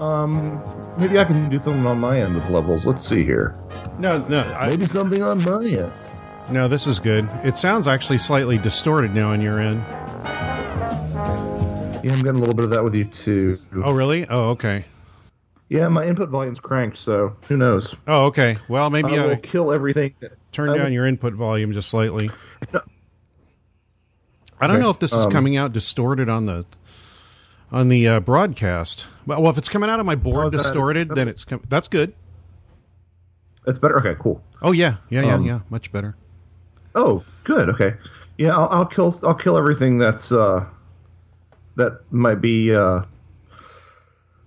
Um, maybe I can do something on my end with levels. Let's see here. No, no, I, Maybe something on my end. no. This is good. It sounds actually slightly distorted now on your end. Yeah, I'm getting a little bit of that with you too. Oh, really? Oh, okay. Yeah, my input volume's cranked, so who knows? Oh, okay. Well, maybe I you ought will to kill everything. That, turn I down will- your input volume just slightly. No. I don't Okay, know if this is um, coming out distorted on the on the uh, broadcast. Well, well, if it's coming out of my Oh, board that- distorted, is that- then it's com- that's good. That's better. Okay, cool. Oh yeah, yeah, yeah, Um, yeah. Much better. Oh, good. Okay. Yeah, I'll, I'll kill. I'll kill everything that's uh, that might be uh,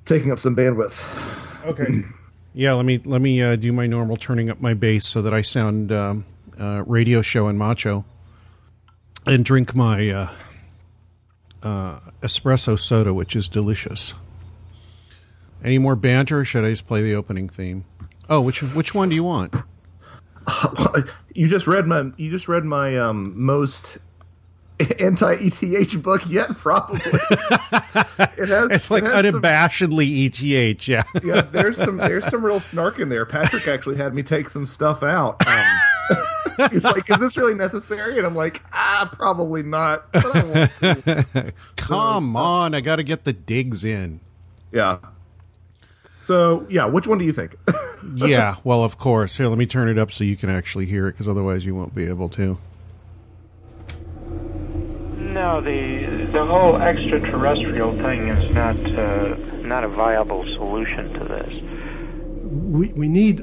taking up some bandwidth. Okay. Yeah, let me let me uh, do my normal turning up my bass so that I sound um, uh, radio show and macho, and drink my uh, uh, espresso soda, which is delicious. Any more banter? Or should I just play the opening theme? Oh, which which one do you want? you just read my. You just read my um, most anti ETH book yet, probably. it has. It's like it has some- unabashedly ETH. Yeah. yeah, there's some there's some real snark in there. Patrick actually had me take some stuff out. Um, he's like, "Is this really necessary?" And I'm like, "Ah, probably not." But I want to. Come on, I got to get the digs in. Yeah. So yeah, which one do you think? yeah, well, of course. Here, let me turn it up so you can actually hear it, because otherwise you won't be able to. No, the the whole extraterrestrial thing is not uh, not a viable solution to this. we, we need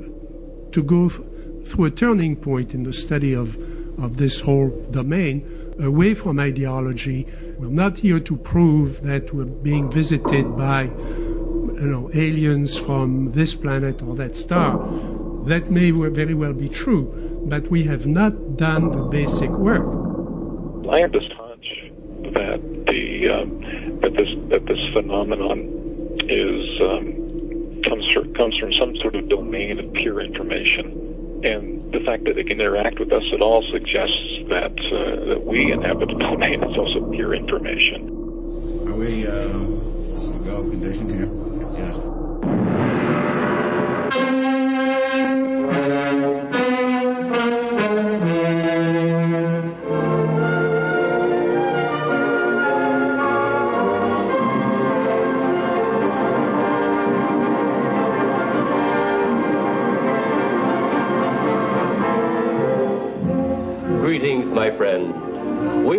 to go f- through a turning point in the study of, of this whole domain away from ideology. We're not here to prove that we're being visited by you know, aliens from this planet or that star. That may very well be true, but we have not done the basic work. I have this hunch that the um, that this that this phenomenon is um, comes comes from some sort of domain of pure information, and the fact that they can interact with us at all suggests that uh, that we inhabit a domain that's also pure information. Are we, uh, go condition here? Yes.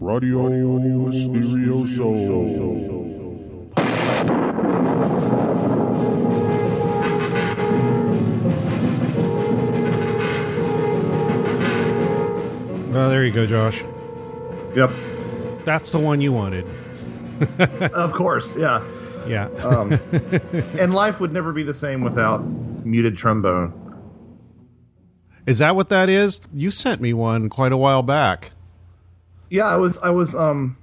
Radio Mysterioso. Oh, there you go, Josh. Yep. That's the one you wanted. of course, yeah. Yeah. Um, and life would never be the same without muted trombone. Is that what that is? You sent me one quite a while back. Yeah, I was I was um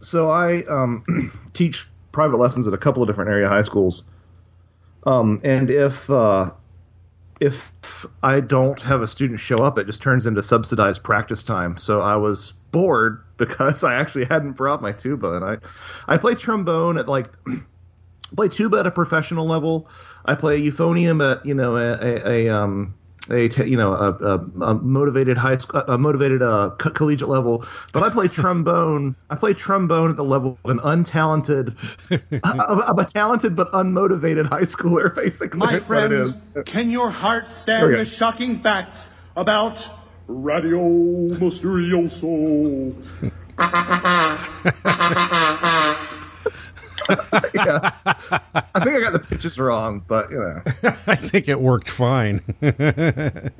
so I um teach private lessons at a couple of different area high schools. Um and if uh if I don't have a student show up, it just turns into subsidized practice time. So I was bored because I actually hadn't brought my tuba and I I play trombone at like play tuba at a professional level. I play euphonium at, you know, a, a, a um a te- you know a, a, a motivated high school, a motivated uh, co- collegiate level, but I play trombone. I play trombone at the level of an untalented, of a talented but unmotivated high schooler. Basically, My That's friends, can your heart stand Here the shocking facts about Radio Mysterioso. yeah. I think I got the pitches wrong, but you know. I think it worked fine. Let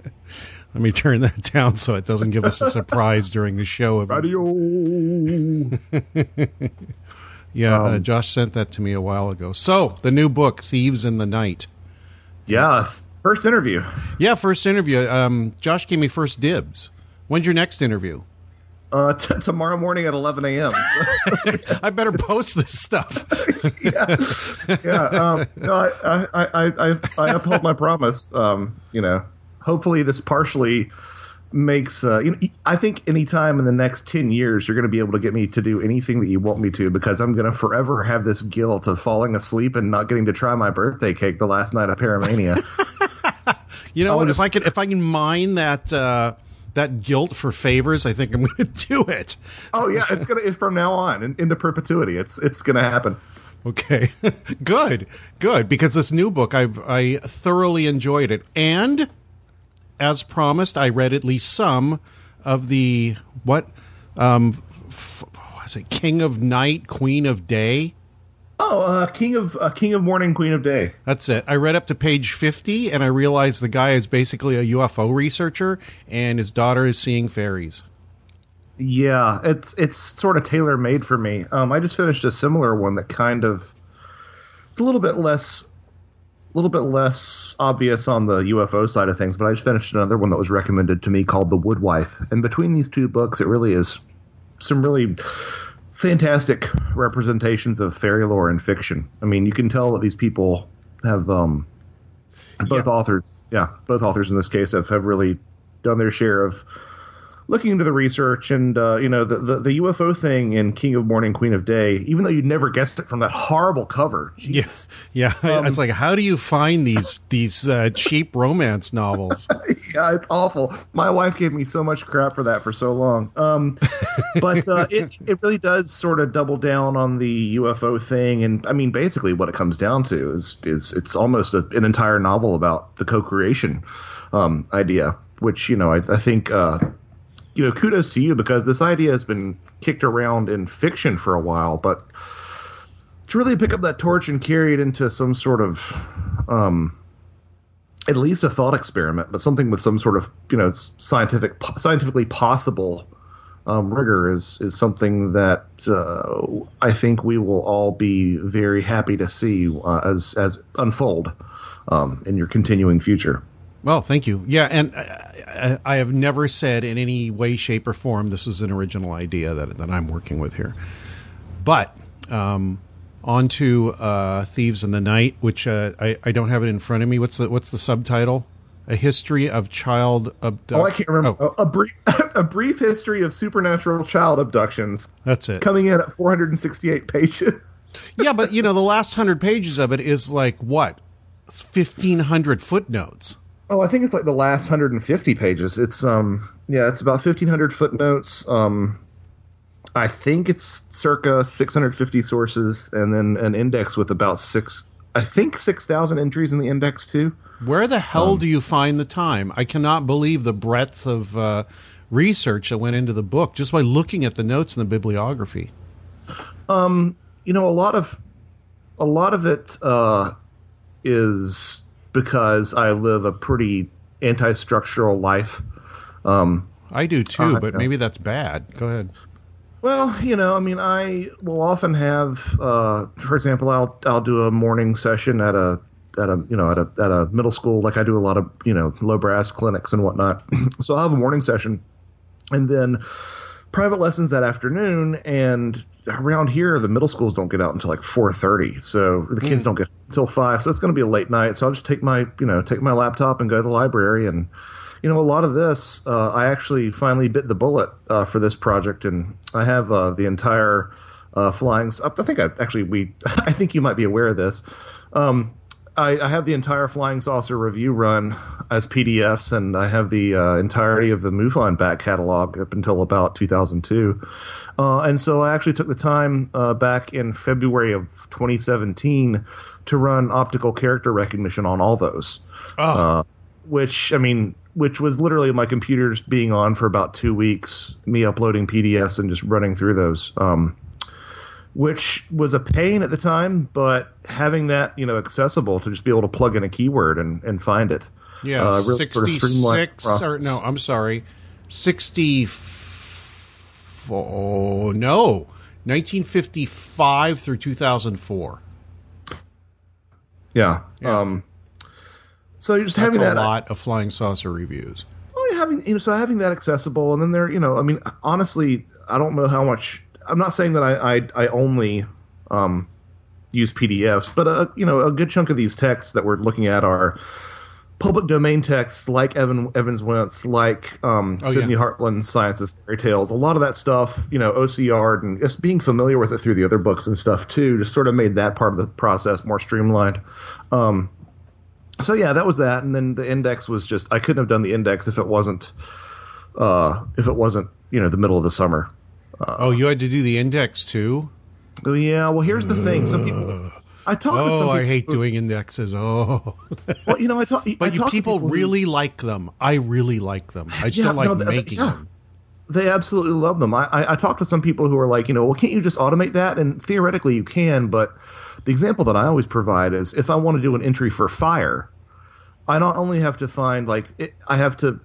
me turn that down so it doesn't give us a surprise during the show. Radio. yeah, uh, Josh sent that to me a while ago. So the new book, Thieves in the Night. Yeah, first interview. Yeah, first interview. Um, Josh gave me first dibs. When's your next interview? Uh, t- tomorrow morning at 11 a.m. I better post this stuff. yeah, yeah. Um, no, I, I, I, I, I uphold my promise. Um, you know, hopefully this partially makes. Uh, you know, I think anytime in the next 10 years you're going to be able to get me to do anything that you want me to because I'm going to forever have this guilt of falling asleep and not getting to try my birthday cake the last night of Paramania. You know I what? wanna If I can, if I can mine that uh, that guilt for favors, I think I'm going to do it. oh yeah, it's gonna it's from now on in, into perpetuity. It's it's gonna happen. Okay, good, good. Because this new book, I I thoroughly enjoyed it, and as promised, I read at least some of the what um, f- was it King of Night, Queen of Day. Oh, uh, King of uh, King of Morning, Queen of Day. That's it. I read up to page 50 and I realized the guy is basically a UFO researcher and his daughter is seeing fairies. Yeah, it's it's sort of tailor made for me. Um, I just finished a similar one that kind of it's a little bit less a little bit less obvious on the UFO side of things, but I just finished another one that was recommended to me called The Woodwife. And between these two books, it really is some really fantastic representations of fairy lore and fiction. I mean, you can tell that these people have um, both authors, yeah, both authors in this case have, have really done their share of looking into the research and uh, you know the, the the UFO thing in King of Morning, Queen of Day. Even though you'd never guessed it from that horrible cover, Yeah, yeah. it's like, how do you find these these uh, cheap romance novels? yeah, it's awful. My wife gave me so much crap for that for so long. Um, but uh, it it really does sort of double down on the UFO thing, and I mean, basically, what it comes down to is is it's almost a, an entire novel about the co-creation um, idea, which you know I, I think. You know, kudos to you because this idea has been kicked around in fiction for a while, but to really pick up that torch and carry it into some sort of um, at least a thought experiment, but something with some sort of you know scientific scientifically possible um, rigor is is something that uh, I think we will all be very happy to see uh, as as unfold um, in your continuing future. Well, thank you. Yeah, and I, I, I have never said in any way, shape, or form this is an original idea that that I'm working with here. But um, on to uh, Thieves in the Night, which uh, I, I don't have it in front of me. What's the what's the subtitle? A history of child abduction. Oh, I can't remember. A, brief a brief history of supernatural child abductions. That's it. Coming in at 468 pages. yeah, but you know the last hundred pages of it is like what, fifteen hundred footnotes. Oh, I think it's like the last 150 pages. It's um yeah, it's about 1500 footnotes. Um I think it's circa 650 sources and then an index with about 6 I think 6000 entries in the index too. Where the hell Um, do you find the time? I cannot believe the breadth of uh, research that went into the book just by looking at the notes in the bibliography. Um, you know, a lot of a lot of it uh, is because I live a pretty anti-structural life. Um, I do too, uh, but maybe that's bad. Go ahead. Well, you know, I mean, I will often have, uh, for example, I'll I'll do a morning session at a at a you know at a at a middle school, like I do a lot of you know low brass clinics and whatnot. so I'll have a morning session, and then private lessons that afternoon. And around here, the middle schools don't get out until like four thirty, so the kids Mm. don't get until five. So it's going to be a late night. So I'll just take my you know take my laptop and go to the library and you know, a lot of this, uh, I actually finally bit the bullet uh, for this project, and I have uh, the entire uh, flying. I think I actually we. I think you might be aware of this. Um, I, I have the entire Flying Saucer review run as PDFs, and I have the uh, entirety of the MUFON back catalog up until about 2002. Uh, and so I actually took the time uh, back in February of 2017 to run optical character recognition on all those. Uh, which I mean, which was literally my computer just being on for about two weeks, me uploading PDFs and just running through those. Um, which was a pain at the time, but having that you know accessible to just be able to plug in a keyword and, and find it. Yeah, uh, really sort of 66 or no, I'm sorry. 64 no. 1955 through 2004. Yeah. Yeah. Um, so you're just That's having a that lot of flying saucer reviews. Oh, yeah, having you know, so having that accessible, and then there, you know, I mean, honestly, I don't know how much. I'm not saying that I I, I only um, use PDFs, but uh, you know, a good chunk of these texts that we're looking at are public domain texts, like Evan Evans Wentz, like um, Oh, Sidney yeah. Hartland's Science of Fairy Tales. A lot of that stuff, you know, OCR and just being familiar with it through the other books and stuff too, just sort of made that part of the process more streamlined. Um, so yeah, that was that, and then the index was just I couldn't have done the index if it wasn't uh, if it wasn't you know the middle of the summer. oh, you had to do the index too? Oh yeah, well here's the thing. Some people I talk to oh, some Oh, I hate who- doing indexes. Oh. Well, you know, I talk. But you talk to people who- really like them. I really like them. I just Yeah, don't like no, th- making yeah. them. They absolutely love them. I, I I talk to some people who are like, you know, well, can't you just automate that? And theoretically, you can, but the example that I always provide is if I want to do an entry for fire, I not only have to find like it, I have to.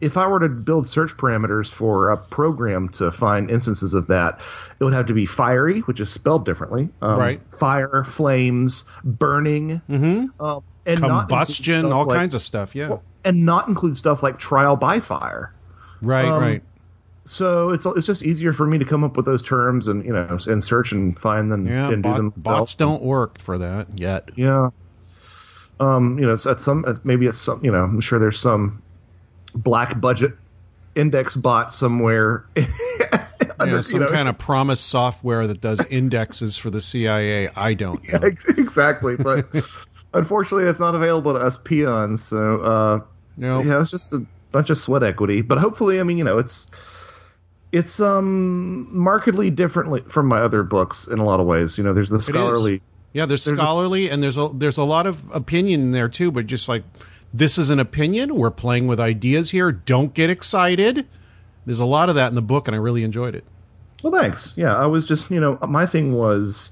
If I were to build search parameters for a program to find instances of that, it would have to be fiery, which is spelled differently. Um, Right. Fire, flames, burning, mm-hmm. um, and Combustion, all like- kinds of stuff. Yeah. and not include stuff like trial by fire. right, um, right. So it's it's just easier for me to come up with those terms and you know and search and find them Yeah, and do them myself. bots don't work for that yet. Yeah. Um, you know, it's at some maybe it's some you know I'm sure there's some black budget index bot somewhere. under, Yeah, some kind of PROMIS software that does indexes for the CIA. I don't know. exactly, but unfortunately, it's not available to us peons. So uh, No. yeah, it's just a bunch of sweat equity. But hopefully, I mean, you know, it's it's um markedly differently from my other books in a lot of ways. You know, there's the scholarly. Yeah, there's, There's a- scholarly and there's a there's a lot of opinion there too, but just like this is an opinion. We're playing with ideas here. Don't get excited. There's a lot of that in the book, and I really enjoyed it. Well, thanks. Yeah, I was just you know my thing was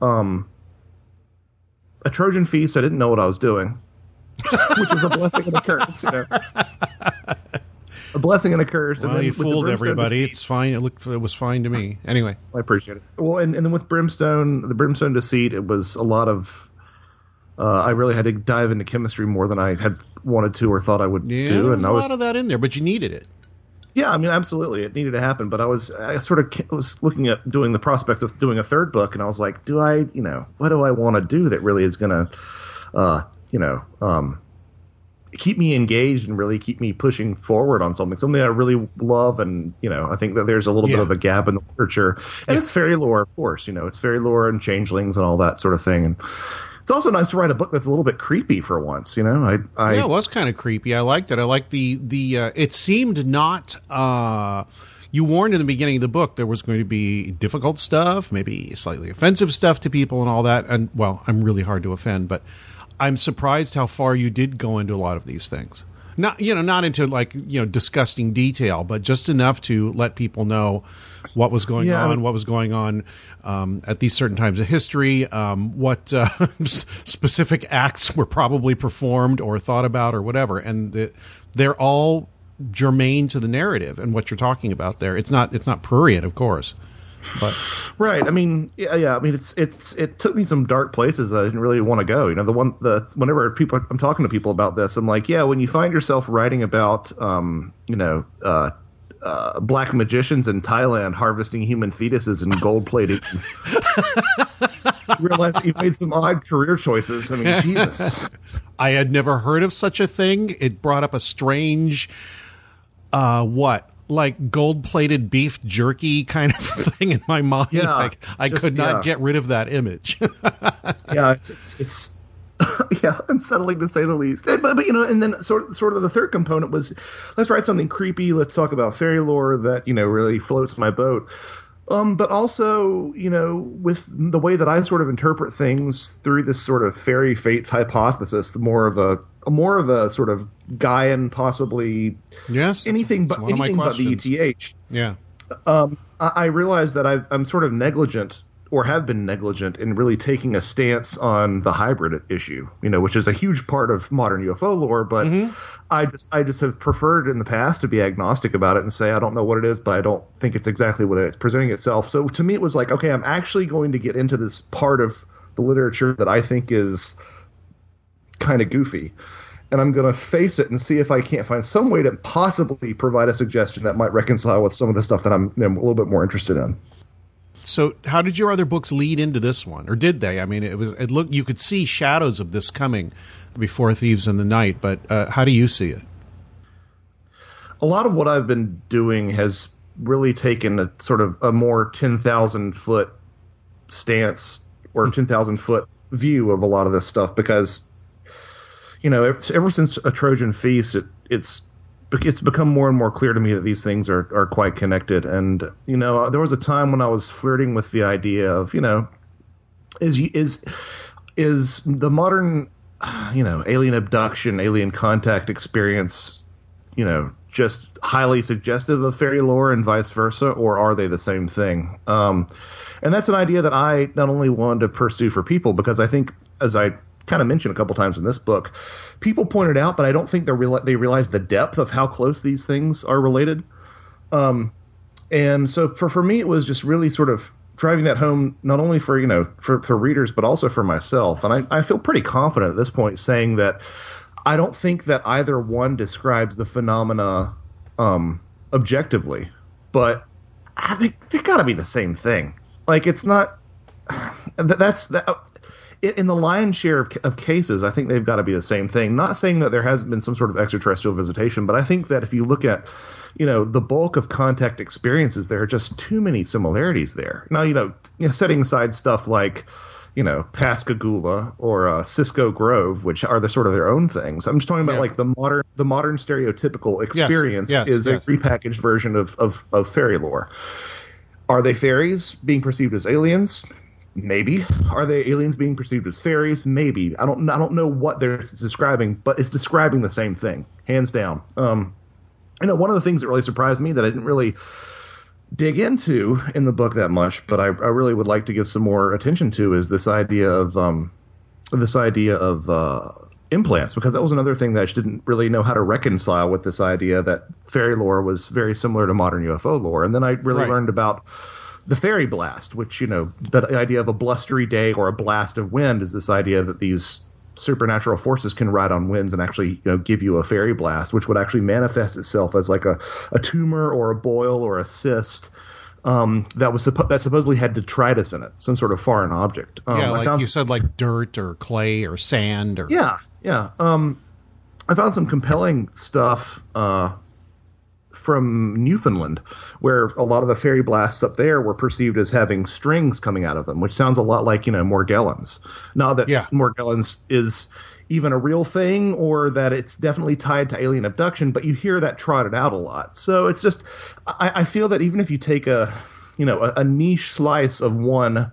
um a Trojan feast. I didn't know what I was doing, which is a blessing and a curse. You know. A blessing and a curse. and Well, then you fooled everybody. Deceit- It's fine. It looked it was fine to me. Anyway, I appreciate it. Well, and, and then with Brimstone, the Brimstone Deceit, it was a lot of. Uh, I really had to dive into chemistry more than I had wanted to or thought I would yeah, do, there and was I a was lot of that in there, but you needed it. yeah, I mean, absolutely, it needed to happen. But I was, I sort of was looking at doing the prospects of doing a third book, and I was like, do I, you know, what do I want to do that really is going to, uh, you know, um, keep me engaged and really keep me pushing forward on something, something I really love, and you know, I think that there's a little Yeah. bit of a gap in the literature, and it's fairy lore, of course, you know, it's fairy lore and changelings and all that sort of thing, and. It's also nice to write a book that's a little bit creepy for once, you know. I, I yeah, it was kind of creepy. I liked it. I liked the the. Uh, it seemed not. Uh, you warned in the beginning of the book there was going to be difficult stuff, maybe slightly offensive stuff to people, and all that. And well, I'm really hard to offend, but I'm surprised how far you did go into a lot of these things. Not you know not into like you know disgusting detail, but just enough to let people know what was going Yeah. on, what was going on um, at these certain times of history, um, what uh, specific acts were probably performed or thought about or whatever, and the, they're all germane to the narrative and what you're talking about there. It's not it's not prurient, of course, but Right. I mean, yeah, yeah. I mean, it's it's it took me some dark places that I didn't really want to go. You know, the one the whenever people I'm talking to people about this, I'm like, yeah, when you find yourself writing about, um, you know, uh, uh, black magicians in Thailand harvesting human fetuses and gold plating, you realize you've made some odd career choices. I mean, Jesus. I had never heard of such a thing. It brought up a strange, uh, what? Like gold plated beef jerky kind of thing in my mind. Yeah, like, I just- could not yeah. get rid of that image. yeah, it's it's, it's yeah, unsettling to say the least. And, but, but you know, and then sort of, sort of the third component was, let's write something creepy. Let's talk about fairy lore that you know really floats my boat. Um, but also, you know, with the way that I sort of interpret things through this sort of fairy faith hypothesis, the more of a, a more of a sort of Gaian, possibly yes, anything but one of my anything but the. ETH. Yeah. Um, I, I realize that I, I'm sort of negligent or have been negligent in really taking a stance on the hybrid issue, you know, which is a huge part of modern UFO lore. But mm-hmm. I just I just have preferred in the past to be agnostic about it and say I don't know what it is, but I don't think it's exactly what it's presenting itself. So to me, it was like, okay, I'm actually going to get into this part of the literature that I think is kind of goofy. And I'm going to face it and see if I can't find some way to possibly provide a suggestion that might reconcile with some of the stuff that I'm, you know, a little bit more interested in. So, how did your other books lead into this one, or did they? I mean, it was it looked you could see shadows of this coming before Thieves in the Night, but uh, how do you see it? a lot of what I've been doing has really taken a sort of a more 10,000 foot stance or 10,000 foot view of a lot of this stuff because, you know, ever, ever since a Trojan Feast, it, it's it's become more and more clear to me that these things are, are quite connected. And, you know, there was a time when I was flirting with the idea of, you know, is is is the modern, you know, alien abduction, alien contact experience, you know, just highly suggestive of fairy lore and vice versa, or are they the same thing? Um, and that's an idea that I not only wanted to pursue for people because I think, as I kind of mentioned a couple times in this book, people pointed out, but I don't think they reali- they realize the depth of how close these things are related. Um, and so for for me, it was just really sort of driving that home, not only for you know for, for readers, but also for myself. And I, I feel pretty confident at this point saying that I don't think that either one describes the phenomena um, objectively, but I think they got to be the same thing. Like it's not. That's that. In the lion's share of, of cases, I think they've got to be the same thing. Not saying that there hasn't been some sort of extraterrestrial visitation, but I think that if you look at, you know, the bulk of contact experiences, there are just too many similarities there. Now, you know, setting aside stuff like, you know, Pascagoula or uh, Cisco Grove, which are the sort of their own things. I'm just talking about Yeah. like the modern, the modern stereotypical experience yes, is yes. a repackaged version of, of, of fairy lore. Are they fairies being perceived as aliens? Maybe. Are they aliens being perceived as fairies? Maybe. I don't. I don't know what they're describing, but it's describing the same thing, hands down. Um, you know, one of the things that really surprised me that I didn't really dig into in the book that much, but I, I really would like to give some more attention to is this idea of um, this idea of uh, implants, because that was another thing that I just didn't really know how to reconcile with this idea that fairy lore was very similar to modern UFO lore, and then I really Right. learned about the fairy blast, which you know, the idea of a blustery day or a blast of wind is this idea that these supernatural forces can ride on winds and actually you know give you a fairy blast, which would actually manifest itself as like a, a tumor or a boil or a cyst. Um, that was suppo- that supposedly had detritus in it, some sort of foreign object. Um, yeah, like found you said, like dirt or clay or sand or yeah, yeah. Um, I found some compelling stuff uh, from Newfoundland, where a lot of the fairy blasts up there were perceived as having strings coming out of them, which sounds a lot like you know Morgellons. Not that Yeah. Morgellons is even a real thing, or that it's definitely tied to alien abduction, but you hear that trotted out a lot. So it's just, I, I feel that even if you take a, you know, a, a niche slice of one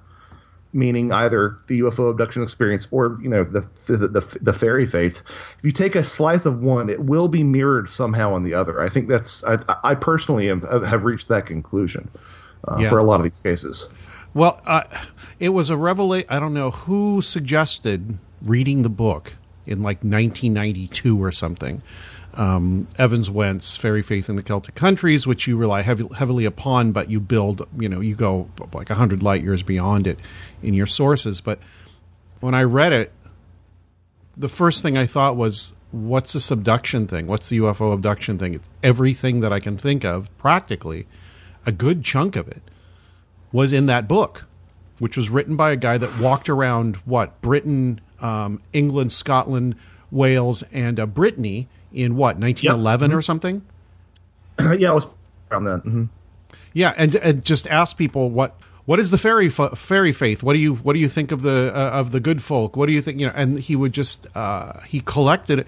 meaning either the UFO abduction experience or you know the the, the the fairy faith. If you take a slice of one, it will be mirrored somehow on the other. I think that's I, I personally have, have reached that conclusion uh, Yeah. for a lot of these cases. Well, uh, it was a revelation. I don't know who suggested reading the book in like 1992 or something. Um, Evans Wentz, Fairy Faith in the Celtic Countries, which you rely heavy, heavily upon, but you build, you know, you go like 100 light years beyond it in your sources. But when I read it, the first thing I thought was, what's this abduction thing? What's the UFO abduction thing? It's everything that I can think of, practically, a good chunk of it was in that book, which was written by a guy that walked around what Britain, um, England, Scotland, Wales, and uh, Brittany in what 1911 or something. yeah, I was around that. hmm Yeah, and and just ask people what what is the fairy f- fairy faith? What do you what do you think of the uh, of the good folk? What do you think? You know, and he would just uh, he collected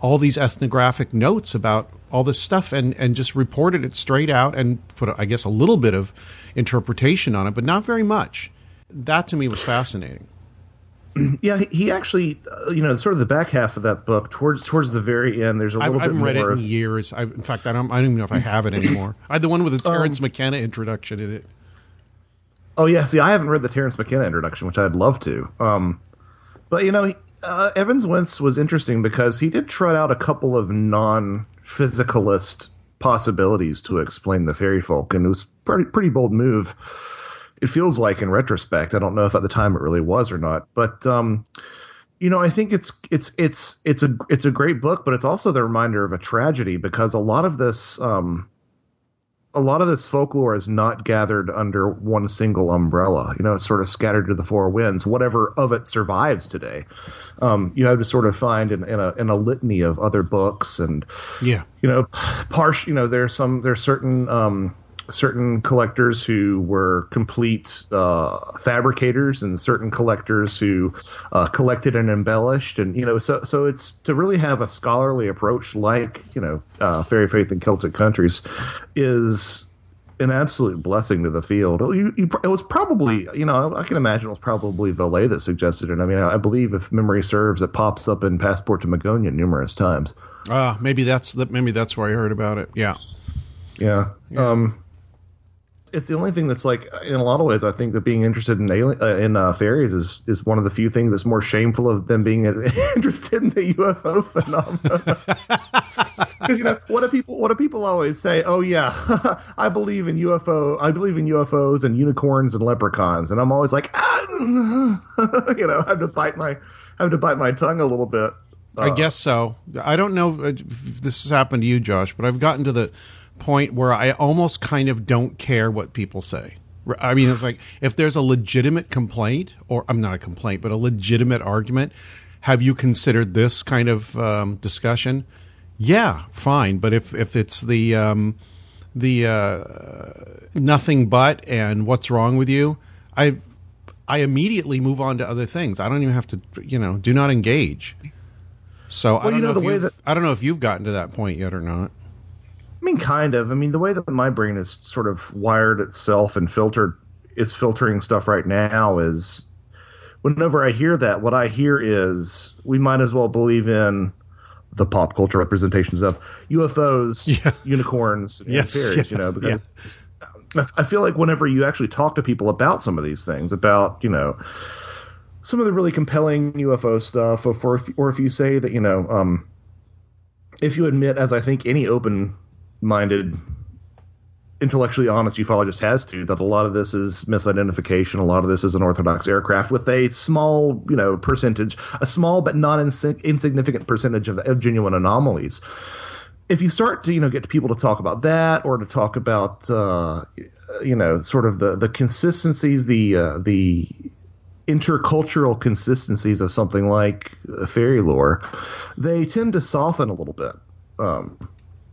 all these ethnographic notes about all this stuff and and just reported it straight out and put I guess a little bit of interpretation on it, but not very much. That to me was fascinating. Yeah, he- actually, uh, you know, sort of the back half of that book, towards towards the very end, there's a little bit more. I haven't read it in years. I, in fact, I don't. I don't even know if I have it anymore. I had the one with the Terence McKenna introduction in it. Oh yeah, see, I haven't read the Terence McKenna introduction, which I'd love to. Um, but you know, uh, Evans Wentz was interesting because he did trot out a couple of non-physicalist possibilities to explain the fairy folk, and it was pretty pretty bold move. It feels like in retrospect. I don't know if at the time it really was or not, but um, you know, I think it's it's it's it's a it's a great book, but it's also the reminder of a tragedy because a lot of this um, a lot of this folklore is not gathered under one single umbrella. You know, it's sort of scattered to the four winds. Whatever of it survives today, um, you have to sort of find in, in a in a litany of other books and Yeah. you know, partial. You know, there's some there's certain um, certain collectors who were complete uh, fabricators, and certain collectors who uh, collected and embellished, and you know, so so it's to really have a scholarly approach like you know, uh, fairy faith in Celtic countries is an absolute blessing to the field. You, you, it was probably, you know, I can imagine it was probably Vallee that suggested it. I mean, I, I believe if memory serves, it pops up in Passport to Magonia numerous times. Uh, maybe that's that. Maybe that's where I heard about it. Yeah. Yeah. Um, it's the only thing that's like, in a lot of ways, I think that being interested in alien, uh, in uh, fairies is is one of the few things that's more shameful of than being interested in the UFO phenomenon. Because you know, what do people what do people always say? Oh yeah, I believe in UFO. I believe in UFOs and unicorns and leprechauns, and I'm always like, ah, you know, I have to bite my I have to bite my tongue a little bit. I guess so. I don't know if this has happened to you, Josh, but I've gotten to the point where I almost kind of don't care what people say. I mean, it's like if there's a legitimate complaint, or I'm not a complaint, but a legitimate argument. Have you considered this kind of um, discussion? Yeah, fine. But if if it's the um, the uh, nothing but and what's wrong with you, I I immediately move on to other things. I don't even have to, you know, do not engage. So I don't you know, know, if way you've, that- I don't know if you've gotten to that point yet or not. I mean, kind of. I mean, the way that my brain is sort of wired itself and filtered is filtering stuff right now is whenever I hear that, what I hear is we might as well believe in the pop culture representations of UFOs, Yeah. unicorns, and Yes, fairies. yeah, You know, because I I feel like whenever you actually talk to people about some of these things, about you know some of the really compelling UFO stuff, or for, or if you say that you know, um, if you admit, as I think any open-minded, intellectually honest ufologist has to, that a lot of this is misidentification, a lot of this is an orthodox aircraft with a small, you know, percentage, a small but not insi- insignificant percentage of, of genuine anomalies. If you start to, you know, get people to talk about that, or to talk about, uh, you know, sort of the the consistencies, the uh, the intercultural consistencies of something like uh, fairy lore, they tend to soften a little bit. Um,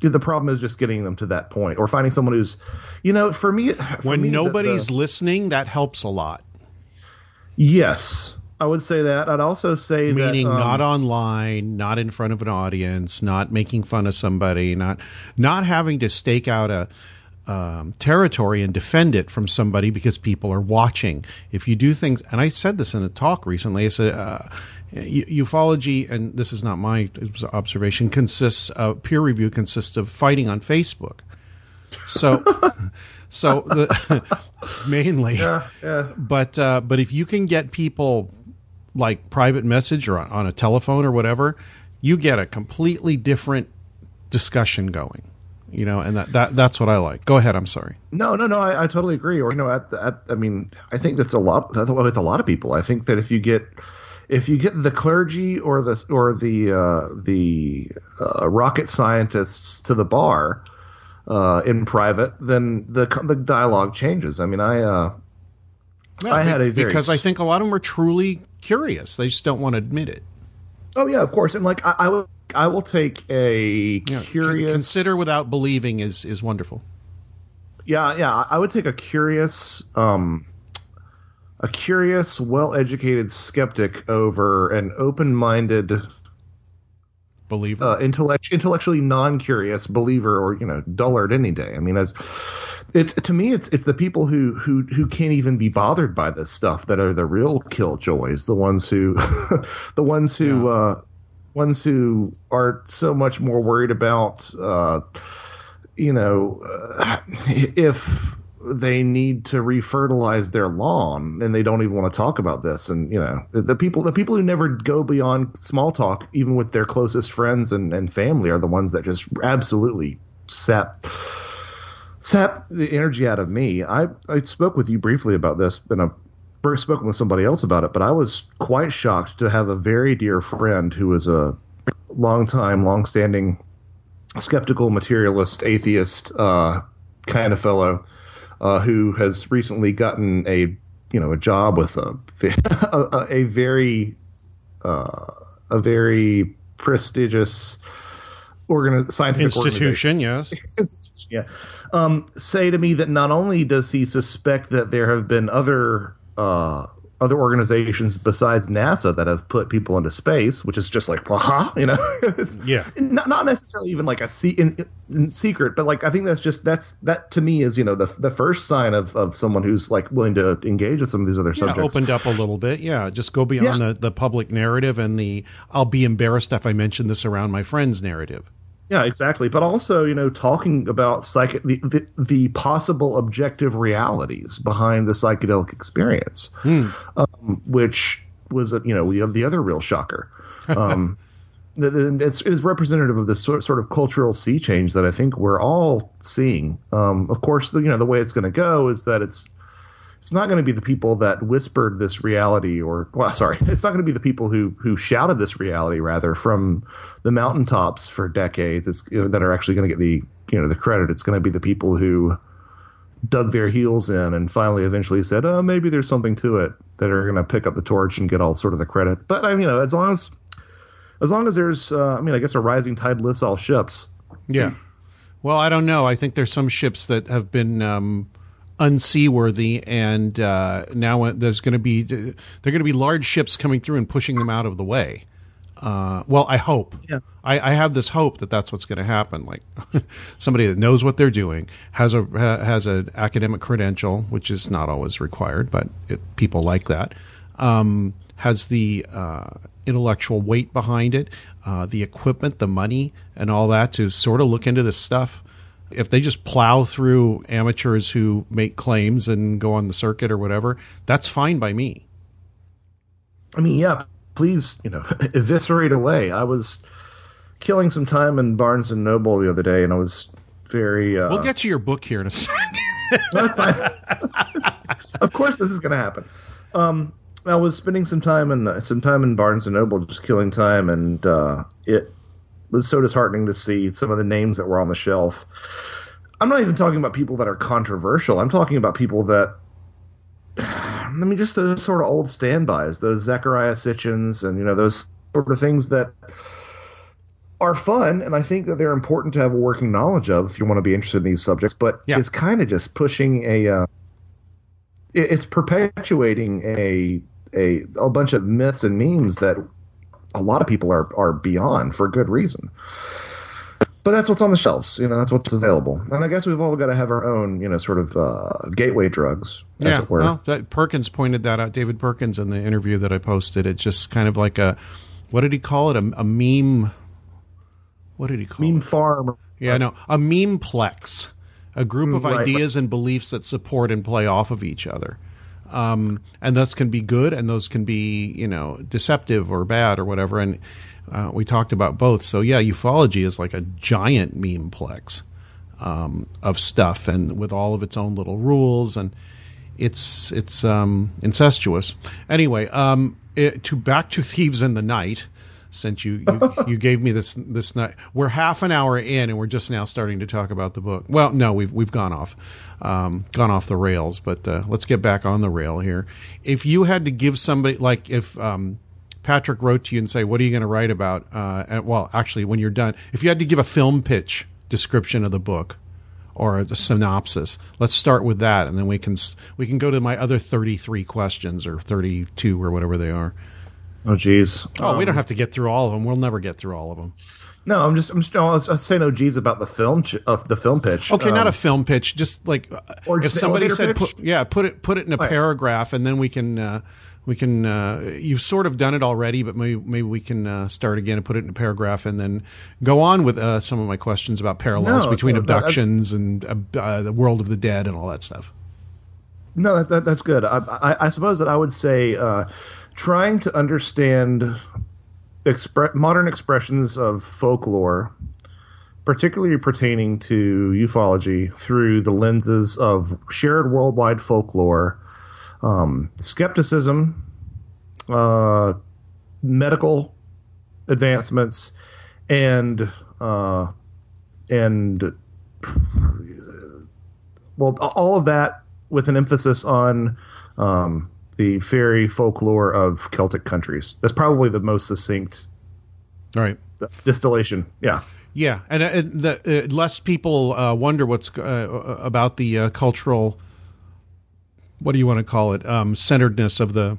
the problem is just getting them to that point, or finding someone who's, you know, for me, for When me, the- nobody's the- listening, that helps a lot. yes, I would say that. I'd also say Meaning that, um, not online, not in front of an audience, not making fun of somebody, not not having to stake out a um, territory and defend it from somebody because people are watching. If you do things, and I said this in a talk recently, I said uh, ufology, and this is not my observation, consists of peer review consists of fighting on Facebook. So, so the mainly, Yeah, yeah. but uh, but if you can get people like private message or on, on a telephone or whatever, you get a completely different discussion going. You know, and that, that that's what I like. Go ahead. I'm sorry. No, no, no. I, I totally agree. Or you know, at, at I mean, I think that's a lot that's with a lot of people. I think that if you get if you get the clergy or the or the uh, the uh, rocket scientists to the bar uh, in private, then the the dialogue changes. I mean, I uh, I had a very because I think a lot of them are truly curious. They just don't want to admit it. Oh yeah, of course, and like I, I will I will take a know, curious consider without believing is is wonderful. yeah, yeah. I would take a curious, um, a curious, well-educated skeptic over an open-minded believer, uh, intellect, intellectually non-curious believer, or you know, dullard any day. I mean, as it's to me, it's it's the people who who who can't even be bothered by this stuff that are the real killjoys, the ones who, the ones who, Yeah. uh, ones who are so much more worried about, uh, you know, uh, if they need to refertilize their lawn and they don't even want to talk about this and you know the, people the people who never go beyond small talk even with their closest friends and, and family are the ones that just absolutely sap sap the energy out of me. I i spoke with you briefly about this and i've first spoken with somebody else about it but i was quite shocked to have a very dear friend who is a long time long standing skeptical materialist atheist uh, kind of fellow uh, who has recently gotten a you know a job with a a, a very uh, a very prestigious organi- scientific institution. Yes. yeah, um, say to me that not only does he suspect that there have been other uh, other organizations besides NASA that have put people into space, which is just like, aha, you know, Yeah. not, not necessarily even like a se- in, in secret, but like I think that's just that's that to me is you know the the first sign of of someone who's like willing to engage with some of these other Yeah, subjects. opened up a little bit. Yeah, just go beyond Yeah. the, the public narrative and the I'll be embarrassed if I mention this around my friends narrative. Yeah, exactly. But also, you know, talking about psych the, the, the possible objective realities behind the psychedelic experience, um, which was, a, you know, the, the other real shocker. Um, it's, it's representative of this sort, sort of cultural sea change that I think we're all seeing. Um, of course, the, you know, the way it's going to go is that it's it's not going to be the people that whispered this reality or well sorry it's not going to be the people who who shouted this reality rather from the mountaintops for decades you know, that are actually going to get the you know the credit it's going to be the people who dug their heels in and finally eventually said oh maybe there's something to it that are going to pick up the torch and get all sort of the credit but I mean, you know as long as as long as there's uh, i mean i guess a rising tide lifts all ships Yeah. Well, I don't know. I think there's some ships that have been um, unseaworthy, and uh, now there's going to be there are going to be large ships coming through and pushing them out of the way. Uh, well, I hope. Yeah. I, I have this hope that that's what's going to happen. Like somebody that knows what they're doing has a ha- has an academic credential, which is not always required, but it, people like that. Um, has the uh, intellectual weight behind it, uh, the equipment, the money, and all that to sort of look into this stuff. If they just plow through amateurs who make claims and go on the circuit or whatever, that's fine by me. I mean, yeah, please, you know, eviscerate away. I was killing some time in Barnes and Noble the other day, and I was very. Uh, We'll get to your book here in a second. of course, this is going to happen. Um, I was spending some time in some time in Barnes and Noble, just killing time, and uh, it was so disheartening to see some of the names that were on the shelf. I'm not even talking about people that are controversial. I'm talking about people that I mean, just those sort of old standbys, those Zecharia Sitchins, and you know those sort of things that are fun, and I think that they're important to have a working knowledge of if you want to be interested in these subjects. But Yeah. it's kind of just pushing a, uh, it- it's perpetuating a a a bunch of myths and memes that a lot of people are are beyond for good reason. But that's what's on the shelves, you know. That's what's available, and I guess we've all got to have our own, you know, sort of uh, gateway drugs, as yeah, it were. well, that, Perkins pointed that out. David Perkins in the interview that I posted. It's just kind of like a, what did he call it? A, a meme. What did he call Meme it? farm. Yeah, no, a memeplex, a group of Mm, right, ideas and beliefs that support and play off of each other. Um, and those can be good, and those can be, you know, deceptive or bad or whatever. And uh, we talked about both. So yeah, ufology is like a giant memeplex um, of stuff, and with all of its own little rules, and it's it's um, incestuous. Anyway, um, it, to back to thieves in the night. Since you, you you gave me this this night, we're half an hour in, and we're just now starting to talk about the book. Well, no, we've we've gone off, um, gone off the rails. But uh, let's get back on the rail here. If you had to give somebody, like if um, Patrick wrote to you and say, "What are you going to write about?" Uh, and, well, actually, when you're done, if you had to give a film pitch description of the book, or a synopsis. Let's start with that, and then we can we can go to my other thirty three questions or thirty two or whatever they are. Oh, geez. Oh, Um, we don't have to get through all of them. We'll never get through all of them. No, I'm just, I'm just, I was, I was saying, oh, geez, about the film, ch- uh, the film pitch. Okay, not Um, a film pitch. Just like uh, Or if somebody said, put, yeah, put it put it in a Right. paragraph, and then we can uh, we can. Uh, you've sort of done it already, but maybe maybe we can uh, start again and put it in a paragraph, and then go on with uh, some of my questions about parallels No, between no, abductions and the world of the dead and all that stuff. No, that, that, that's good. I, I, I suppose that I would say uh, trying to understand expre- modern expressions of folklore, particularly pertaining to ufology, through the lenses of shared worldwide folklore, um, skepticism, uh, medical advancements, and uh, and well, all of that with an emphasis on um, the fairy folklore of Celtic countries. That's probably the most succinct All right. distillation. Yeah. Yeah, and, uh, and the, uh, less people uh, wonder what's uh, about the uh, cultural. What do you want to call it? Um, centeredness of the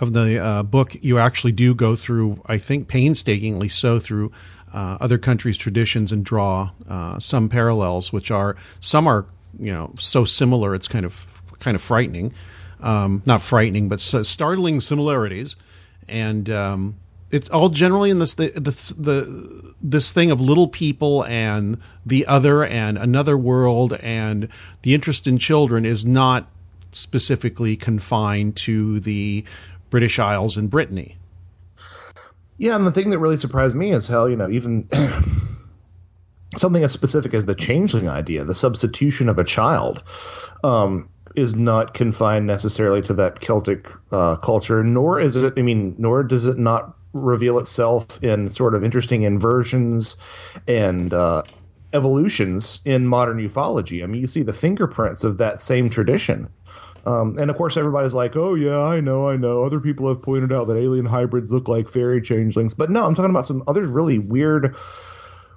of the uh, book. You actually do go through, I think, painstakingly so through uh, other countries' traditions and draw uh, some parallels, which are some are you know so similar it's kind of kind of frightening. Um, not frightening, but startling similarities, and um, it's all generally in this the, the the this thing of little people and the other and another world and the interest in children is not specifically confined to the British Isles and Brittany. Yeah, and the thing that really surprised me is how, you know, even something as specific as the changeling idea, the substitution of a child, um, is not confined necessarily to that Celtic uh, culture, nor is it, I mean, nor does it not reveal itself in sort of interesting inversions and uh, evolutions in modern ufology. I mean, you see the fingerprints of that same tradition. Um, and of course, everybody's like, "Oh yeah, I know, I know." Other people have pointed out that alien hybrids look like fairy changelings, but no, I'm talking about some other really weird,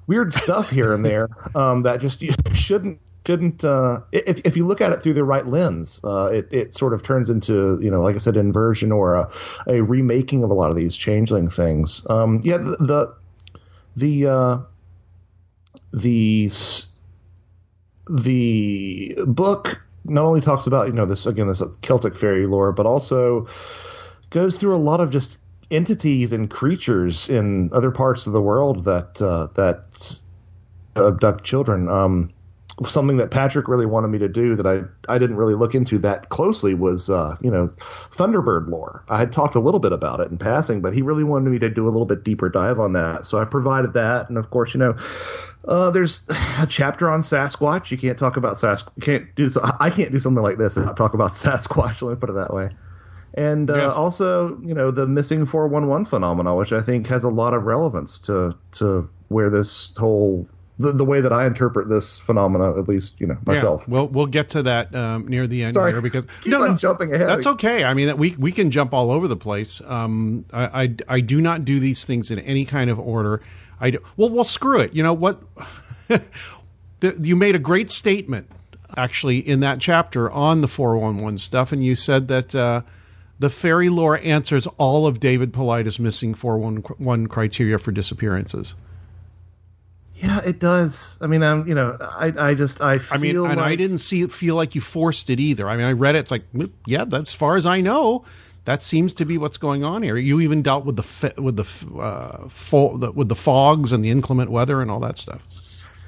weird stuff here and there um, that just shouldn't shouldn't. Uh, if if you look at it through the right lens, uh, it it sort of turns into you know, like I said, inversion or a, a remaking of a lot of these changeling things. Um, yeah, the the the, uh, the the book not only talks about you know this again this Celtic fairy lore, but also goes through a lot of just entities and creatures in other parts of the world that uh, that abduct children. Um, something that Patrick really wanted me to do that I I didn't really look into that closely was uh, you know Thunderbird lore. I had talked a little bit about it in passing, but he really wanted me to do a little bit deeper dive on that. So I provided that, and of course you know. Uh, there's a chapter on Sasquatch. You can't talk about Sasquatch. Can't do so. I can't do something like this and not talk about Sasquatch. Let me put it that way. And uh, Yes. also, you know, the missing 411 phenomena, which I think has a lot of relevance to to where this whole the, the way that I interpret this phenomena, at least, you know, myself. Yeah, well, we'll get to that um, near the end Sorry. here because Keep on jumping ahead. That's okay. I mean, we we can jump all over the place. Um, I, I I do not do these things in any kind of order. I do, well, well, screw it. You know what? You made a great statement actually in that chapter on the 411 stuff, and you said that. Uh, the fairy lore answers all of David Paulides missing 411 criteria for disappearances. Yeah, it does. I mean, I'm, you know, I I just I feel I mean, and I didn't see it feel like you forced it either. I mean, I read it. It's like, "Mm, yeah, that's as far as I know. That seems to be what's going on here. You even dealt with the with the, uh, fo- the with the fogs and the inclement weather and all that stuff.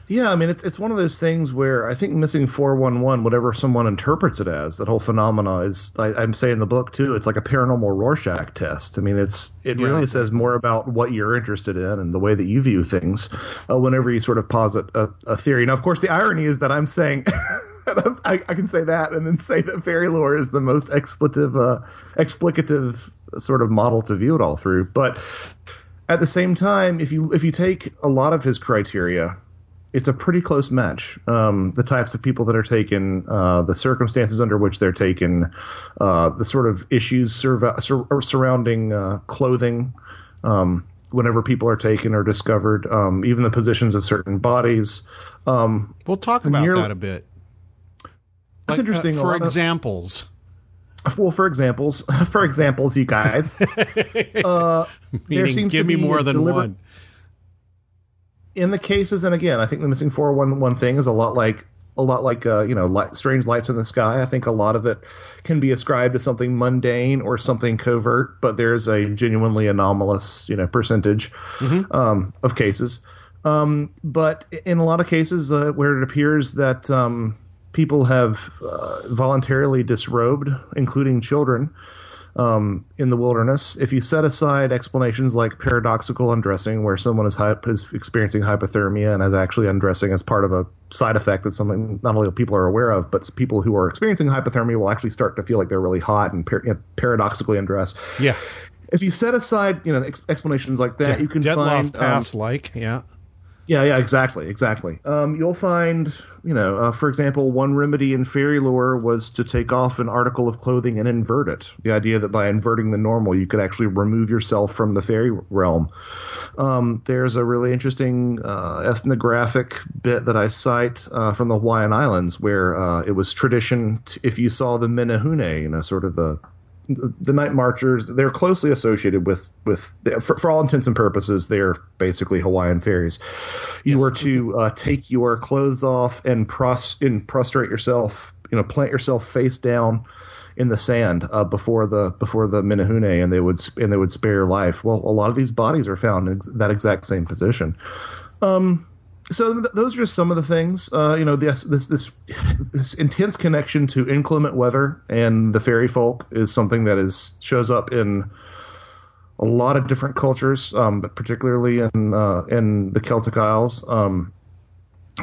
Yeah, I mean, it's it's one of those things where I think missing four one one, whatever someone interprets it as, that whole phenomena is. I, I'm saying in the book too. It's like a paranormal Rorschach test. I mean, it's it Yeah. really says more about what you're interested in and the way that you view things. Uh, whenever you sort of posit a, a theory. Now, of course, the irony is that I'm saying. I, I can say that and then say that fairy lore is the most expletive, uh, explicative sort of model to view it all through. But at the same time, if you if you take a lot of his criteria, it's a pretty close match. Um, the types of people that are taken, uh, the circumstances under which they're taken, uh, the sort of issues surv- sur- surrounding uh, clothing, um, whenever people are taken or discovered, um, even the positions of certain bodies. Um, we'll talk about that a bit. That's Like, uh, interesting. For lot of- examples, well, for examples, for examples, you guys, uh, there meaning seems give to me be more than deliberate- one. In the cases, and again, I think the missing four one one thing is a lot like a lot like uh, you know light, strange lights in the sky. I think a lot of it can be ascribed to something mundane or something covert, but there's a genuinely anomalous you know percentage um, of cases. Um, but in a lot of cases uh, where it appears that um, people have uh, voluntarily disrobed, including children, um, in the wilderness. If you set aside explanations like paradoxical undressing, where someone is, hy- is experiencing hypothermia and is actually undressing as part of a side effect that's something not only people are aware of, but people who are experiencing hypothermia will actually start to feel like they're really hot and par- you know, paradoxically undress. Yeah, If you set aside, you know, ex- explanations like that, you can Deadloff find um, Pass like yeah. Yeah, yeah, exactly, exactly. Um, you'll find, you know, uh, for example, one remedy in fairy lore was to take off an article of clothing and invert it. The idea that by inverting the normal, you could actually remove yourself from the fairy realm. Um, there's a really interesting uh, ethnographic bit that I cite uh, from the Hawaiian Islands where uh, it was tradition, if you saw the Menehune, you know, sort of the the, the night marchers they're closely associated with with for, for all intents and purposes they're basically hawaiian fairies you were to uh, take your clothes off and pros and prostrate yourself you know plant yourself face down in the sand uh, before the before the Menehune, and they would and they would spare your life. Well, a lot of these bodies are found in that exact same position. Um, so th- those are just some of the things. Uh, you know, this this this this intense connection to inclement weather and the fairy folk is something that is shows up in a lot of different cultures, um, but particularly in uh, in the Celtic Isles. Um,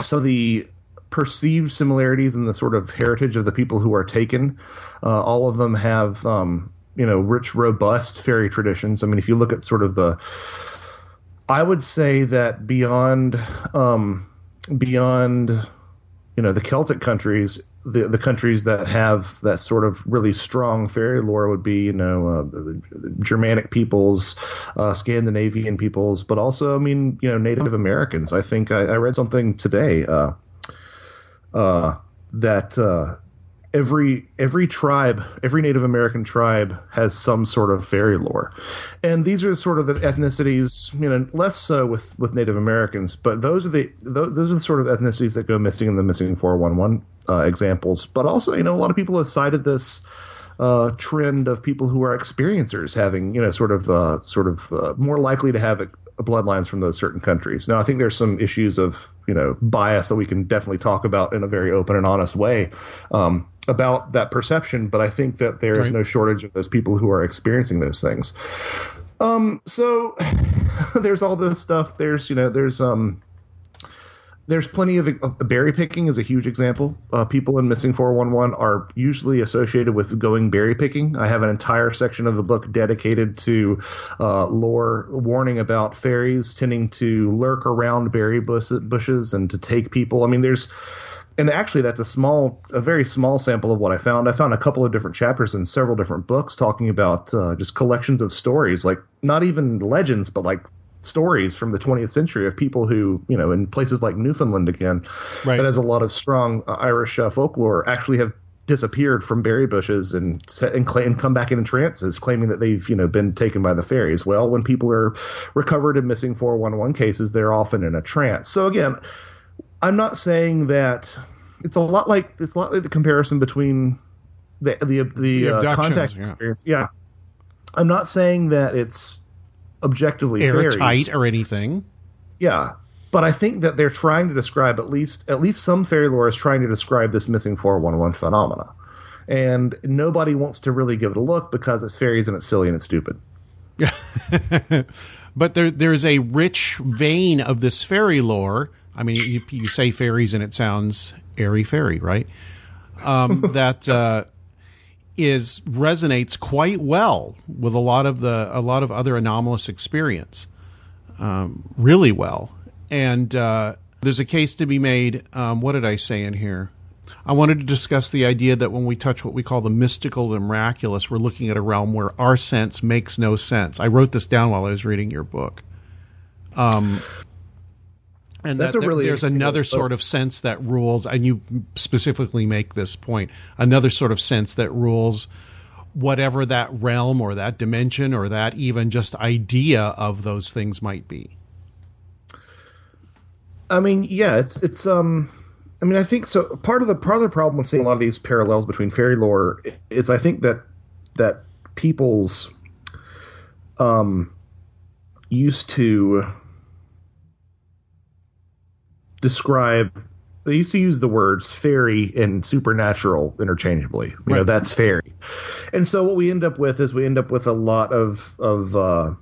so the perceived similarities in the sort of heritage of the people who are taken, uh, all of them have um, you know rich, robust fairy traditions. I mean, if you look at sort of the I would say that beyond um, beyond you know the Celtic countries, the the countries that have that sort of really strong fairy lore would be you know uh, the, the Germanic peoples, uh, Scandinavian peoples, but also I mean you know Native Americans. I think I, I read something today uh, uh, that uh, every every tribe, every Native American tribe has some sort of fairy lore, and these are sort of the ethnicities. You know, less so with with Native Americans, but those are the those, are the sort of ethnicities that go missing in the missing four one one examples. But also, you know, a lot of people have cited this. Uh, trend of people who are experiencers having, you know, sort of, uh, sort of uh, more likely to have bloodlines from those certain countries. Now, I think there's some issues of, you know, bias that we can definitely talk about in a very open and honest way um, about that perception. But I think that there is Right. no shortage of those people who are experiencing those things. Um, so there's all this stuff. There's, you know, there's um, there's plenty of uh, berry picking is a huge example. Uh, people in Missing 411 are usually associated with going berry picking. I have an entire section of the book dedicated to uh, lore warning about fairies tending to lurk around berry bushes and to take people. I mean, there's and actually that's a small a very small sample of what i found. I found a couple of different chapters in several different books talking about uh, just collections of stories like not even legends but like stories from the 20th century of people who you know in places like newfoundland again Right. that has a lot of strong uh, irish uh, folklore actually have disappeared from berry bushes and and, come back in trances claiming that they've you know been taken by the fairies. Well when people are recovered in missing 411 cases they're often in a trance. So again I'm not saying that it's a lot like it's a lot like the comparison between the the the, The uh, contact yeah. experience. Yeah, I'm not saying that it's objectively Airtight fairies. or anything. Yeah, but I think that they're trying to describe at least at least some fairy lore is trying to describe this missing 411 phenomena, and nobody wants to really give it a look because it's fairies and it's silly and it's stupid. but there there's a rich vein of this fairy lore. I mean, you, you say fairies and it sounds airy fairy, right? Um, that uh, is resonates quite well with a lot of the a lot of other anomalous experience, um, really well. And uh, there's a case to be made. Um, what did I say in here? I wanted to discuss the idea that when we touch what we call the mystical and miraculous, we're looking at a realm where our sense makes no sense. I wrote this down while I was reading your book. Um, and That's that a really there's another way sort of sense that rules, and you specifically make this point. Another sort of sense that rules whatever that realm or that dimension or that even just idea of those things might be. I mean, yeah, it's it's um I mean, I think so part of the part of the problem with seeing a lot of these parallels between fairy lore is I think that that people's um used to describe they used to use the words fairy and supernatural interchangeably. You know, that's fairy. And so what we end up with is we end up with a lot of of uh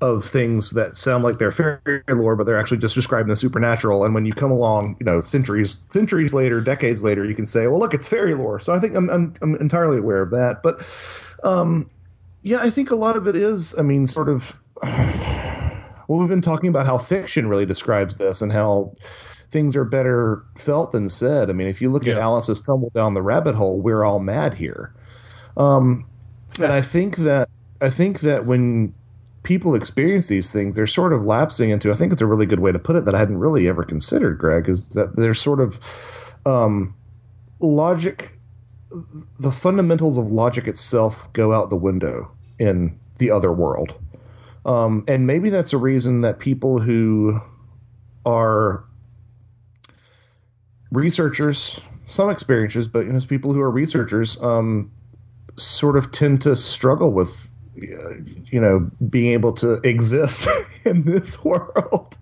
of things that sound like they're fairy lore, but they're actually just describing the supernatural. And when you come along, you know, centuries centuries later, decades later, you can say, "Well, look, it's fairy lore." So I think I'm I'm, I'm entirely aware of that. But um, yeah, I think a lot of it is, I mean, sort of. Well, we've been talking about how fiction really describes this and how things are better felt than said. I mean, if you look at Alice's tumble down the rabbit hole, we're all mad here. Um, and I think that I think that when people experience these things, they're sort of lapsing into. I think it's a really good way to put it that I hadn't really ever considered, Greg, is that they're sort of um, logic. The fundamentals of logic itself go out the window in the other world, um, and maybe that's a reason that people who are researchers, some experiencers, but you know, people who are researchers, um, sort of tend to struggle with, uh, you know, being able to exist in this world.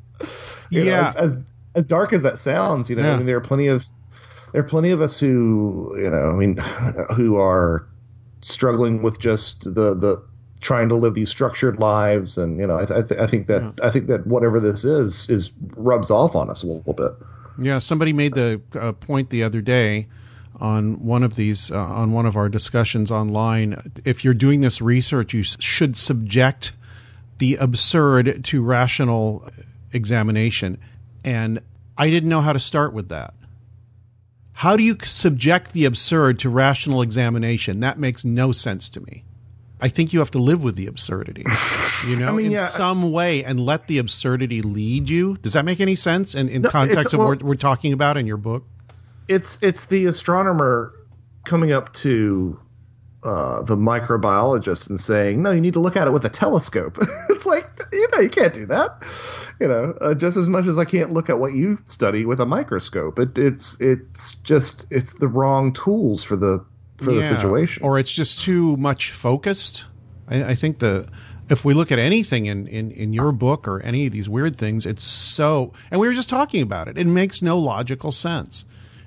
You know, Yeah. as, as as dark as that sounds, you know, Yeah. I mean, there are plenty of there are plenty of us who, you know, I mean, who are struggling with just the the trying to live these structured lives, and you know, I, th- I, th- I think that I think that whatever this is is rubs off on us a little bit. Yeah, somebody made the uh, point the other day on one of these uh, on one of our discussions online. If you're doing this research, you s- should subject the absurd to rational examination. And I didn't know how to start with that. How do you subject the absurd to rational examination? That makes no sense to me. I think you have to live with the absurdity, you know, mean, in yeah. some way, and let the absurdity lead you. Does that make any sense? In, in No, context of well- what we're talking about in your book? it's it's the astronomer coming up to uh, the microbiologist and saying, "No, you need to look at it with a telescope." it's like you know you can't do that. You know, uh, just as much as I can't look at what you study with a microscope. It, it's it's just it's the wrong tools for the for the situation. or it's just too much focused. I, I think the if we look at anything in, in in your book or any of these weird things, it's so. And we were just talking about it. It makes no logical sense.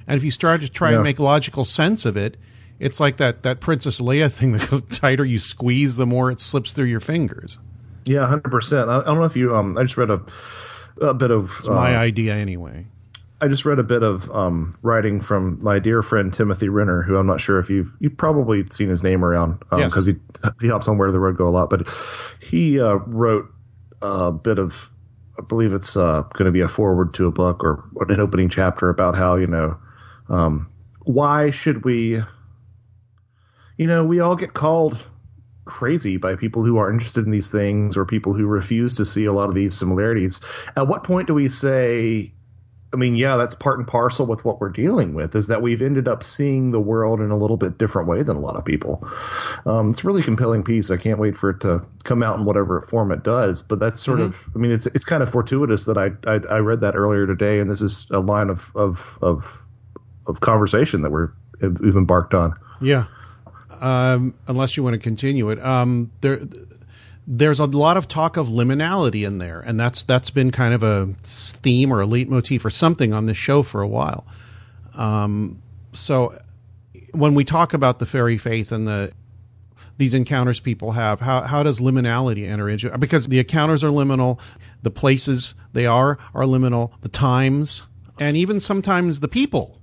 And if you start to try Yeah. and make logical sense of it, it's like that that Princess Leia thing. The tighter you squeeze, the more it slips through your fingers. yeah, hundred percent. I, I don't know if you. Um, I just read a a bit of It's my uh, idea anyway. I just read a bit of um, writing from my dear friend Timothy Renner, who I'm not sure if you've you've probably seen his name around Yes. because he he helps on Where the Road Go a lot. But he uh, wrote a bit of, I believe it's uh, going to be a forward to a book or an opening chapter about how you know um, why should we, you know, we all get called crazy by people who are interested in these things or people who refuse to see a lot of these similarities. At what point do we say? I mean, yeah, that's part and parcel with what we're dealing with is that we've ended up seeing the world in a little bit different way than a lot of people. Um, it's a really compelling piece. I can't wait for it to come out in whatever form it does. But that's sort of, I mean, it's it's kind of fortuitous that I, I I read that earlier today, and this is a line of of of, of conversation that we're we've embarked on. Yeah. Um, unless you want to continue it, um, there, there's a lot of talk of liminality in there, and that's that's been kind of a theme or a leitmotif or something on this show for a while. Um, so when we talk about the fairy faith and the these encounters people have, how how does liminality enter into it? Because the encounters are liminal, the places they are are liminal, the times, and even sometimes the people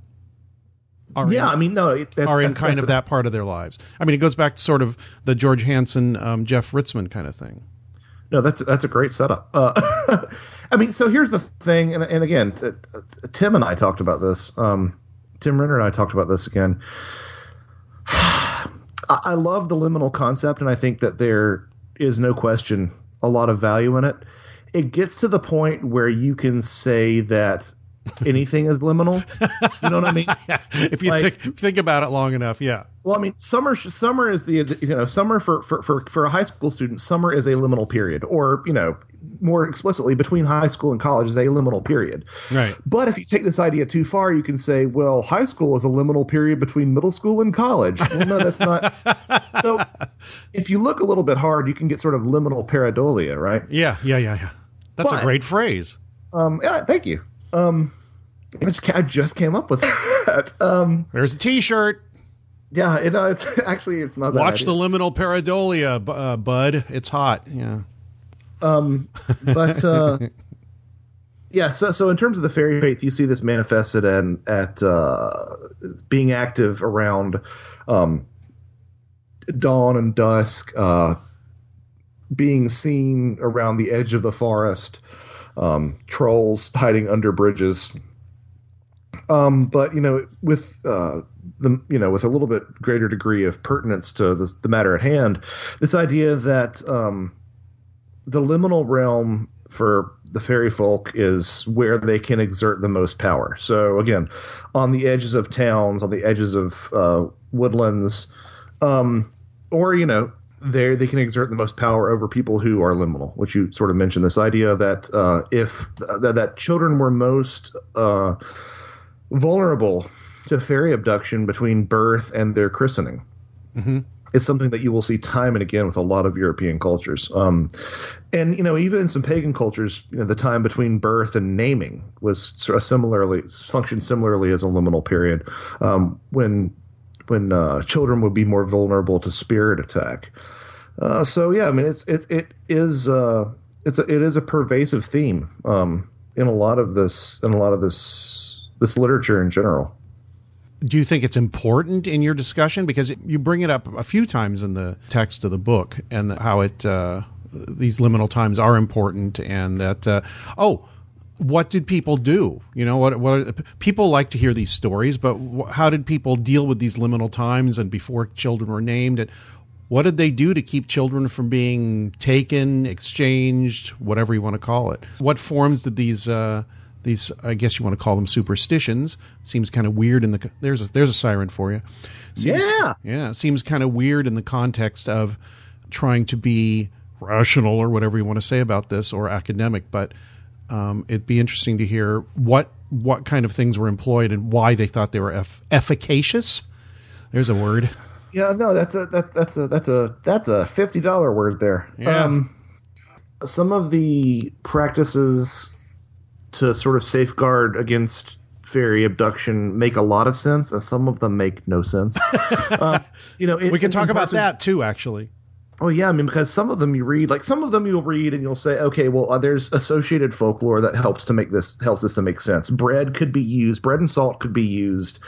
are yeah, in- I mean, no, it- that's, are in that's- kind that's of that part of their lives. I mean, it goes back to sort of the George Hansen, um, Jeff Ritzmann kind of thing. No, that's that's a great setup. Uh, I mean, so here's the thing, and, and again, t- t- Tim and I talked about this. Um, Tim Renner and I talked about this again. I, I love the liminal concept, and I think that there is no question a lot of value in it. it gets to the point where you can say that anything is liminal. You know what I mean? if you Like- think, think about it long enough, yeah. Well, I mean, summer summer is the you know summer for, for for for a high school student, summer is a liminal period, or you know more explicitly, between high school and college is a liminal period. Right. But if you take this idea too far, you can say, well, high school is a liminal period between middle school and college. Well, no, that's not. so if you look a little bit hard, you can get sort of liminal pareidolia, right? Yeah, yeah, yeah, yeah. That's a great phrase. Um, yeah, thank you. Um, I just, I just came up with that. Um, There's a T-shirt. yeah, it, uh, it's actually it's not. Watch the liminal pareidolia, uh, bud. It's hot. Yeah. Um, but uh, yeah, so so in terms of the fairy faith, you see this manifested and at uh, being active around um, dawn and dusk, uh, being seen around the edge of the forest, um, trolls hiding under bridges. Um, but you know, with uh, the you know, with a little bit greater degree of pertinence to the, the matter at hand, this idea that um, the liminal realm for the fairy folk is where they can exert the most power. So again, on the edges of towns, on the edges of uh, woodlands, um, or you know, there they can exert the most power over people who are liminal. Which you sort of mentioned this idea that uh, if that, that children were most uh, vulnerable to fairy abduction between birth and their christening is something that you will see time and again with a lot of European cultures. Um, and you know, even in some pagan cultures, you know, the time between birth and naming was sort of similarly functioned similarly as a liminal period um, when when uh, children would be more vulnerable to spirit attack. Uh, so yeah, I mean, it's it it is uh, it's a, it is a pervasive theme um, in a lot of this in a lot of this this literature in general. Do you think it's important in your discussion because it, you bring it up a few times in the text of the book and how it uh, these liminal times are important and that uh, oh what did people do you know what what people like to hear these stories but how did people deal with these liminal times and before children were named and what did they do to keep children from being taken exchanged whatever you want to call it what forms did these uh, these I guess you want to call them superstitions. Seems kind of weird in the there's a there's a siren for you. Seems, Yeah. yeah. Seems kind of weird in the context of trying to be rational or whatever you want to say about this or academic, but um, it'd be interesting to hear what what kind of things were employed and why they thought they were eff- efficacious. There's a word. Yeah, no, that's a that's that's a that's a that's a fifty dollar word there. Yeah. Um, some of the practices to sort of safeguard against fairy abduction make a lot of sense, and some of them make no sense. um, you know, in- We can talk about that too, actually. Oh yeah, I mean because some of them you read, like some of them you'll read and you'll say, okay, well uh, there's associated folklore that helps to make this helps this to make sense. Bread could be used, bread and salt could be used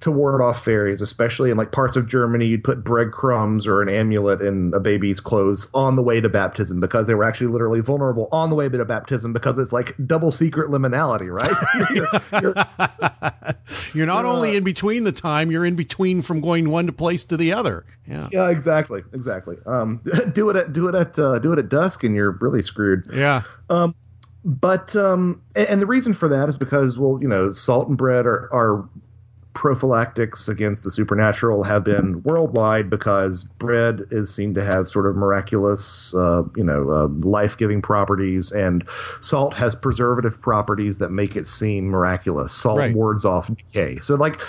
to ward off fairies, especially in like parts of Germany. You'd put breadcrumbs or an amulet in a baby's clothes on the way to baptism because they were actually literally vulnerable on the way to baptism because it's like double secret liminality, right? You're- you're- You're not only in between the time, you're in between from going one place to the other. Yeah. yeah, exactly, exactly. Um, do it at do it at uh, do it at dusk, and you're really screwed. Yeah. but um, and, and the reason for that is because well, you know, salt and bread are are prophylactics against the supernatural have been worldwide because bread is seen to have sort of miraculous, uh, you know, uh, life-giving properties, and salt has preservative properties that make it seem miraculous. Salt Right. wards off decay, so like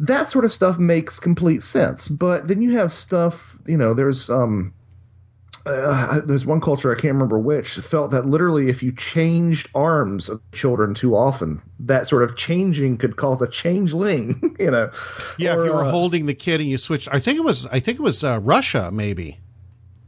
that sort of stuff makes complete sense. But then you have stuff, you know, there's um, uh, there's one culture I can't remember which felt that literally if you changed arms of children too often, that sort of changing could cause a changeling. You know. Yeah, if you were uh, holding the kid and you switched, I think it was, I think it was uh, Russia, maybe.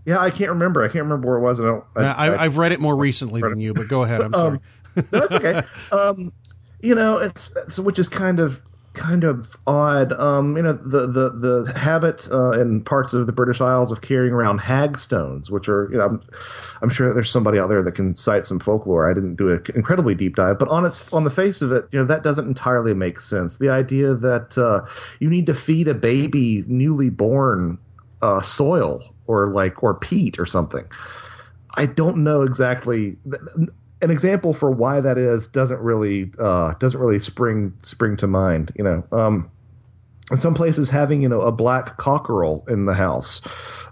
Yeah, I can't remember. I can't remember where it was. I don't. I, I- I've read it more recently than you, but go ahead. I'm sorry. No, that's okay. um, you know, it's, it's which is kind of kind of odd. Um, you know, the the the habit uh, in parts of the British Isles of carrying around hagstones, which are you know, I'm, I'm sure there's somebody out there that can cite some folklore. I didn't do an incredibly deep dive, but on its on the face of it, you know, that doesn't entirely make sense. The idea that uh, you need to feed a baby newly born uh, soil or like or peat or something I don't know exactly. An example for why that is doesn't really uh, doesn't really spring spring to mind. You know, um, in some places having you know a black cockerel in the house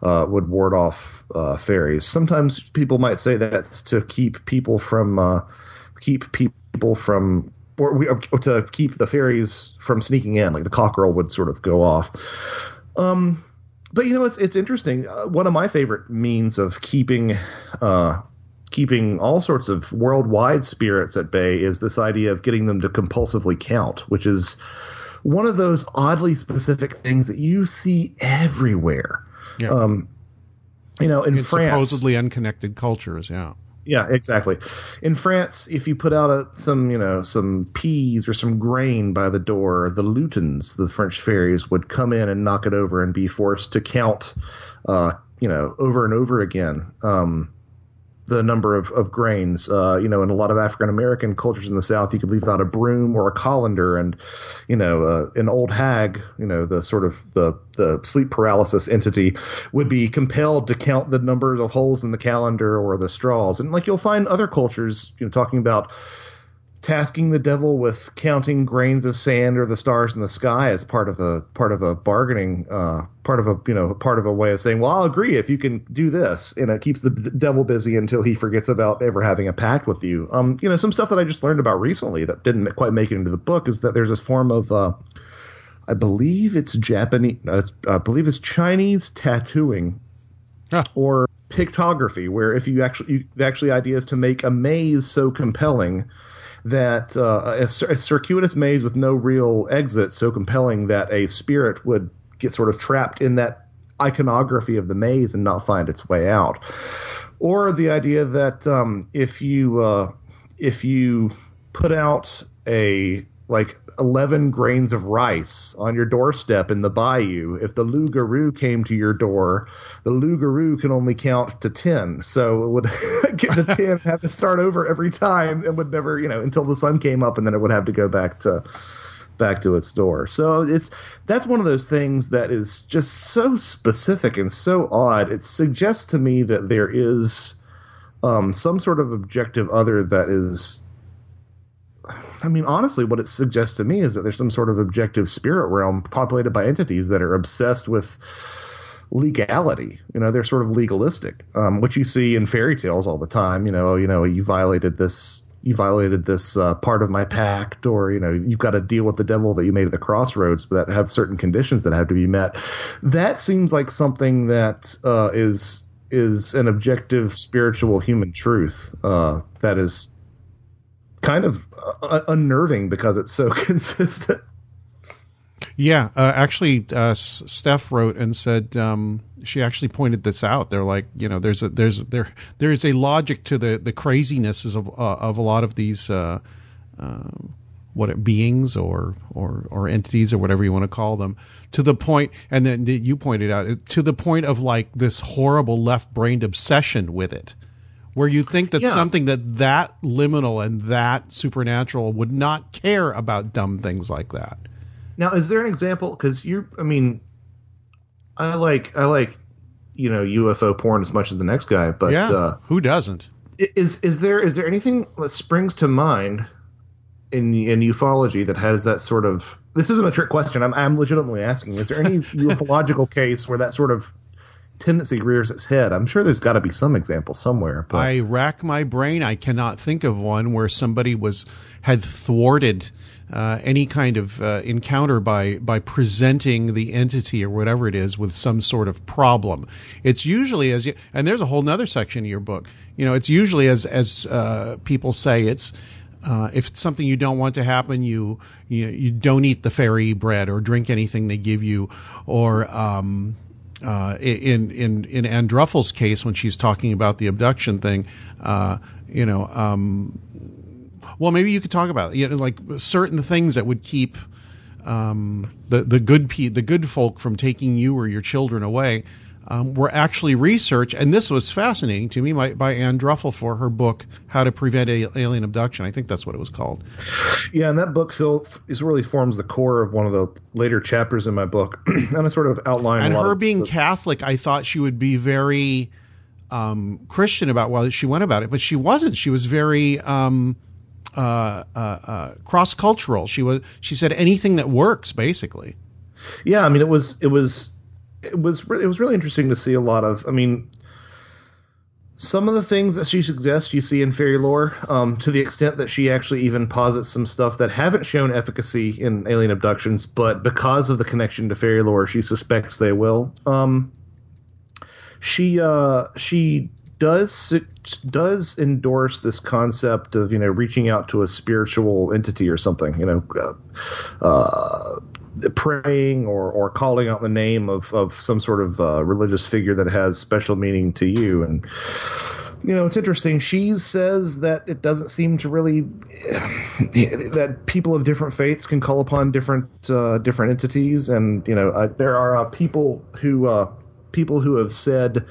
uh, would ward off uh, fairies. Sometimes people might say that's to keep people from uh, keep people from or, we, or to keep the fairies from sneaking in. Like the cockerel would sort of go off. Um, but you know, it's it's interesting. Uh, one of my favorite means of keeping uh, keeping all sorts of worldwide spirits at bay is this idea of getting them to compulsively count, which is one of those oddly specific things that you see everywhere. Yeah. Um, you know, in in France, supposedly unconnected cultures. Yeah. yeah, exactly. In France, if you put out a, some, you know, some peas or some grain by the door, the lutins, the French fairies, would come in and knock it over and be forced to count, uh, you know, over and over again. Um, the number of, of grains. Uh, you know, in a lot of African American cultures in the South, you could leave out a broom or a colander, and you know, uh, an old hag, you know, the sort of the the sleep paralysis entity would be compelled to count the numbers of holes in the calendar or the straws. And like you'll find other cultures, you know, talking about tasking the devil with counting grains of sand or the stars in the sky as part of a part of a bargaining uh, part of a you know part of a way of saying well I'll agree if you can do this and it keeps the devil busy until he forgets about ever having a pact with you. Um you know some stuff that I just learned about recently that didn't quite make it into the book is that there's this form of uh, I believe it's Japanese uh, I believe it's Chinese tattooing or pictography where if you actually you, the actually idea is to make a maze so compelling that uh, a, circuitous maze with no real exit so compelling that a spirit would get sort of trapped in that iconography of the maze and not find its way out. Or the idea that um, if you uh, if you put out a like 11 grains of rice on your doorstep in the bayou. If the loup-garou came to your door, the loup-garou can only count to 10. So it would get to 10, have to start over every time and would never, you know, until the sun came up and then it would have to go back to back to its door. So it's that's one of those things that is just so specific and so odd. It suggests to me that there is um, some sort of objective other that is I mean, honestly, what it suggests to me is that there's some sort of objective spirit realm populated by entities that are obsessed with legality. You know, they're sort of legalistic, um, which you see in fairy tales all the time. You know, you know, you violated this, you violated this uh, part of my pact, or you know, you've got to deal with the devil that you made at the crossroads that have certain conditions that have to be met. That seems like something that uh, is is an objective spiritual human truth uh, that is kind of uh, unnerving because it's so consistent. Yeah, uh, actually, uh, Steph wrote and said um, she actually pointed this out. They're like, you know, there's a there's there there's a logic to the the crazinesses of uh, of a lot of these uh, what beings or or or entities or whatever you want to call them. To the point, and then you pointed out to the point of like this horrible left brained obsession with it where you think that Yeah. something that that liminal and that supernatural would not care about dumb things like that. Now, is there an example? Because you're, I mean, I like I like you know UFO porn as much as the next guy, but yeah, uh, who doesn't? is is there is there anything that springs to mind in in ufology that has that sort of? This isn't a trick question. I'm I'm legitimately asking. Is there any ufological case where that sort of tendency rears its head? I'm sure there's got to be some example somewhere. But I rack my brain. I cannot think of one where somebody was had thwarted uh, any kind of uh, encounter by by presenting the entity or whatever it is with some sort of problem. It's usually as you, and there's a whole nother section of your book. You know, it's usually as as uh, people say it's. Uh, if it's something you don't want to happen, you, you you don't eat the fairy bread or drink anything they give you, or um, uh, in in in Ann Druffel's case when she's talking about the abduction thing, uh, you know, um, well, maybe you could talk about you know, like certain things that would keep um, the the good pe- the good folk from taking you or your children away. Um, were actually research, and this was fascinating to me by, by Ann Druffel for her book "How to Prevent A- Alien Abduction." I think that's what it was called. Yeah, and that book Phil is really forms the core of one of the later chapters in my book, and I sort of outline and her being the- Catholic, I thought she would be very um, Christian about why she went about it, but she wasn't. She was very um, uh, uh, uh, cross cultural. She was. She said anything that works, basically. Yeah, I mean, it was it was it was it was really interesting to see a lot of. I mean, some of the things that she suggests you see in fairy lore, um, to the extent that she actually even posits some stuff that haven't shown efficacy in alien abductions, but because of the connection to fairy lore, she suspects they will. Um, she uh, she does does endorse this concept of you know reaching out to a spiritual entity or something, you know, uh, uh, praying or, or calling out the name of, of some sort of uh, religious figure that has special meaning to you. And, you know, it's interesting. She says that it doesn't seem to really that people of different faiths can call upon different uh, different entities, and you know, uh, there are uh, people who uh, people who have said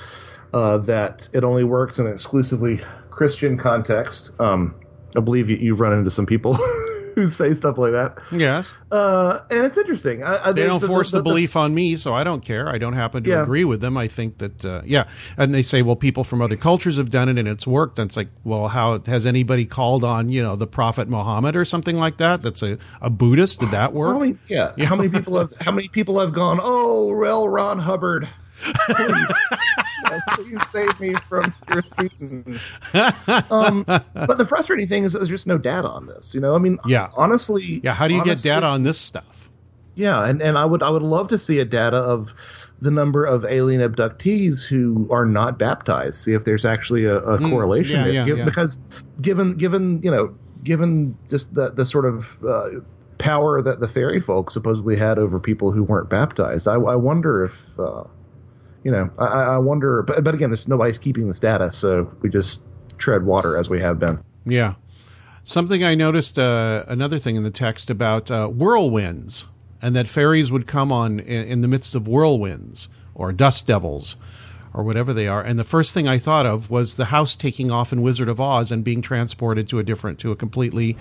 uh, that it only works in an exclusively Christian context. Um, I believe you, you've run into some people who say stuff like that. Yes. Uh, and it's interesting. I, I, they don't the, force the, the, belief on me, so I don't care. I don't happen to Yeah. agree with them. I think that, uh, yeah. And they say, well, people from other cultures have done it and it's worked. And it's like, well, how has anybody called on, you know, the Prophet Muhammad or something like that? That's a, a Buddhist. Did that work? How many, yeah. How many people have how many people have gone? Oh, well, Ron Hubbard. Please, save me from your. Um, but the frustrating thing is that there's just no data on this. You know, I mean, Yeah. honestly, yeah. How do you get data on this stuff? Yeah, and, and I would I would love to see a data of the number of alien abductees who are not baptized. See if there's actually a, a Mm, correlation yeah, yeah, Giv- yeah. because given given you know given just the the sort of uh, power that the fairy folk supposedly had over people who weren't baptized, I, I wonder if uh, you know I, I wonder. But but again, there's nobody's keeping this data, so we just tread water as we have been. Yeah. Something I noticed, uh, another thing in the text about uh, whirlwinds, and that fairies would come on in, in the midst of whirlwinds or dust devils or whatever they are. And the first thing I thought of was the house taking off in Wizard of Oz and being transported to a different, to a completely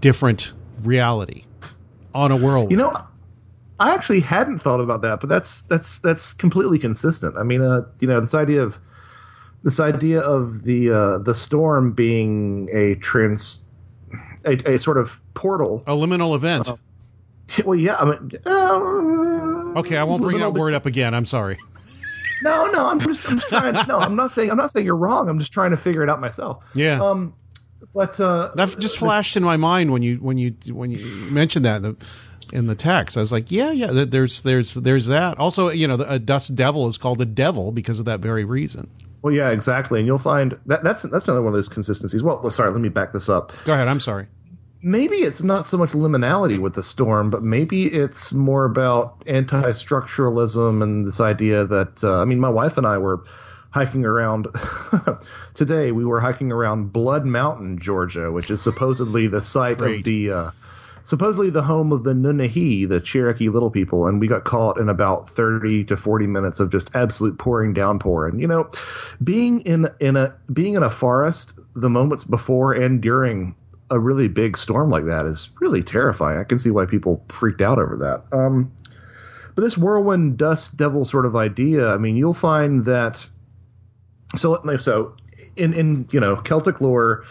different reality on a whirlwind. You know, I actually hadn't thought about that, but that's that's that's completely consistent. I mean, uh, you know, this idea of this idea of the uh, the storm being a trans a, a sort of portal. a liminal event. Well, yeah, I mean, uh, okay, I won't bring that word up again. I'm sorry. No, no, I'm just I'm just trying. no, I'm not saying I'm not saying you're wrong. I'm just trying to figure it out myself. Yeah. Um, but uh, That just flashed in my mind when you when you when you mentioned that the, in the text. I was like, yeah, yeah. There's there's there's that. Also, you know, a dust devil is called a devil because of that very reason. well, yeah, exactly. And you'll find that that's that's another one of those consistencies. Well, sorry, let me back this up. Go ahead. I'm sorry. maybe it's not so much liminality with the storm, but maybe it's more about anti-structuralism and this idea that uh, I mean, my wife and I were hiking around today. We were hiking around Blood Mountain, Georgia, which is supposedly the site Great. of the. Uh, Supposedly the home of the Nunnehi, the Cherokee Little People, and we got caught in about thirty to forty minutes of just absolute pouring downpour. And you know, being in in a being in a forest the moments before and during a really big storm like that is really terrifying. I can see why people freaked out over that. Um, but this whirlwind dust devil sort of idea, I mean, you'll find that. So so in in you know Celtic lore,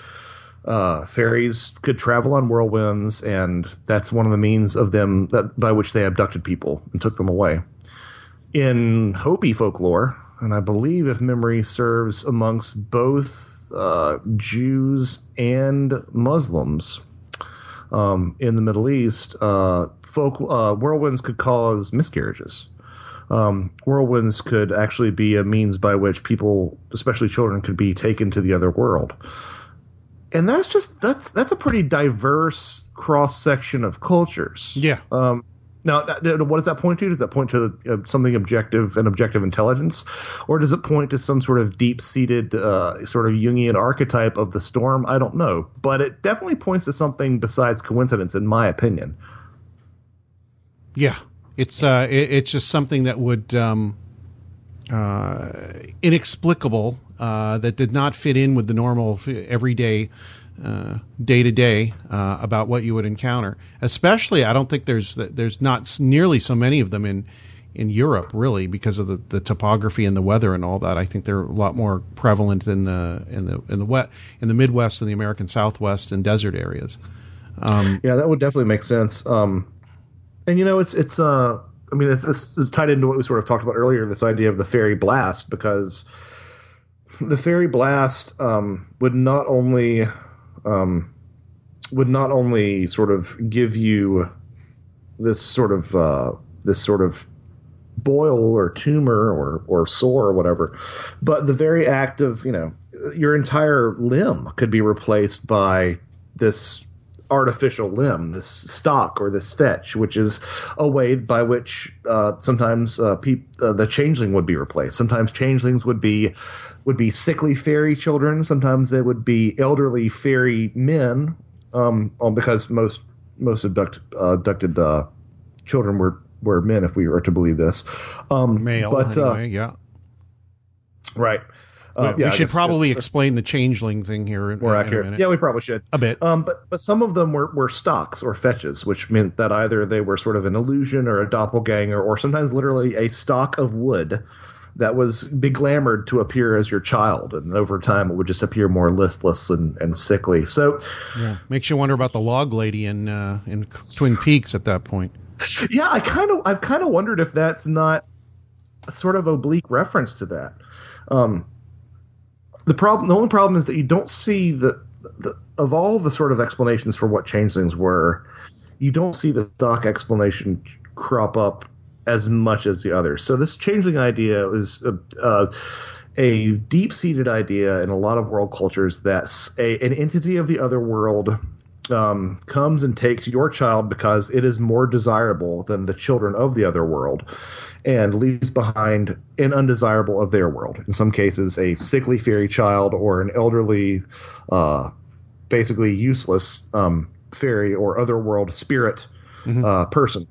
uh, fairies could travel on whirlwinds, and that's one of the means of them that by which they abducted people and took them away. In Hopi folklore, and I believe if memory serves, amongst both uh, Jews and Muslims um, in the Middle East, uh, folk uh, whirlwinds could cause miscarriages. Um, whirlwinds could actually be a means by which people, especially children, could be taken to the other world. And that's just that's that's a pretty diverse cross section of cultures. Yeah. Um, now, what does that point to? Does that point to uh, something objective and objective intelligence, or does it point to some sort of deep-seated, uh, sort of Jungian archetype of the storm? I don't know, but it definitely points to something besides coincidence, in my opinion. Yeah, it's uh, it, it's just something that would um, uh, inexplicable uh, that did not fit in with the normal everyday day to day about what you would encounter. Especially, I don't think there's there's not nearly so many of them in in Europe, really, because of the, the topography and the weather and all that. I think they're a lot more prevalent in the in the in the wet in the Midwest and the American Southwest and desert areas. Um, yeah, that would definitely make sense. Um, and you know, it's it's uh, I mean, this is tied into what we sort of talked about earlier. This idea of the fairy blast, because the fairy blast um, would not only um, would not only sort of give you this sort of uh, this sort of boil or tumor or or sore or whatever, but the very act of you know your entire limb could be replaced by this artificial limb, this stock or this fetch, which is a way by which uh, sometimes uh, uh, the changeling would be replaced. Sometimes changelings would be would be sickly fairy children. Sometimes they would be elderly fairy men, um, because most most abduct, uh, abducted uh, children were were men, if we are to believe this. Um, Male, but uh, yeah. right. Uh, we yeah, I should probably explain the changeling thing here. In, more accurate. minute. Yeah, we probably should a bit. Um, but but some of them were, were stocks or fetches, which meant that either they were sort of an illusion or a doppelganger, or sometimes literally a stock of wood that was beglamored to appear as your child, and over time it would just appear more listless and, and sickly. So Yeah, makes you wonder about the log lady in uh, in Twin Peaks at that point. yeah, I kind of I've kind of wondered if that's not a sort of oblique reference to that. Um, the problem, the only problem is that you don't see the, the of all the sort of explanations for what changelings were, you don't see the stock explanation crop up as much as the others. So this changeling idea is a, uh, a deep-seated idea in a lot of world cultures that a, an entity of the other world um, comes and takes your child because it is more desirable than the children of the other world and leaves behind an undesirable of their world. In some cases, a sickly fairy child or an elderly, uh, basically useless um, fairy or otherworld spirit uh, person.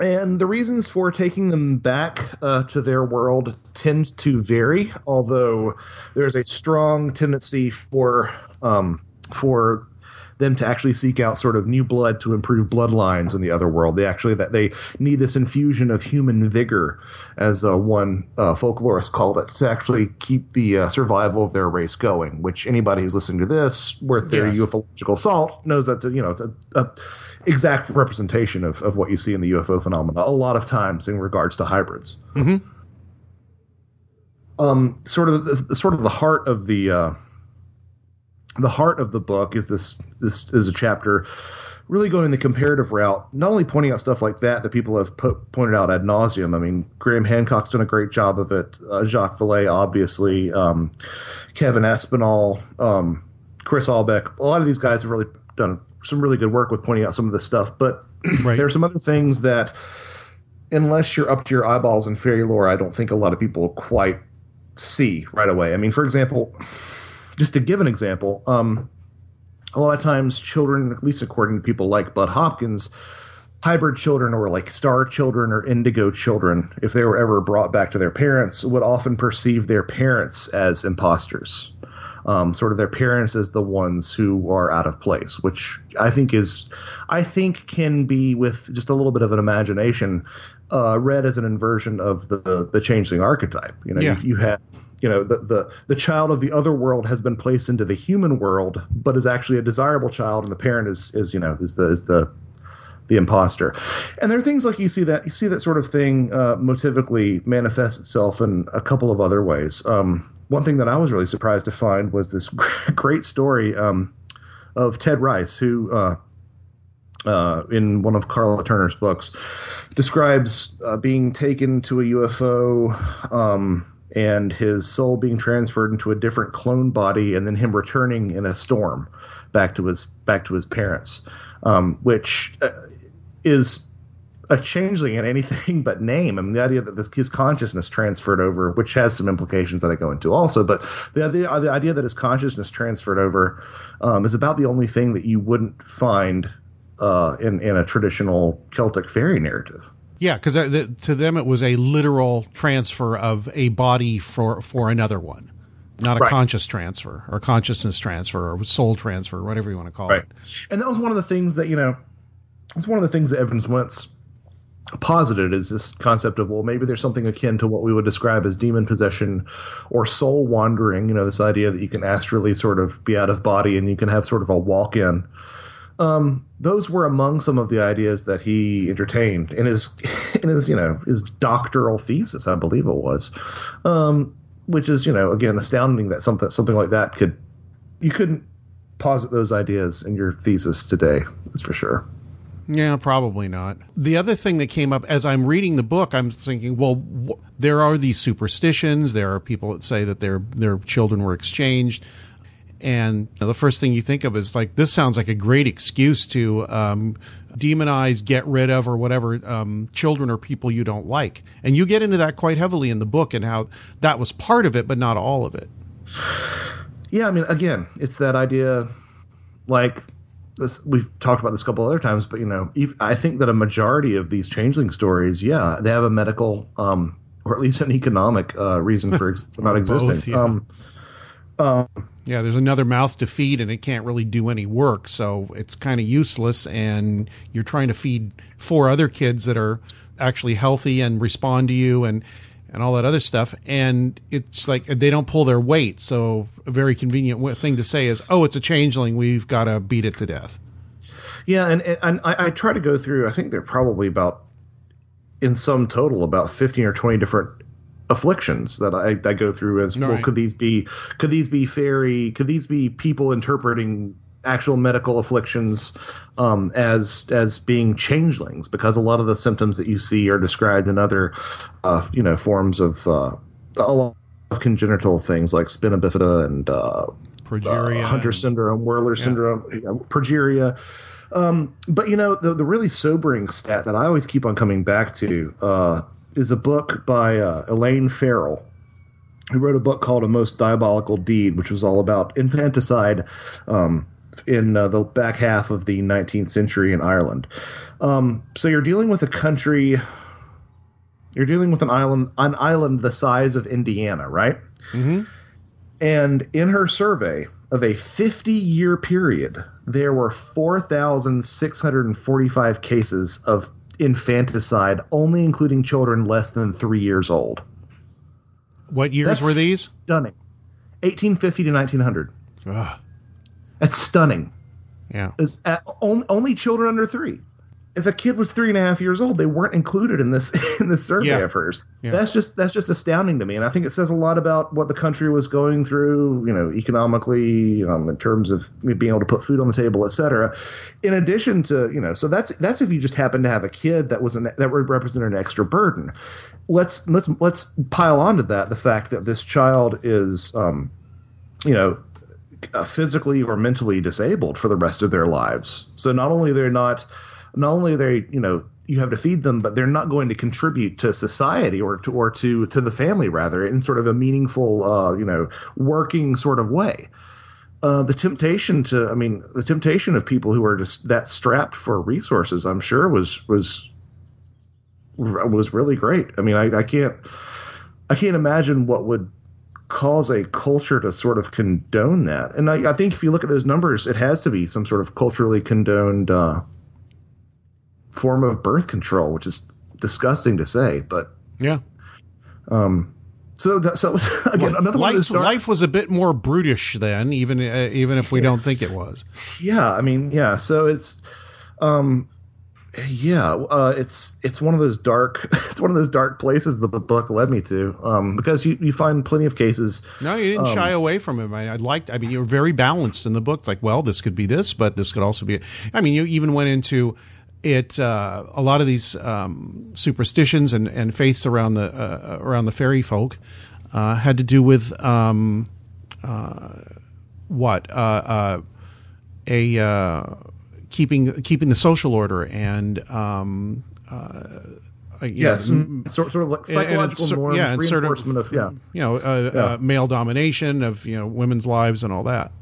And the reasons for taking them back uh, to their world tend to vary, although there's a strong tendency for um, for them to actually seek out sort of new blood to improve bloodlines in the other world. They actually that they need this infusion of human vigor, as uh, one uh, folklorist called it, to actually keep the uh, survival of their race going. Which anybody who's listening to this, worth their Yes. ufological salt, knows that's a, you know it's a, a exact representation of, of what you see in the UFO phenomena a lot of times in regards to hybrids. Mm-hmm. Um, sort of the, sort of the heart of the uh, the heart of the book is this this is a chapter really going the comparative route, not only pointing out stuff like that that people have put, pointed out ad nauseum. I mean, Graham Hancock's done a great job of it. Uh, Jacques Vallée, obviously, um, Kevin Aspinall, um, Chris Aubeck. A lot of these guys have really done some really good work with pointing out some of this stuff. But Right. there are some other things that, unless you're up to your eyeballs in fairy lore, I don't think a lot of people quite see right away. I mean, for example, just to give an example, um, a lot of times children, at least according to people like Bud Hopkins, hybrid children or like star children or indigo children, if they were ever brought back to their parents, would often perceive their parents as imposters. Um, sort of their parents as the ones who are out of place, which I think is, I think can be with just a little bit of an imagination, uh, read as an inversion of the the changeling archetype. You know, Yeah. you, you have you know the, the the child of the other world has been placed into the human world but is actually a desirable child and the parent is is you know is the is the the imposter and there are things like you see that you see that sort of thing uh, motivically manifest itself in a couple of other ways um, one thing that i was really surprised to find was this great story um, of ted rice who uh, uh, in one of Karla Turner's books, describes uh, being taken to a UFO um, and his soul being transferred into a different clone body, and then him returning in a storm back to his back to his parents, um, which uh, is a changeling in anything but name. I mean, the idea that this, his consciousness transferred over, which has some implications that I go into also, but the idea, the idea that his consciousness transferred over um, is about the only thing that you wouldn't find uh, in in a traditional Celtic fairy narrative. Yeah, because to them it was a literal transfer of a body for for another one, not a Right. conscious transfer or consciousness transfer or soul transfer, whatever you want to call Right. it. And that was one of the things that you know, it's one of the things that Evans Wentz posited is this concept of well maybe there's something akin to what we would describe as demon possession or soul wandering you know this idea that you can astrally sort of be out of body and you can have sort of a walk in um, those were among some of the ideas that he entertained in his in his you know his doctoral thesis I believe it was. Um, which is you know again astounding that something something like that could you couldn't posit those ideas in your thesis today that's for sure Yeah, probably not. The other thing that came up as I'm reading the book, I'm thinking, well, wh- there are these superstitions. There are people that say that their their children were exchanged, and you know, the first thing you think of is like this sounds like a great excuse to um, demonize, get rid of, or whatever um, children or people you don't like. And you get into that quite heavily in the book and how that was part of it, but not all of it. Yeah, I mean, again, it's that idea, like this. We've talked about this a couple other times, but you know, I think that a majority of these changeling stories, yeah, they have a medical, um, or at least an economic uh, reason for, ex- for not existing. Both, yeah. Um, um, Yeah, there's another mouth to feed, and it can't really do any work, so it's kind of useless. And you're trying to feed four other kids that are actually healthy and respond to you, and and all that other stuff. And it's like they don't pull their weight. So a very convenient thing to say is, "Oh, it's a changeling. We've got to beat it to death." Yeah, and and I, I try to go through. I think there are probably about, in some total, about fifteen or twenty different afflictions that I, I go through as well. Could these be? Could these be fairy? Could these be people interpreting actual medical afflictions um, as as being changelings? Because a lot of the symptoms that you see are described in other, uh, you know, forms of uh, a lot of congenital things like spina bifida and uh, Progeria uh, Hunter and- syndrome, Werner syndrome, yeah, progeria. Um, but you know, the the really sobering stat that I always keep on coming back to uh, is a book by uh, Elaine Farrell, who wrote a book called A Most Diabolical Deed, which was all about infanticide um, in uh, the back half of the 19th century in Ireland. Um, so you're dealing with a country. You're dealing with an island, an island the size of Indiana, right? Mm-hmm. And in her survey of a 50 year period, there were 4,645 cases of infanticide, only including children less than three years old. What years That's were these? Stunning. 1850 to 1900. Ugh. That's stunning. Yeah. Is uh, only, only children under three. If a kid was three and a half years old, they weren't included in this in this survey Yeah. of hers. Yeah. That's just that's just astounding to me, and I think it says a lot about what the country was going through, you know, economically, um, in terms of being able to put food on the table, et cetera. In addition to, you know, so that's that's if you just happen to have a kid that was an that would represent an extra burden. Let's let's let's pile onto that the fact that this child is, um, you know, uh, physically or mentally disabled for the rest of their lives. So not only they're not, not only they, you know, you have to feed them, but they're not going to contribute to society or to or to to the family rather in sort of a meaningful, uh, you know, working sort of way. Uh, the temptation to, I mean, the temptation of people who are just that strapped for resources, I'm sure was was was really great. I mean, I, I can't, I can't imagine what would cause a culture to sort of condone that. And I, I think if you look at those numbers, it has to be some sort of culturally condoned uh, form of birth control, which is disgusting to say. But Yeah. um, so that, so was again another one of Life, dark, life was a bit more brutish then, even uh, even if we don't think it was. yeah. I mean, yeah. So it's um, yeah. Uh, it's it's one of those dark it's one of those dark places that the book led me to um, because you you find plenty of cases. No, you didn't Um, shy away from it. I, I liked. I mean, you were very balanced in the book. It's like, well, this could be this, but this could also be. I mean, you even went into it. Uh, a lot of these um, superstitions and, and faiths around the uh, around the fairy folk uh, had to do with um, uh, what uh, uh, a uh, keeping keeping the social order and. Um, uh, know, Yes, m- sort, sort of like and- and psychological it's- norms, yeah, and sort of- reinforcement of, yeah. you know, uh, Yeah. uh, male domination of you know women's lives and all that.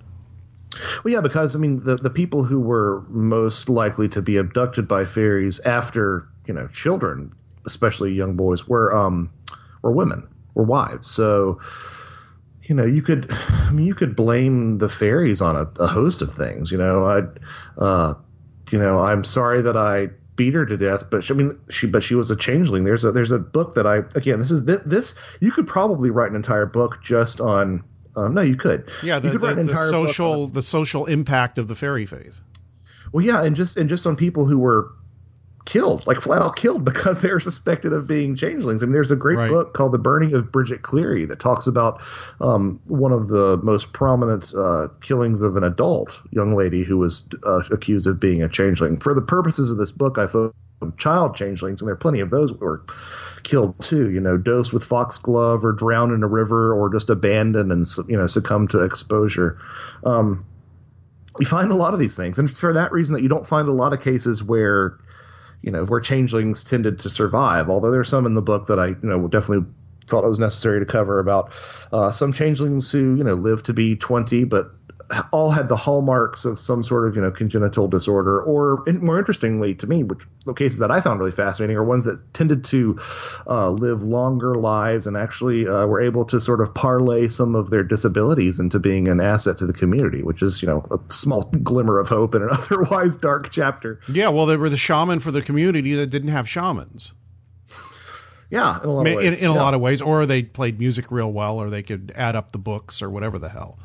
Well, yeah, because I mean, the the people who were most likely to be abducted by fairies after you know children, especially young boys, were um were women, were wives. So you know, you could, I mean, you could blame the fairies on a, a host of things. You know, I, uh, you know, I'm sorry that I beat her to death, but she, I mean, she but she was a changeling. There's a there's a book that I again this is this, this you could probably write an entire book just on. Um, no, you could. Yeah, the, you could write the, the social on- the social impact of the fairy faith. well, yeah, and just and just on people who were killed, like flat out killed because they're suspected of being changelings. I mean, there's a great Right. book called The Burning of Bridget Cleary that talks about um, one of the most prominent uh, killings of an adult young lady who was uh, accused of being a changeling. For the purposes of this book, I focused on child changelings, and there are plenty of those who were killed too. You know, dosed with foxglove or drowned in a river or just abandoned and you know succumbed to exposure. Um, you find a lot of these things, and it's for that reason that you don't find a lot of cases where you know where changelings tended to survive. Although there's some in the book that I you know definitely thought it was necessary to cover about uh, some changelings who you know lived to be 20, but all had the hallmarks of some sort of you know congenital disorder, or more interestingly to me, which the cases that I found really fascinating are ones that tended to uh, live longer lives and actually uh, were able to sort of parlay some of their disabilities into being an asset to the community, which is you know a small glimmer of hope in an otherwise dark chapter. Yeah, well, they were the shaman for the community that didn't have shamans. Yeah, in a lot of ways. in, in a lot of ways, or they played music real well, or they could add up the books, or whatever the hell.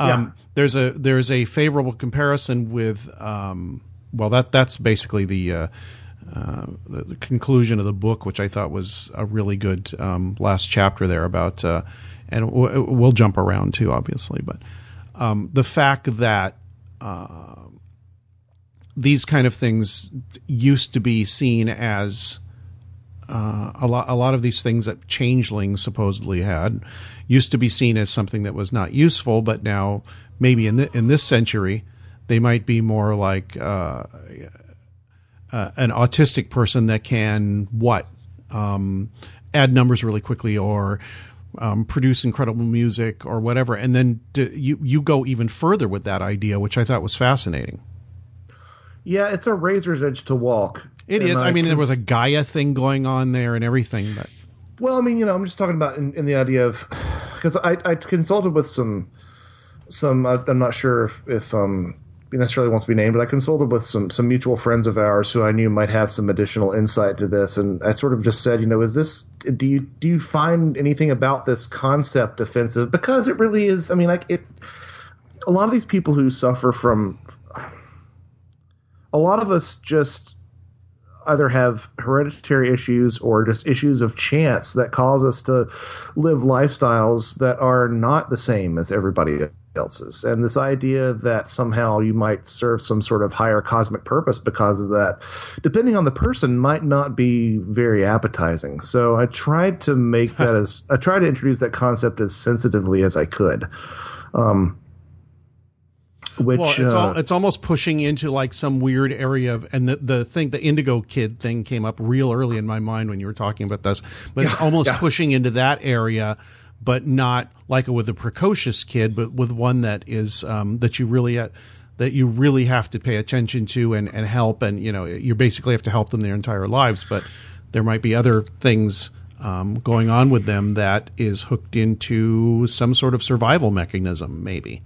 Um, Yeah. There's a there's a favorable comparison with um, well that that's basically the, uh, uh, the conclusion of the book, which I thought was a really good um, last chapter there about uh, and w- we'll jump around too, obviously, but um, the fact that uh, these kind of things used to be seen as uh, a lot a lot of these things that changelings supposedly had used to be seen as something that was not useful, but now maybe in the, in this century they might be more like uh, uh, an autistic person that can what um, add numbers really quickly or um, produce incredible music or whatever, and then you you go even further with that idea, which I thought was fascinating. Yeah, it's a razor's edge to walk. It And. I mean, there was a Gaia thing going on there and everything, but Well, I mean, you know, I'm just talking about in, in the idea of because I, I consulted with some some I, I'm not sure if, if um he necessarily wants to be named, but I consulted with some some mutual friends of ours who I knew might have some additional insight to this, and I sort of just said, you know, is this do you do you find anything about this concept offensive? Because it really is. I mean, like it. A lot of these people who suffer from a lot of us just either have hereditary issues or just issues of chance that cause us to live lifestyles that are not the same as everybody else's. And this idea that somehow you might serve some sort of higher cosmic purpose because of that, depending on the person, might not be very appetizing. So I tried to make that as I tried to introduce that concept as sensitively as I could. Um, which well, it's, uh, all, it's almost pushing into like some weird area of, and the, the thing, the Indigo Kid thing came up real early in my mind when you were talking about this, but it's almost yeah. pushing into that area, but not like with a precocious kid, but with one that is, um, that you really, uh, that you really have to pay attention to and, and help. And, you know, you basically have to help them their entire lives, but there might be other things, um, going on with them that is hooked into some sort of survival mechanism, maybe.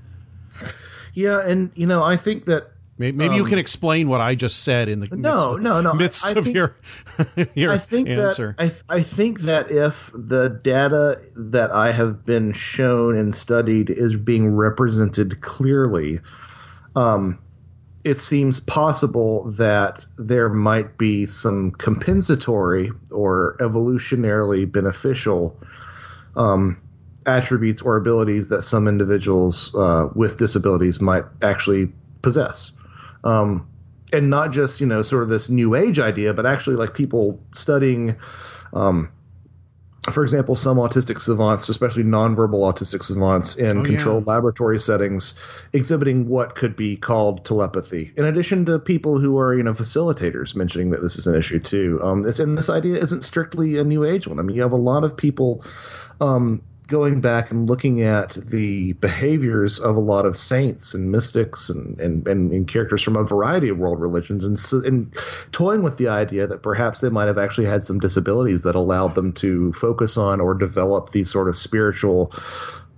Yeah, and you know, I think that Maybe, maybe you Um, can explain what I just said in the No, midst, no, no. I- midst I of think- your your I think answer. that I, I think that if the data that I have been shown and studied is being represented clearly, um, it seems possible that there might be some compensatory or evolutionarily beneficial um, attributes or abilities that some individuals uh, with disabilities might actually possess. Um, and not just you know sort of this new age idea, but actually like people studying, um, for example, some autistic savants, especially nonverbal autistic savants in Oh, yeah. controlled laboratory settings, exhibiting what could be called telepathy. In addition to people who are you know facilitators mentioning that this is an issue too. Um, this, and this idea isn't strictly a new age one. I mean, you have a lot of people. Um, going back and looking at the behaviors of a lot of saints and mystics and, and, and, and characters from a variety of world religions and, so, and toying with the idea that perhaps they might have actually had some disabilities that allowed them to focus on or develop these sort of spiritual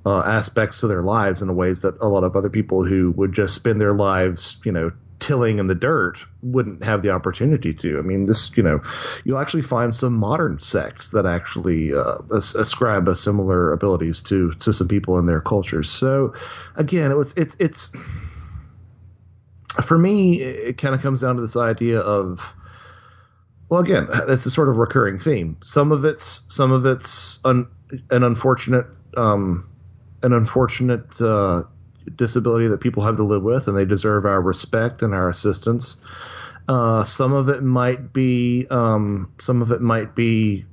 uh, aspects to their lives in ways that a lot of other people who would just spend their lives, you know, tilling in the dirt wouldn't have the opportunity to. I mean, this, you know, you'll actually find some modern sects that actually uh, ascribe a similar abilities to to some people in their cultures. So, again, it was it's it's for me, it kind of comes down to this idea of well, again, it's a sort of recurring theme. Some of it's some of it's un, an unfortunate um, an unfortunate uh, disability that people have to live with, and they deserve our respect and our assistance. Uh, some of it might be um, some of it might be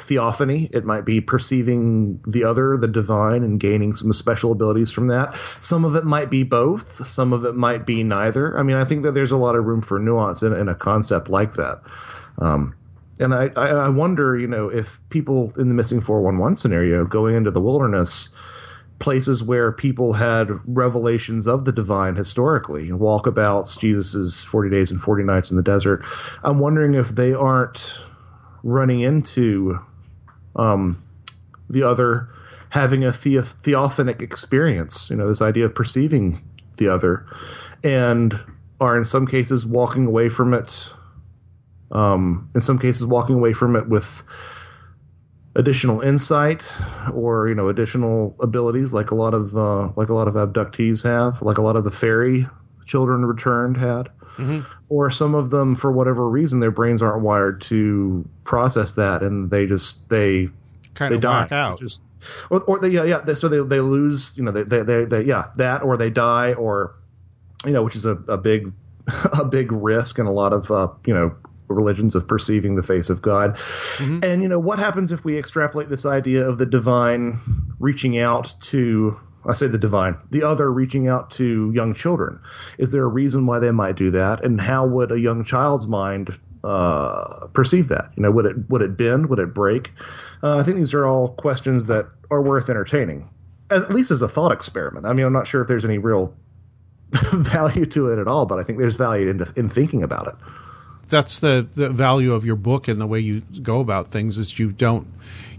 theophany. It might be perceiving the other, the divine, and gaining some special abilities from that. Some of it might be both. Some of it might be neither. I mean, I think that there's a lot of room for nuance in, in a concept like that. Um, and I, I wonder, you know, if people in the missing 411 scenario going into the wilderness places where people had revelations of the divine historically, and walkabouts, Jesus's 40 days and 40 nights in the desert. I'm wondering if they aren't running into um, the other having a the- theophanic experience, you know, this idea of perceiving the other, and are in some cases walking away from it. Um, in some cases, walking away from it with additional insight or you know additional abilities like a lot of uh, like a lot of abductees have like a lot of the fairy children returned had. Mm-hmm. or some of them for whatever reason their brains aren't wired to process that and they just they kind they of die out. Just or, or they, yeah yeah they, so they, they lose you know they, they, they, they yeah that or they die or you know which is a, a big a big risk and a lot of uh, you know religions of perceiving the face of God. Mm-hmm. And you know, what happens if we extrapolate this idea of the divine reaching out to I say the divine, the other reaching out to young children? Is there a reason why they might do that? And how would a young child's mind uh, perceive that? You know, would it would it bend? Would it break? Uh, I think these are all questions that are worth entertaining, at least as a thought experiment. I mean, I'm not sure if there's any real value to it at all, but I think there's value in, in thinking about it that's the the value of your book and the way you go about things is you don't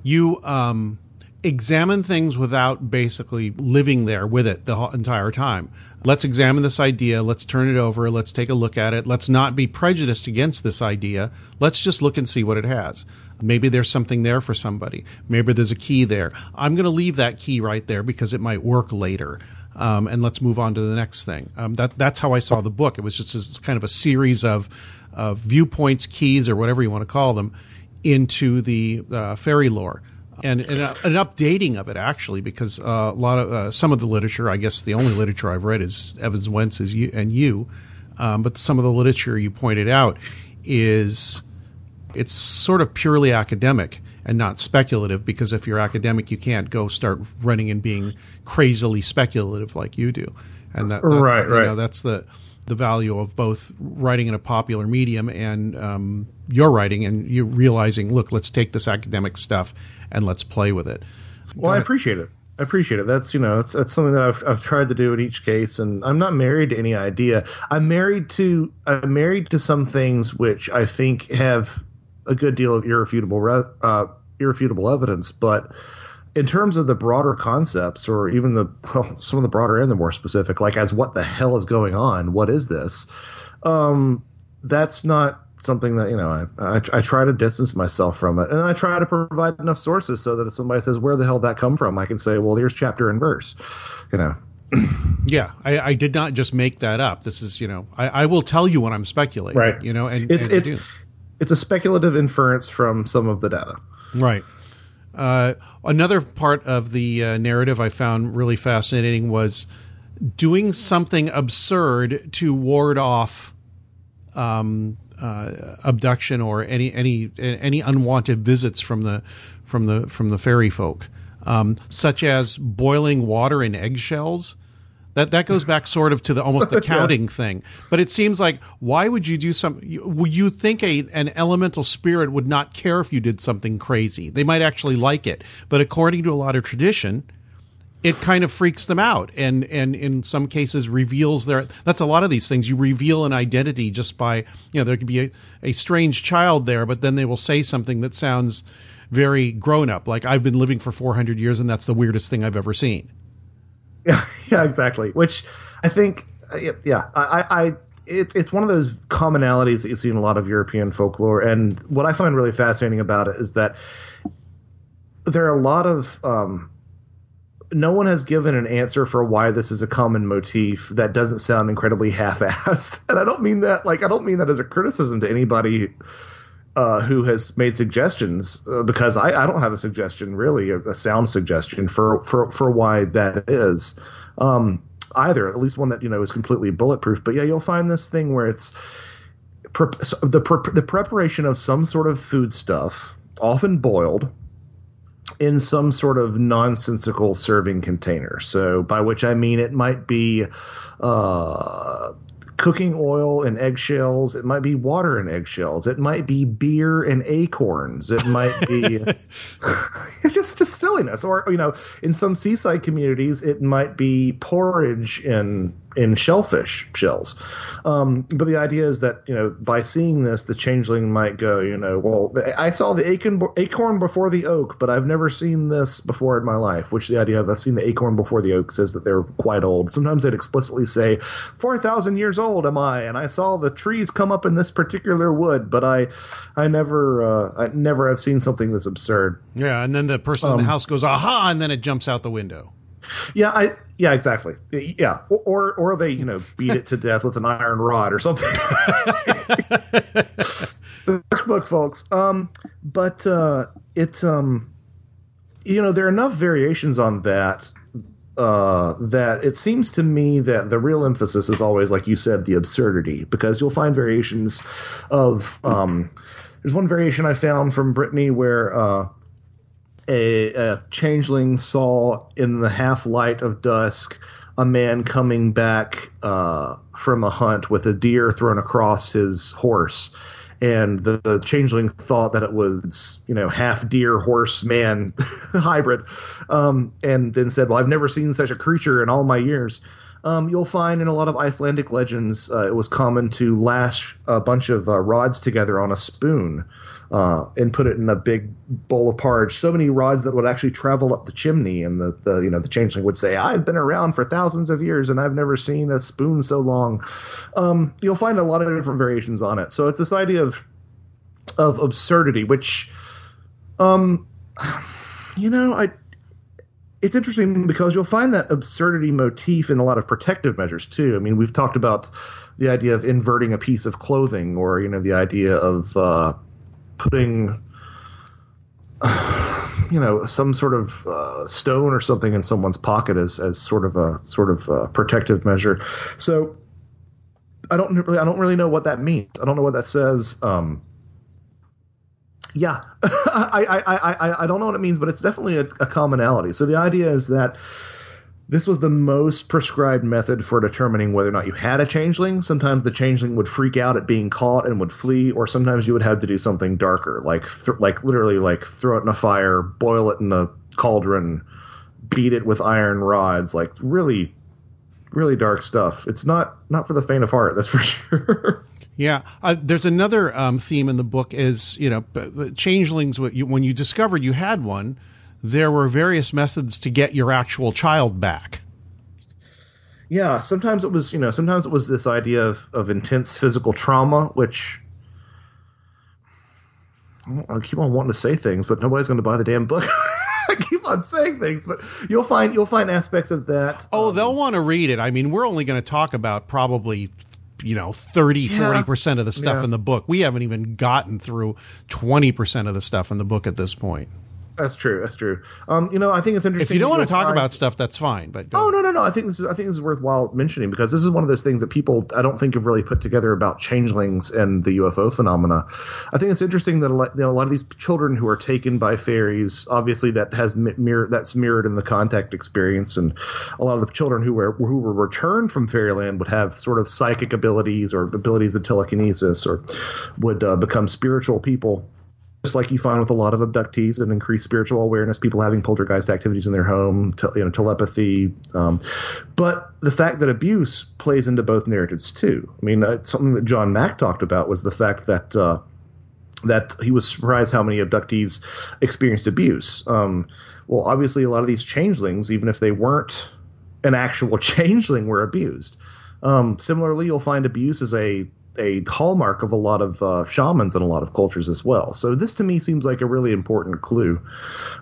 you um, examine things without basically living there with it the entire time. Let's examine this idea. Let's turn it over. Let's take a look at it. Let's not be prejudiced against this idea. Let's just look and see what it has. Maybe there's something there for somebody. Maybe there's a key there. I'm going to leave that key right there because it might work later. Um, and let's move on to the next thing. Um, that that's how I saw the book. It was just kind of a series of uh, viewpoints, keys, or whatever you want to call them, into the uh, fairy lore. And, and uh, an updating of it actually, because uh, a lot of uh, some of the literature, I guess the only literature I've read is Evans Wentz's you, and you, um, but some of the literature you pointed out is it's sort of purely academic and not speculative because if you're academic you can't go start running and being crazily speculative like you do and that, that right right know, that's the the value of both writing in a popular medium and um, your writing, and you realizing, look, let's take this academic stuff and let's play with it. Well, I appreciate it. I appreciate it. That's you know, that's something that I've I've tried to do in each case, and I'm not married to any idea. I'm married to I'm married to some things which I think have a good deal of irrefutable uh, irrefutable evidence, but in terms of the broader concepts, or even the well, some of the broader and the more specific, like as what the hell is going on? What is this? Um, that's not something that you know I, I, I try to distance myself from it, and I try to provide enough sources so that if somebody says where the hell did that come from, I can say, well, here's chapter and verse, you know. yeah, I, I, did not just make that up. This is, you know, I, I will tell you when I'm speculating, right? You know, and it's and it's it's a speculative inference from some of the data, right? Uh, another part of the uh, narrative I found really fascinating was doing something absurd to ward off um, uh, abduction or any any any unwanted visits from the from the from the fairy folk, um, such as boiling water in eggshells that that goes back sort of to the almost the counting yeah. thing. But it seems like why would you do something? Would you think a an elemental spirit would not care if you did something crazy? They might actually like it. But according to a lot of tradition, it kind of freaks them out and and in some cases reveals their that's a lot of these things you reveal an identity just by you know there could be a, a strange child there but then they will say something that sounds very grown up like i've been living for 400 years and that's the weirdest thing i've ever seen yeah, yeah, exactly. Which I think, uh, yeah, I, I, it's it's one of those commonalities that you see in a lot of European folklore, and what I find really fascinating about it is that there are a lot of um, no one has given an answer for why this is a common motif that doesn't sound incredibly half-assed, and I don't mean that like I don't mean that as a criticism to anybody uh, who has made suggestions uh, because I, I don't have a suggestion really a, a sound suggestion for for for why that is. Um, either at least one that you know is completely bulletproof but yeah you'll find this thing where it's pre- the pre- the preparation of some sort of food stuff often boiled in some sort of nonsensical serving container so by which i mean it might be uh, cooking oil and eggshells. It might be water and eggshells. It might be beer and acorns. It might be just just silliness. Or you know, in some seaside communities, it might be porridge in in shellfish shells. Um, but the idea is that you know by seeing this, the changeling might go, you know, well, I saw the acorn, acorn before the oak, but I've never seen this before in my life. Which the idea of I've seen the acorn before the oak says that they're quite old. Sometimes they'd explicitly say, four thousand years old am I, and I saw the trees come up in this particular wood, but I, I never, uh, I never have seen something this absurd. Yeah, and then the person um, in the house goes, aha, and then it jumps out the window. Yeah, I yeah, exactly. Yeah, or or they you know beat it to death with an iron rod or something. the book, folks. Um, but uh, it's um, you know, there are enough variations on that uh, that it seems to me that the real emphasis is always, like you said, the absurdity, because you'll find variations of. Um, there's one variation I found from Brittany where uh, a, a changeling saw in the half light of dusk a man coming back uh, from a hunt with a deer thrown across his horse. And the, the, changeling thought that it was, you know, half deer, horse, man hybrid, um, and then said, "Well, I've never seen such a creature in all my years." Um, you'll find in a lot of Icelandic legends, uh, it was common to lash a bunch of uh, rods together on a spoon uh, and put it in a big bowl of porridge. So many rods that would actually travel up the chimney, and the, the you know the changeling would say, "I've been around for thousands of years, and I've never seen a spoon so long." Um, you'll find a lot of different variations on it. So it's this idea of of absurdity, which, um, you know, I it's interesting because you'll find that absurdity motif in a lot of protective measures too. I mean, we've talked about the idea of inverting a piece of clothing, or you know, the idea of uh, putting you know some sort of uh, stone or something in someone's pocket as as sort of a sort of a protective measure. So I don't really I don't really know what that means. I don't know what that says. Um, yeah, I, I, I, I don't know what it means, but it's definitely a, a commonality. So the idea is that this was the most prescribed method for determining whether or not you had a changeling. Sometimes the changeling would freak out at being caught and would flee, or sometimes you would have to do something darker, like th- like literally like throw it in a fire, boil it in a cauldron, beat it with iron rods, like really, really dark stuff. It's not not for the faint of heart, that's for sure. Yeah, uh, there's another um, theme in the book is you know changelings. When you discovered you had one there were various methods to get your actual child back. Yeah, sometimes it was, you know, sometimes it was this idea of, of intense physical trauma, which I keep on wanting to say things, but nobody's going to buy the damn book. I keep on saying things, but you'll find you'll find aspects of that. Oh, um, they'll want to read it. I mean, we're only going to talk about probably you know 30 40% of the stuff yeah. in the book. We haven't even gotten through 20% of the stuff in the book at this point. That's true. That's true. Um, you know, I think it's interesting. If you don't want to talk find... about stuff, that's fine. But oh no, no, no. I think this is, I think this is worthwhile mentioning because this is one of those things that people I don't think have really put together about changelings and the UFO phenomena. I think it's interesting that a lot, you know, a lot of these children who are taken by fairies, obviously that has mirror that's mirrored in the contact experience, and a lot of the children who were who were returned from fairyland would have sort of psychic abilities or abilities of telekinesis or would uh, become spiritual people just like you find with a lot of abductees and increased spiritual awareness, people having poltergeist activities in their home, te- you know, telepathy. Um, but the fact that abuse plays into both narratives too. I mean, uh, something that John Mack talked about was the fact that uh, that he was surprised how many abductees experienced abuse. Um, well, obviously, a lot of these changelings, even if they weren't an actual changeling, were abused. Um, similarly, you'll find abuse as a a hallmark of a lot of uh, shamans and a lot of cultures as well. So this to me seems like a really important clue.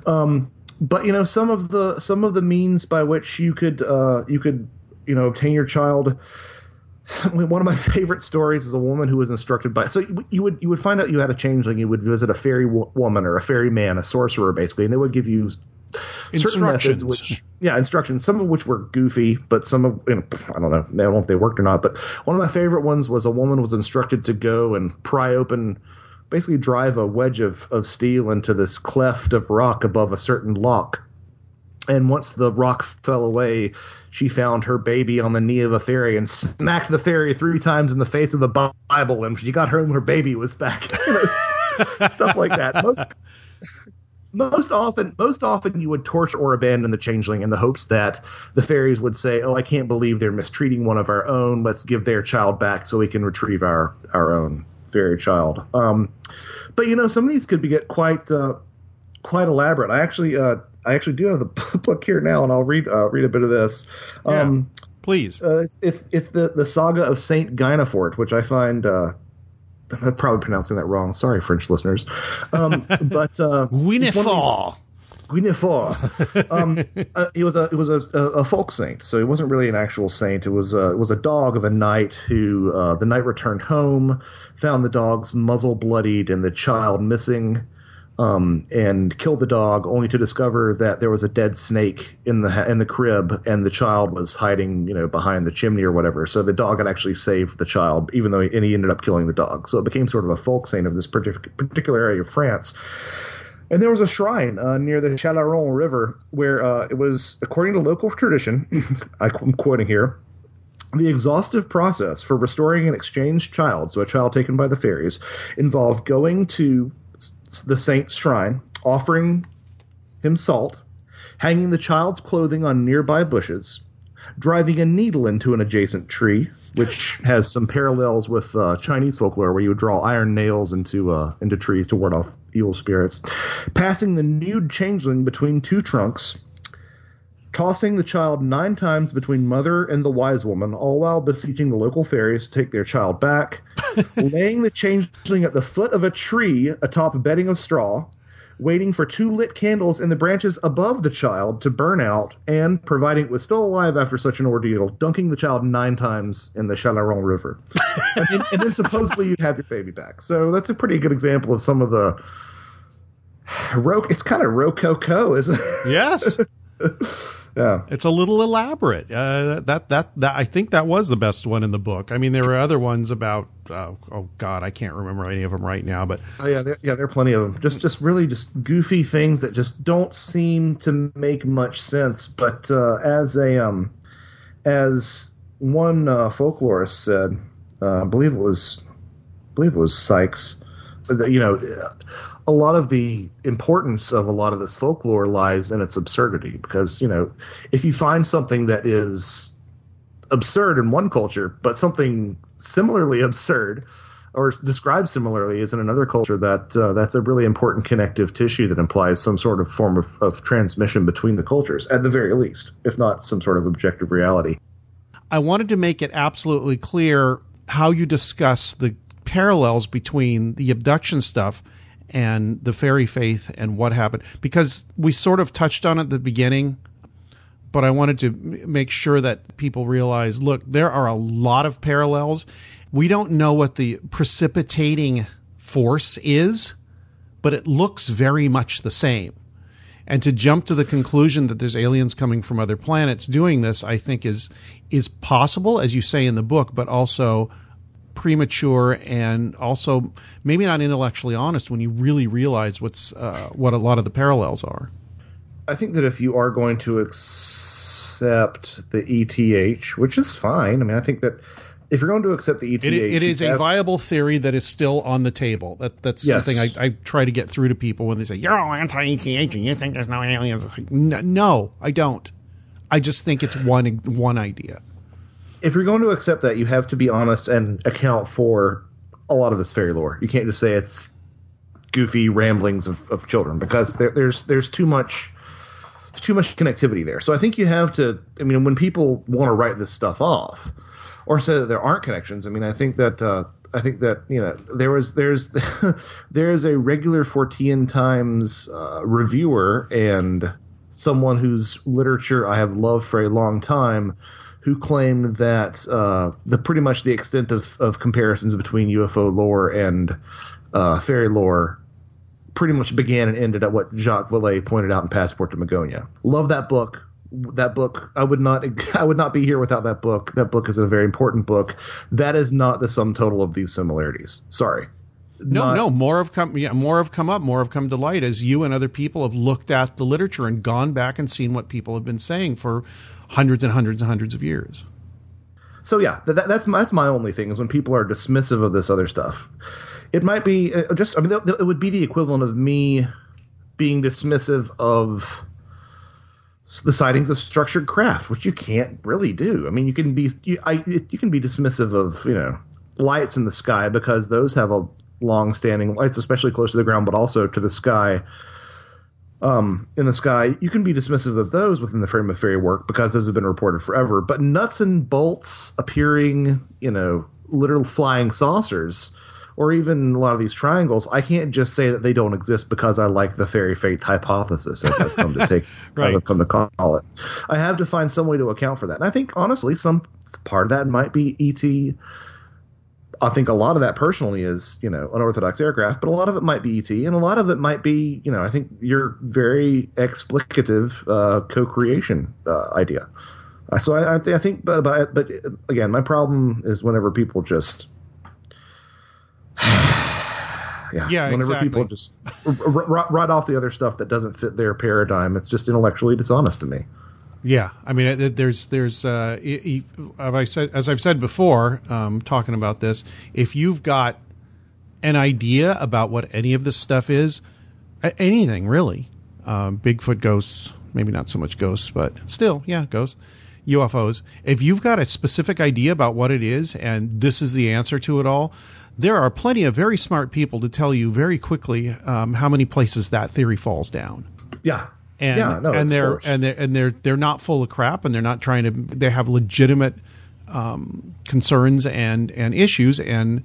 Um, but you know, some of the some of the means by which you could uh, you could you know obtain your child. One of my favorite stories is a woman who was instructed by. So you, would you would find out you had a changeling. You would visit a fairy wo- woman or a fairy man, a sorcerer, basically, and they would give you certain methods, Instructions. which yeah, instructions. Some of which were goofy, but some of you know, I don't know. I don't know if they worked or not. But one of my favorite ones was a woman was instructed to go and pry open, basically drive a wedge of of steel into this cleft of rock above a certain lock. And once the rock fell away, she found her baby on the knee of a fairy and smacked the fairy three times in the face of the Bible. And she got home, her baby was back. Stuff like that. Most most often most often you would torture or abandon the changeling in the hopes that the fairies would say oh i can't believe they're mistreating one of our own. Let's give their child back so we can retrieve our our own fairy child. Um, but you know some of these could be get quite uh, quite elaborate. I actually uh, i actually do have the book here now and i'll read uh, read a bit of this. Um, Please. uh, it's, it's it's the the saga of Saint Guinefort, which I find uh, I'm probably pronouncing that wrong. Sorry, French listeners. Um, but uh, it's one of these- Winifred. Guinefort. Um, uh, he was a it was a, a, a folk saint, so he wasn't really an actual saint. It was a, it was a dog of a knight who uh, the knight returned home, found the dog's muzzle bloodied and the child missing, um, and killed the dog, only to discover that there was a dead snake in the in the crib, and the child was hiding, you know, behind the chimney or whatever. So the dog had actually saved the child, even though he, and he ended up killing the dog. So it became sort of a folk saint of this particular area of France. And there was a shrine uh, near the Chalaronne River where uh, it was, according to local tradition, I'm quoting here, the exhaustive process for restoring an exchanged child, so a child taken by the fairies, involved going to the saint's shrine, offering him salt, hanging the child's clothing on nearby bushes, driving a needle into an adjacent tree, which has some parallels with uh, Chinese folklore, where you would draw iron nails into uh, into trees to ward off evil spirits, passing the nude changeling between two trunks, tossing the child nine times between mother and the wise woman, all while beseeching the local fairies to take their child back, laying the changeling at the foot of a tree atop a bedding of straw, waiting for two lit candles in the branches above the child to burn out, and providing it was still alive after such an ordeal, dunking the child nine times in the Chalaronne River. and, then, and then supposedly you'd have your baby back. So that's a pretty good example of some of the. Ro- it's kind of rococo, isn't it? Yes. yeah. It's a little elaborate. Uh, that, that that I think that was the best one in the book. I mean, there were other ones about. Uh, oh God, I can't remember any of them right now. But Oh yeah, there, yeah, there are plenty of them. Just, just really, just goofy things that just don't seem to make much sense. But uh, as a, um, as one uh, folklorist said, uh, I believe it was, I believe it was Sikes, you know, a lot of the importance of a lot of this folklore lies in its absurdity. Because you know, if you find something that is absurd in one culture, but something similarly absurd or described similarly is in another culture, that uh, that's a really important connective tissue that implies some sort of form of, of transmission between the cultures, at the very least, if not some sort of objective reality. I wanted to make it absolutely clear how you discuss the parallels between the abduction stuff and the fairy faith and what happened. Because we sort of touched on it at the beginning but I wanted to make sure that people realize look there are a lot of parallels. We don't know what the precipitating force is but it looks very much the same. And to jump to the conclusion that there's aliens coming from other planets doing this i think is is possible as you say in the book but also premature and also maybe not intellectually honest when you really realize what's uh, what a lot of the parallels are. I think that if you are going to accept the ETH, which is fine, I mean, I think that if you're going to accept the ETH, it, it is a viable theory that is still on the table. That that's Yes. something I, I try to get through to people when they say you're all anti-ETH and you think there's no aliens. Like, "No- no I don't. I just think it's one one idea if you're going to accept that, you have to be honest and account for a lot of this fairy lore. You can't just say it's goofy ramblings of, of children because there, there's there's too much too much connectivity there. So I think you have to. I mean, when people want to write this stuff off, or say that there aren't connections. I mean, I think that uh, I think that you know there was there's there's a regular Fortean Times uh, reviewer and someone whose literature I have loved for a long time who claimed that uh, the pretty much the extent of, of comparisons between UFO lore and uh, fairy lore pretty much began and ended at what Jacques Vallée pointed out in Passport to Magonia. Love that book. That book, I would not, I would not be here without that book. That book is a very important book. That is not the sum total of these similarities. Sorry. No, Not- no, more have come. Yeah, more have come up. More have come to light as you and other people have looked at the literature and gone back and seen what people have been saying for hundreds and hundreds and hundreds of years. So yeah, that, that's my, that's my only thing is when people are dismissive of this other stuff. It might be uh, just I mean it would be the equivalent of me being dismissive of the sightings of structured craft, which you can't really do. I mean, you can be you, I, you can be dismissive of you know lights in the sky because those have a long-standing lights, especially close to the ground, but also to the sky. Um, in the sky, you can be dismissive of those within the frame of fairy work because those have been reported forever. But nuts and bolts appearing, you know, literal flying saucers, or even a lot of these triangles, I can't just say that they don't exist because I like the fairy faith hypothesis, as I've come to take, Right. as I've come to call it. I have to find some way to account for that. And I think honestly, some part of that might be ET. I think a lot of that personally is, you know, unorthodox aircraft, but a lot of it might be ET, and a lot of it might be, you know, I think your very explicative uh, co-creation uh, idea. Uh, so I, I, th- I think, but, but but again, my problem is whenever people just, yeah, Yeah, whenever exactly. people just r- r- write off the other stuff that doesn't fit their paradigm, it's just intellectually dishonest to me. Yeah, I mean, there's there's uh, i- I said as I've said before, um, talking about this. If you've got an idea about what any of this stuff is, anything really, um, Bigfoot ghosts, maybe not so much ghosts, but still, yeah, ghosts, UFOs. If you've got a specific idea about what it is, and this is the answer to it all. There are plenty of very smart people to tell you very quickly um, how many places that theory falls down Yeah. And yeah, no, and they're course. and they're and they're they're not full of crap and they're not trying to they have legitimate um, concerns and and issues and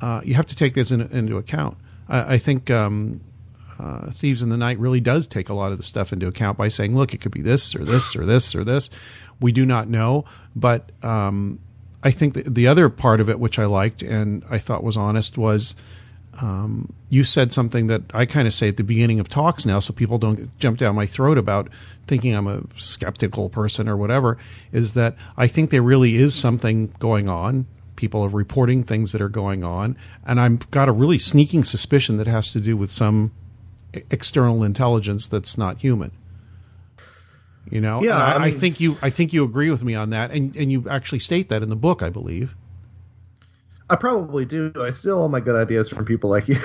uh, you have to take this in, into account. I, I think um, uh, Thieves in the Night really does take a lot of the stuff into account by saying, look, it could be this or this or this or this. We do not know, but um, I think the, the other part of it, which I liked and I thought was honest, was um, you said something that I kind of say at the beginning of talks now, so people don't jump down my throat about thinking I'm a skeptical person or whatever. Is that I think there really is something going on. People are reporting things that are going on, and I've got a really sneaking suspicion that has to do with some external intelligence that's not human. You know, Yeah, I, I I think you, I think you agree with me on that, and and you actually state that in the book, I believe. I probably do. I steal all my good ideas from people like you.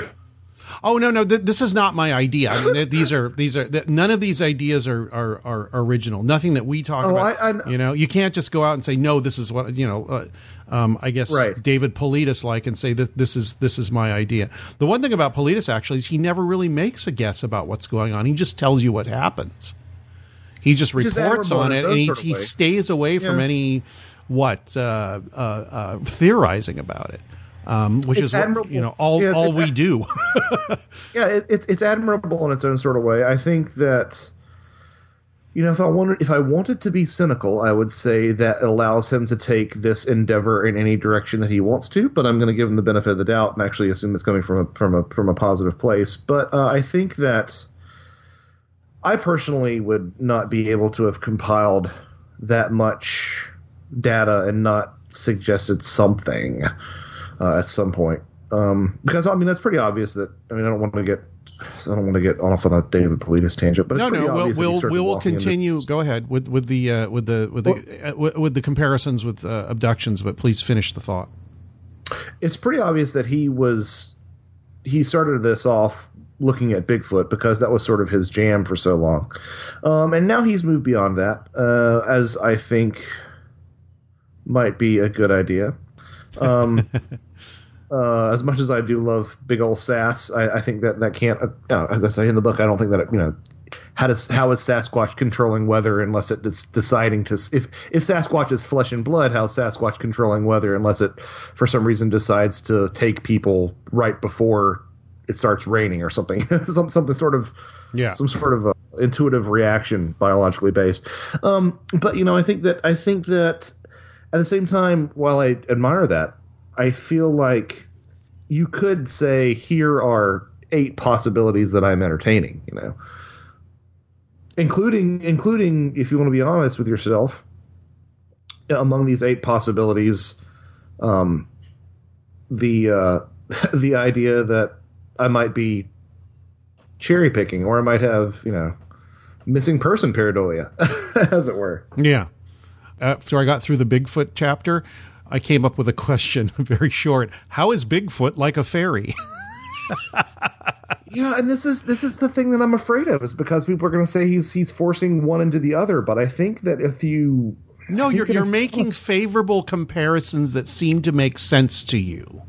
Oh no, no, th- this is not my idea. I mean, th- these are these are th- none of these ideas are are, are original. Nothing that we talk Oh, about. I- I- you know, you can't just go out and say no. This is what you know. Uh, um, I guess Right. David Paulides like and say that this is this is my idea. The one thing about Paulides actually is he never really makes a guess about what's going on. He just tells you what happens. He just Which reports on it, and he, he stays away from any what uh, uh, uh, theorizing about it, um, which It's is what, admirable. you know all Yeah, all we do. yeah, it, it's it's admirable in its own sort of way. I think that you know if I wanted if I wanted to be cynical, I would say that it allows him to take this endeavor in any direction that he wants to. But I'm going to give him the benefit of the doubt and actually assume it's coming from a from a from a positive place. But uh, I think that I personally would not be able to have compiled that much data and not suggested something uh, at some point. Um, because I mean that's pretty obvious that I mean I don't want to get I don't want to get off on a David Paulides tangent, but no, pretty no, we'll obvious that he we'll, we will continue. Go ahead with with the uh, with the with the uh, with, with the comparisons with uh, abductions, but please finish the thought. It's pretty obvious that he was he started this off looking at Bigfoot because that was sort of his jam for so long, um, and now he's moved beyond that, uh, as I think might be a good idea. Um, uh, as much as I do love big old sass, I, I think that that can't, uh, you know, as I say in the book, I don't think that it, you know how does how is Sasquatch controlling weather unless it is deciding to if if Sasquatch is flesh and blood, how is Sasquatch controlling weather unless it for some reason decides to take people right before it starts raining or something, some something sort of Yeah. some sort of a intuitive reaction biologically based. Um, but you know, I think that I think that at the same time, while I admire that, I feel like you could say here are eight possibilities that I'm entertaining. You know, including including if you want to be honest with yourself, among these eight possibilities, um, the uh, the idea that I might be cherry picking, or I might have you know missing person pareidolia, as it were. Yeah. After I got through the Bigfoot chapter, I came up with a question, very short. How is Bigfoot like a fairy? Yeah, and this is this is the thing that I'm afraid of is because people are going to say he's he's forcing one into the other. But I think that if you no, you're you're making favorable comparisons that seem to make sense to you.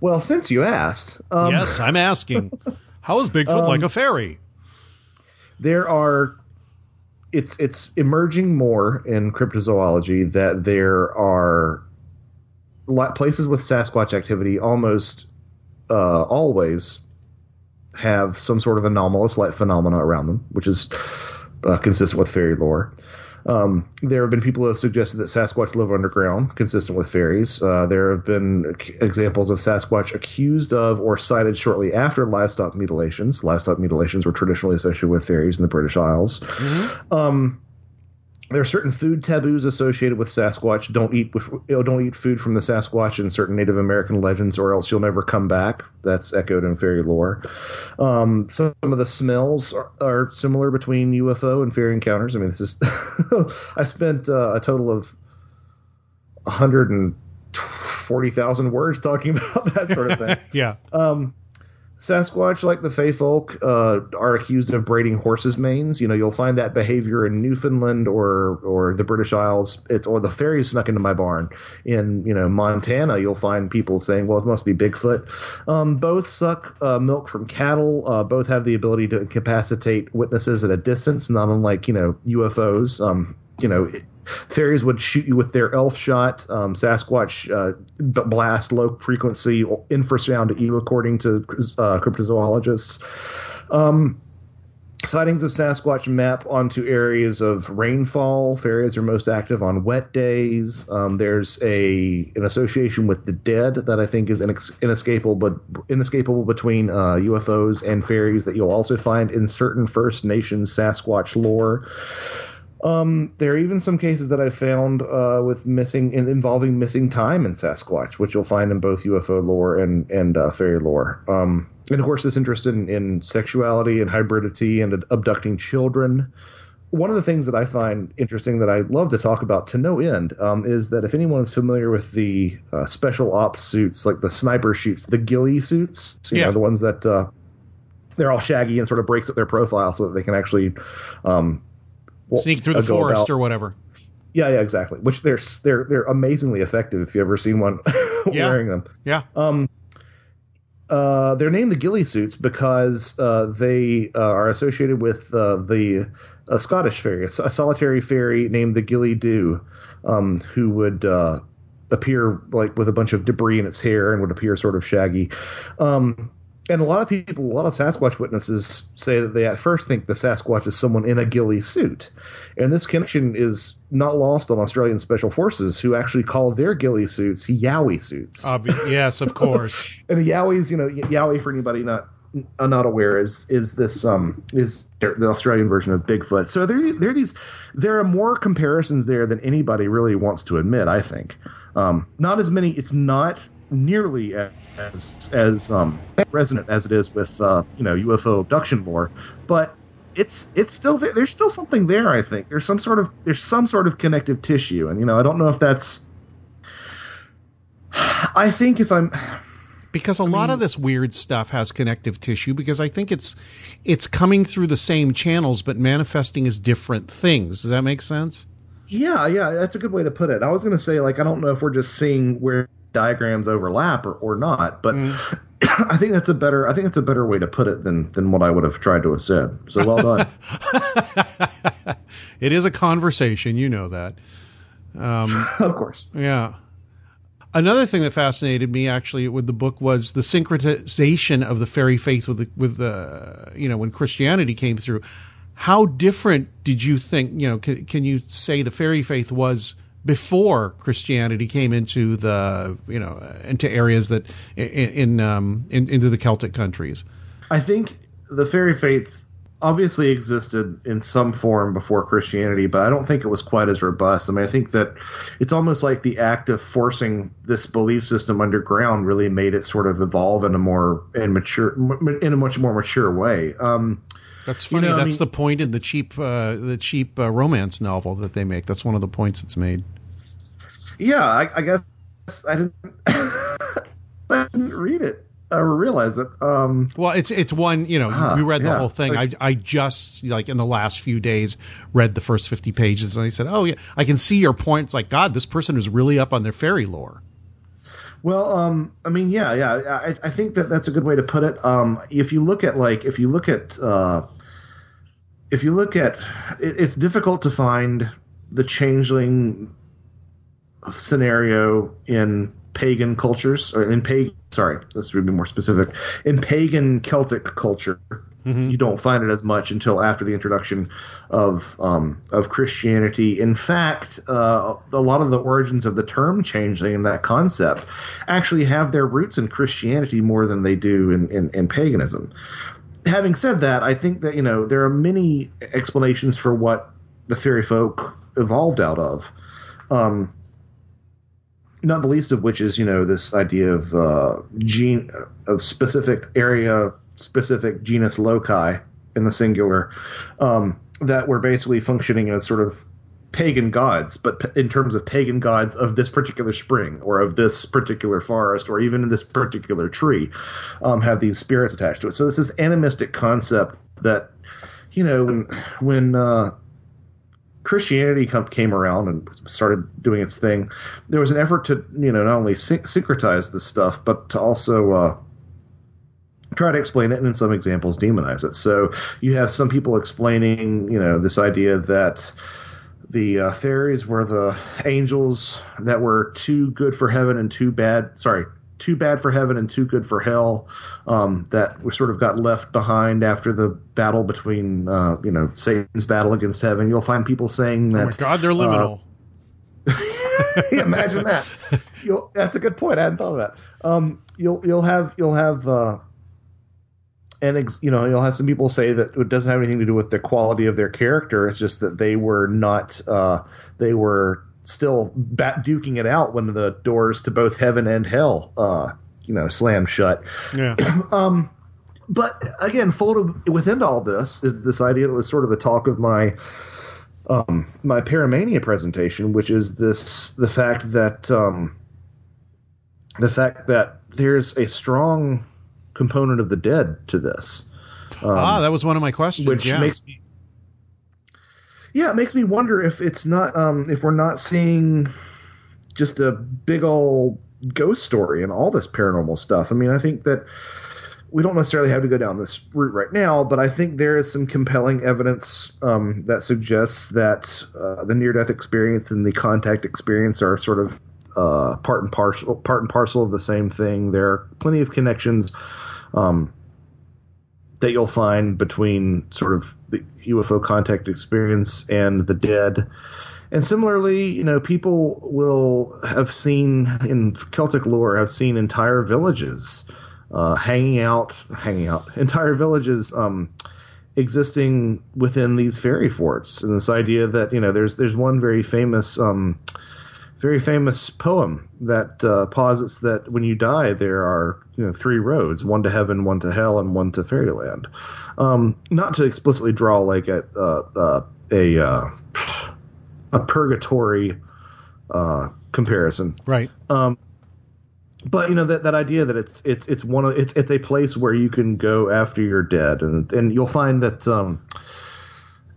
well, since you asked, um, yes, I'm asking. How is Bigfoot like a fairy? there are it's it's emerging more in cryptozoology that there are places with Sasquatch activity almost uh, always have some sort of anomalous light phenomena around them, which is uh, consistent with fairy lore. Um, there have been people who have suggested that Sasquatch live underground, consistent with fairies. Uh, there have been examples of Sasquatch accused of or cited shortly after livestock mutilations. Livestock mutilations were traditionally associated with fairies in the British Isles. Um, there are certain food taboos associated with Sasquatch. Don't eat with, don't eat food from the Sasquatch in certain Native American legends, or else you'll never come back. That's echoed in fairy lore. Um, some of the smells are, are similar between UFO and fairy encounters. I mean, this is. I spent uh, a total of 140,000 words talking about that sort of thing. Yeah. Um, Sasquatch, like the Fey folk, uh, are accused of braiding horses' manes. You know, you'll find that behavior in Newfoundland or or the British Isles. It's or the fairies snuck into my barn. In you know Montana, you'll find people saying, "Well, it must be Bigfoot." Um, both suck uh, milk from cattle. Uh, both have the ability to incapacitate witnesses at a distance, not unlike you know UFOs. Um, you know. Fairies would shoot you with their elf shot. Um, Sasquatch uh, blast low frequency infrasound to you, according to uh, cryptozoologists. Um, sightings of Sasquatch map onto areas of rainfall. Fairies are most active on wet days. Um, there's a an association with the dead that I think is inex- inescapable, but inescapable between uh, UFOs and fairies that you'll also find in certain First Nations Sasquatch lore. Um, there are even some cases that I found uh, with missing in, involving missing time in Sasquatch, which you'll find in both UFO lore and and uh, fairy lore. Um, and of course, this interest in, in sexuality and hybridity and abducting children. One of the things that I find interesting that I love to talk about to no end um, is that if anyone is familiar with the uh, special ops suits, like the sniper suits, the ghillie suits, you Yeah. know, the ones that uh, they're all shaggy and sort of breaks up their profile so that they can actually um, well, Sneak through the forest about- or whatever. yeah, yeah, exactly. Which they're they're they're amazingly effective if you ever seen one Yeah. wearing them. Yeah. Um, uh, they're named the ghillie suits because uh, they uh, are associated with uh, the a Scottish fairy, a, a solitary fairy named the Ghillie Dhu, um, who would uh, appear like with a bunch of debris in its hair and would appear sort of shaggy. Um, and a lot of people, a lot of Sasquatch witnesses say that they at first think the Sasquatch is someone in a ghillie suit. And this connection is not lost on Australian special forces who actually call their ghillie suits Yowie suits. Obvi- yes, of course. and a Yowie's, you know, Yowie for anybody not uh, not aware is is this um is the Australian version of Bigfoot. So there there are these there are more comparisons there than anybody really wants to admit. I think um, not as many. It's not nearly as as um, resonant as it is with uh, you know UFO abduction lore, but it's it's still there. There's still something there. I think there's some sort of there's some sort of connective tissue, and you know I don't know if that's. I think if I'm because a lot of this weird stuff has connective tissue because I think it's it's coming through the same channels but manifesting as different things. Does that make sense? Yeah, yeah, that's a good way to put it. I was going to say like I don't know if we're just seeing where diagrams overlap or, or not, but I think that's a better. I think that's a better way to put it than than what I would have tried to have said. So well done. it is a conversation, you know that. Um, of course. Yeah. Another thing that fascinated me actually with the book was the syncretization of the fairy faith with the, with the, you know when Christianity came through. How different did you think? You know, can, can you say the fairy faith was before Christianity came into the you know into areas that in, in, um, in into the Celtic countries? I think the fairy faith obviously existed in some form before Christianity, but I don't think it was quite as robust. I mean, I think that it's almost like the act of forcing this belief system underground really made it sort of evolve in a more and mature in a much more mature way. Um, that's funny. You know, That's I mean, the point in the cheap uh, the cheap uh, romance novel that they make. That's one of the points it's made. Yeah, I, I guess I didn't. I didn't read it or realize it. Um, well, it's it's one. You know, ah, you read the yeah. whole thing. I I just like in the last few days read the first fifty pages, and I said, "Oh yeah, I can see your point." It's like God, this person is really up on their fairy lore. Well, um, I mean, yeah, yeah. I, I think that that's a good way to put it. Um, if you look at like, if you look at, uh, if you look at, it, it's difficult to find the changeling scenario in pagan cultures or in pagan sorry let's be more specific. In pagan celtic culture mm-hmm. you don't find it as much until after the introduction of um, of christianity. In fact uh, a lot of the origins of the term changeling and that concept actually have their roots in christianity more than they do in, in, in paganism. Having said that i think that you know there are many explanations for what the fairy folk evolved out of. Um, not the least of which is you know this idea of uh, gene of specific area specific genius loci in the singular um, that were basically functioning as sort of pagan gods, but in terms of pagan gods of this particular spring or of this particular forest or even in this particular tree, um, have these spirits attached to it. So this is animistic concept that, you know, when when uh, Christianity came around and started doing its thing, there was an effort to you know not only syn- syncretize this stuff, but to also uh, try to explain it, and in some examples demonize it. So you have some people explaining you know this idea that the uh, fairies were the angels that were too good for heaven and too bad. Sorry, too bad for heaven and too good for hell um, that we sort of got left behind after the battle between uh, you know Satan's battle against heaven. You'll find people saying that. Oh my God, they're liminal. Uh, imagine that. You'll, that's a good point. I hadn't thought of that. Um, you'll you'll have you'll have uh, and ex, you know you'll have some people say that it doesn't have anything to do with the quality of their character. It's just that they were not uh, they were still bat duking it out when the doors to both heaven and hell, uh, you know, slam shut. Yeah. um, but again, folded within all this is this idea that was sort of the talk of my um, my Paramania presentation, which is this the fact that um, the fact that there's a strong component of the dead to this. Um, ah, that was one of my questions. Which yeah. makes me yeah, it makes me wonder if it's not um, if we're not seeing just a big old ghost story and all this paranormal stuff. I mean, I think that we don't necessarily have to go down this route right now, but I think there is some compelling evidence um, that suggests that uh, the near-death experience and the contact experience are sort of uh, part and parcel, part and parcel of the same thing. There are plenty of connections um, that you'll find between sort of the UFO contact experience and the dead. And similarly, you know, people will have seen in Celtic lore have seen entire villages uh, hanging out, hanging out, entire villages um, existing within these fairy forts, and this idea that you know, there's there's one very famous um, very famous poem that uh, posits that when you die, there are you know three roads: one to heaven, one to hell, and one to fairyland. Um, not to explicitly draw like a uh, uh, a uh, a purgatory uh, comparison, right? Um, but you know that that idea that it's it's it's one of it's it's a place where you can go after you're dead, and and you'll find that. Um,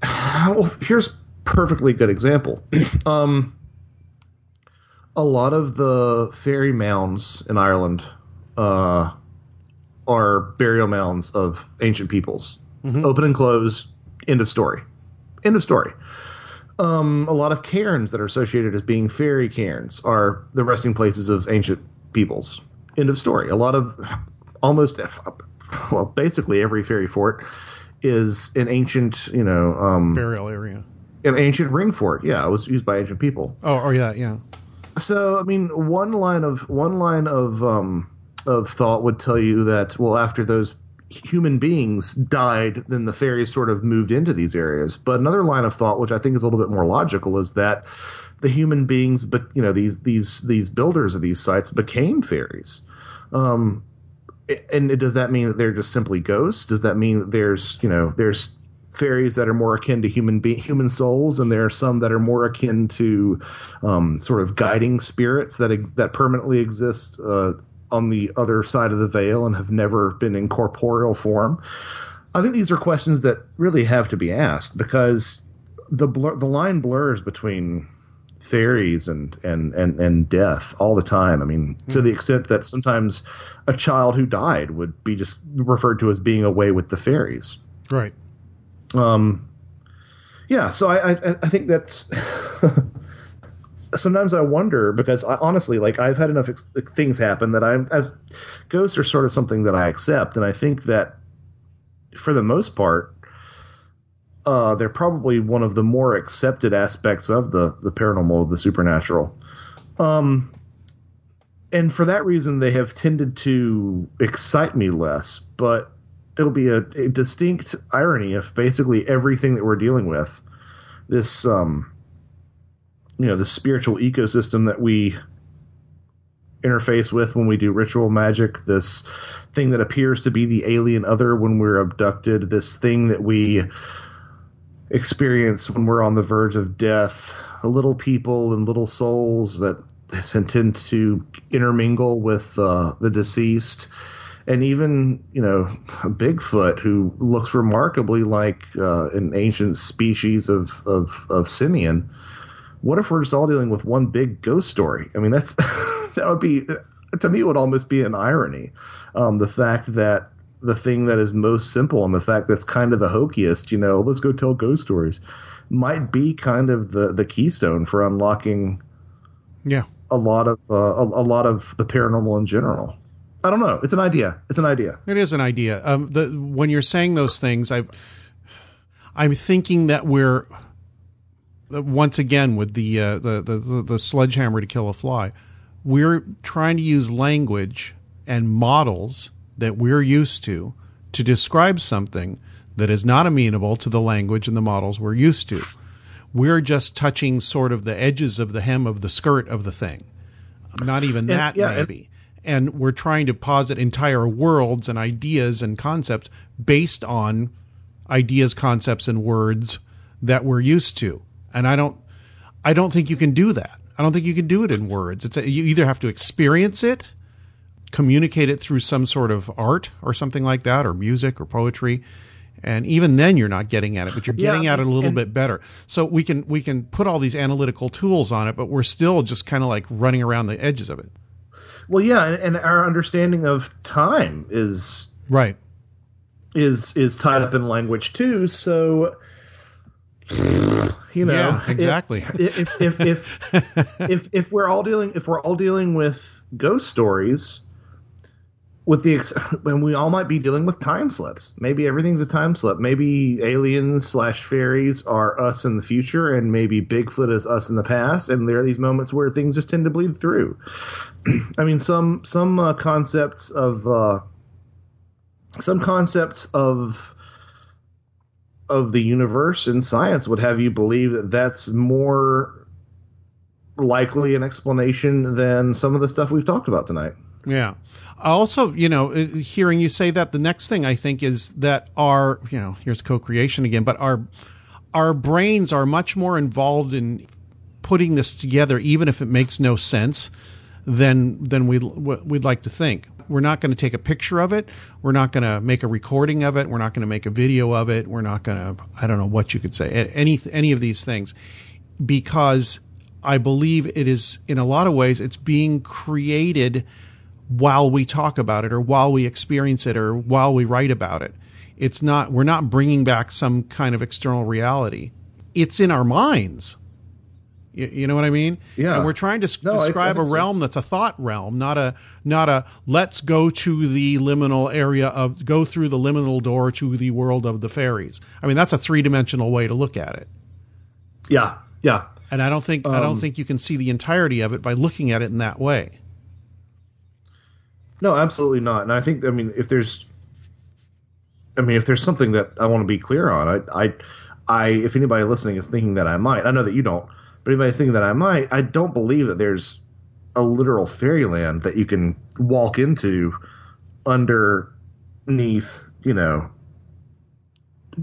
well, here's perfectly good example. um, a lot of the fairy mounds in Ireland uh, are burial mounds of ancient peoples. Open and close. End of story. End of story. Um, a lot of cairns that are associated as being fairy cairns are the resting places of ancient peoples. End of story. A lot of almost, well, basically every fairy fort is an ancient, you know, um, Burial area. an ancient ring fort. Yeah, it was used by ancient people. Oh, oh yeah, yeah. So I mean, one line of one line of um, of thought would tell you that well, after those human beings died, then the fairies sort of moved into these areas. But another line of thought, which I think is a little bit more logical, is that the human beings, but you know, these these these builders of these sites became fairies. Um, and does that mean that they're just simply ghosts? Does that mean that there's you know there's fairies that are more akin to human be- human souls, and there are some that are more akin to um, sort of guiding spirits that ex- that permanently exist uh, on the other side of the veil and have never been in corporeal form. I think these are questions that really have to be asked because the blur- the line blurs between fairies and, and, and, and death all the time. I mean, to the extent that sometimes a child who died would be just referred to as being away with the fairies. Right. Um, yeah, so I, I, I think that's. sometimes I wonder because I, honestly, like I've had enough ex- things happen that I'm, I've ghosts are sort of something that I accept, and I think that for the most part, uh, they're probably one of the more accepted aspects of the the paranormal, the supernatural. Um, and for that reason, they have tended to excite me less. But it'll be a, a distinct irony if basically everything that we're dealing with, this um, you know, the spiritual ecosystem that we interface with when we do ritual magic, this thing that appears to be the alien other when we're abducted, this thing that we experience when we're on the verge of death, little people and little souls that tend to intermingle with uh, the deceased. And even, you know, Bigfoot, who looks remarkably like uh, an ancient species of, of, of simian. What if we're just all dealing with one big ghost story? I mean, that's that would be to me it would almost be an irony. Um, the fact that the thing that is most simple and the fact that's kind of the hokiest, you know, let's go tell ghost stories, might be kind of the the keystone for unlocking Yeah. a lot of uh, a, a lot of the paranormal in general. I don't know. It's an idea. It's an idea. It is an idea. Um, the when you're saying those things, I, I'm thinking that we're once again with the, uh, the the the sledgehammer to kill a fly. We're trying to use language and models that we're used to to describe something that is not amenable to the language and the models we're used to. We're just touching sort of the edges of the hem of the skirt of the thing. Not even And- that, yeah, maybe and we're trying to posit entire worlds and ideas and concepts based on ideas, concepts, and words that we're used to. And I don't, I don't think you can do that. I don't think you can do it in words. It's a, you either have to experience it, communicate it through some sort of art or something like that, or music or poetry. And even then, you're not getting at it, but you're Yeah, getting at it a little and- bit better. So we can we can put all these analytical tools on it, but we're still just kind of like running around the edges of it. Well, yeah, and, and our understanding of time is Right. is is tied up in language too. So you know, Yeah, if- exactly. If if if if, if if we're all dealing if we're all dealing with ghost stories, with the ex- when we all might be dealing with time slips. Maybe everything's a time slip. Maybe aliens slash fairies are us in the future, and maybe Bigfoot is us in the past. And there are these moments where things just tend to bleed through. I mean, some some uh, concepts of uh, some concepts of of the universe and science would have you believe that that's more likely an explanation than some of the stuff we've talked about tonight. Yeah. Also, you know, uh, hearing you say that, the next thing I think is that our, you know, here's co-creation again, but our our brains are much more involved in putting this together, even if it makes no sense, than than we we'd like to think. We're not going to take a picture of it. We're not going to make a recording of it. We're not going to make a video of it. We're not going to, I don't know what you could say, any any of these things, because I believe it is in a lot of ways it's being created while we talk about it or while we experience it or while we write about it. It's not, we're not bringing back some kind of external reality. It's in our minds. You, you know what I mean? Yeah. And we're trying to No, I- I describe a think so. realm that's a thought realm, not a not a let's go to the liminal area of go through the liminal door to the world of the fairies. I mean, that's a three dimensional way to look at it. Yeah, yeah. And I don't think I don't Um, think you can see the entirety of it by looking at it in that way. No, absolutely not. And I think, I mean, if there's, I mean, if there's something that I want to be clear on, I, I, I, if anybody listening is thinking that I might, I know that you don't, but anybody's thinking that I might, I don't believe that there's a literal fairyland that you can walk into underneath, you know,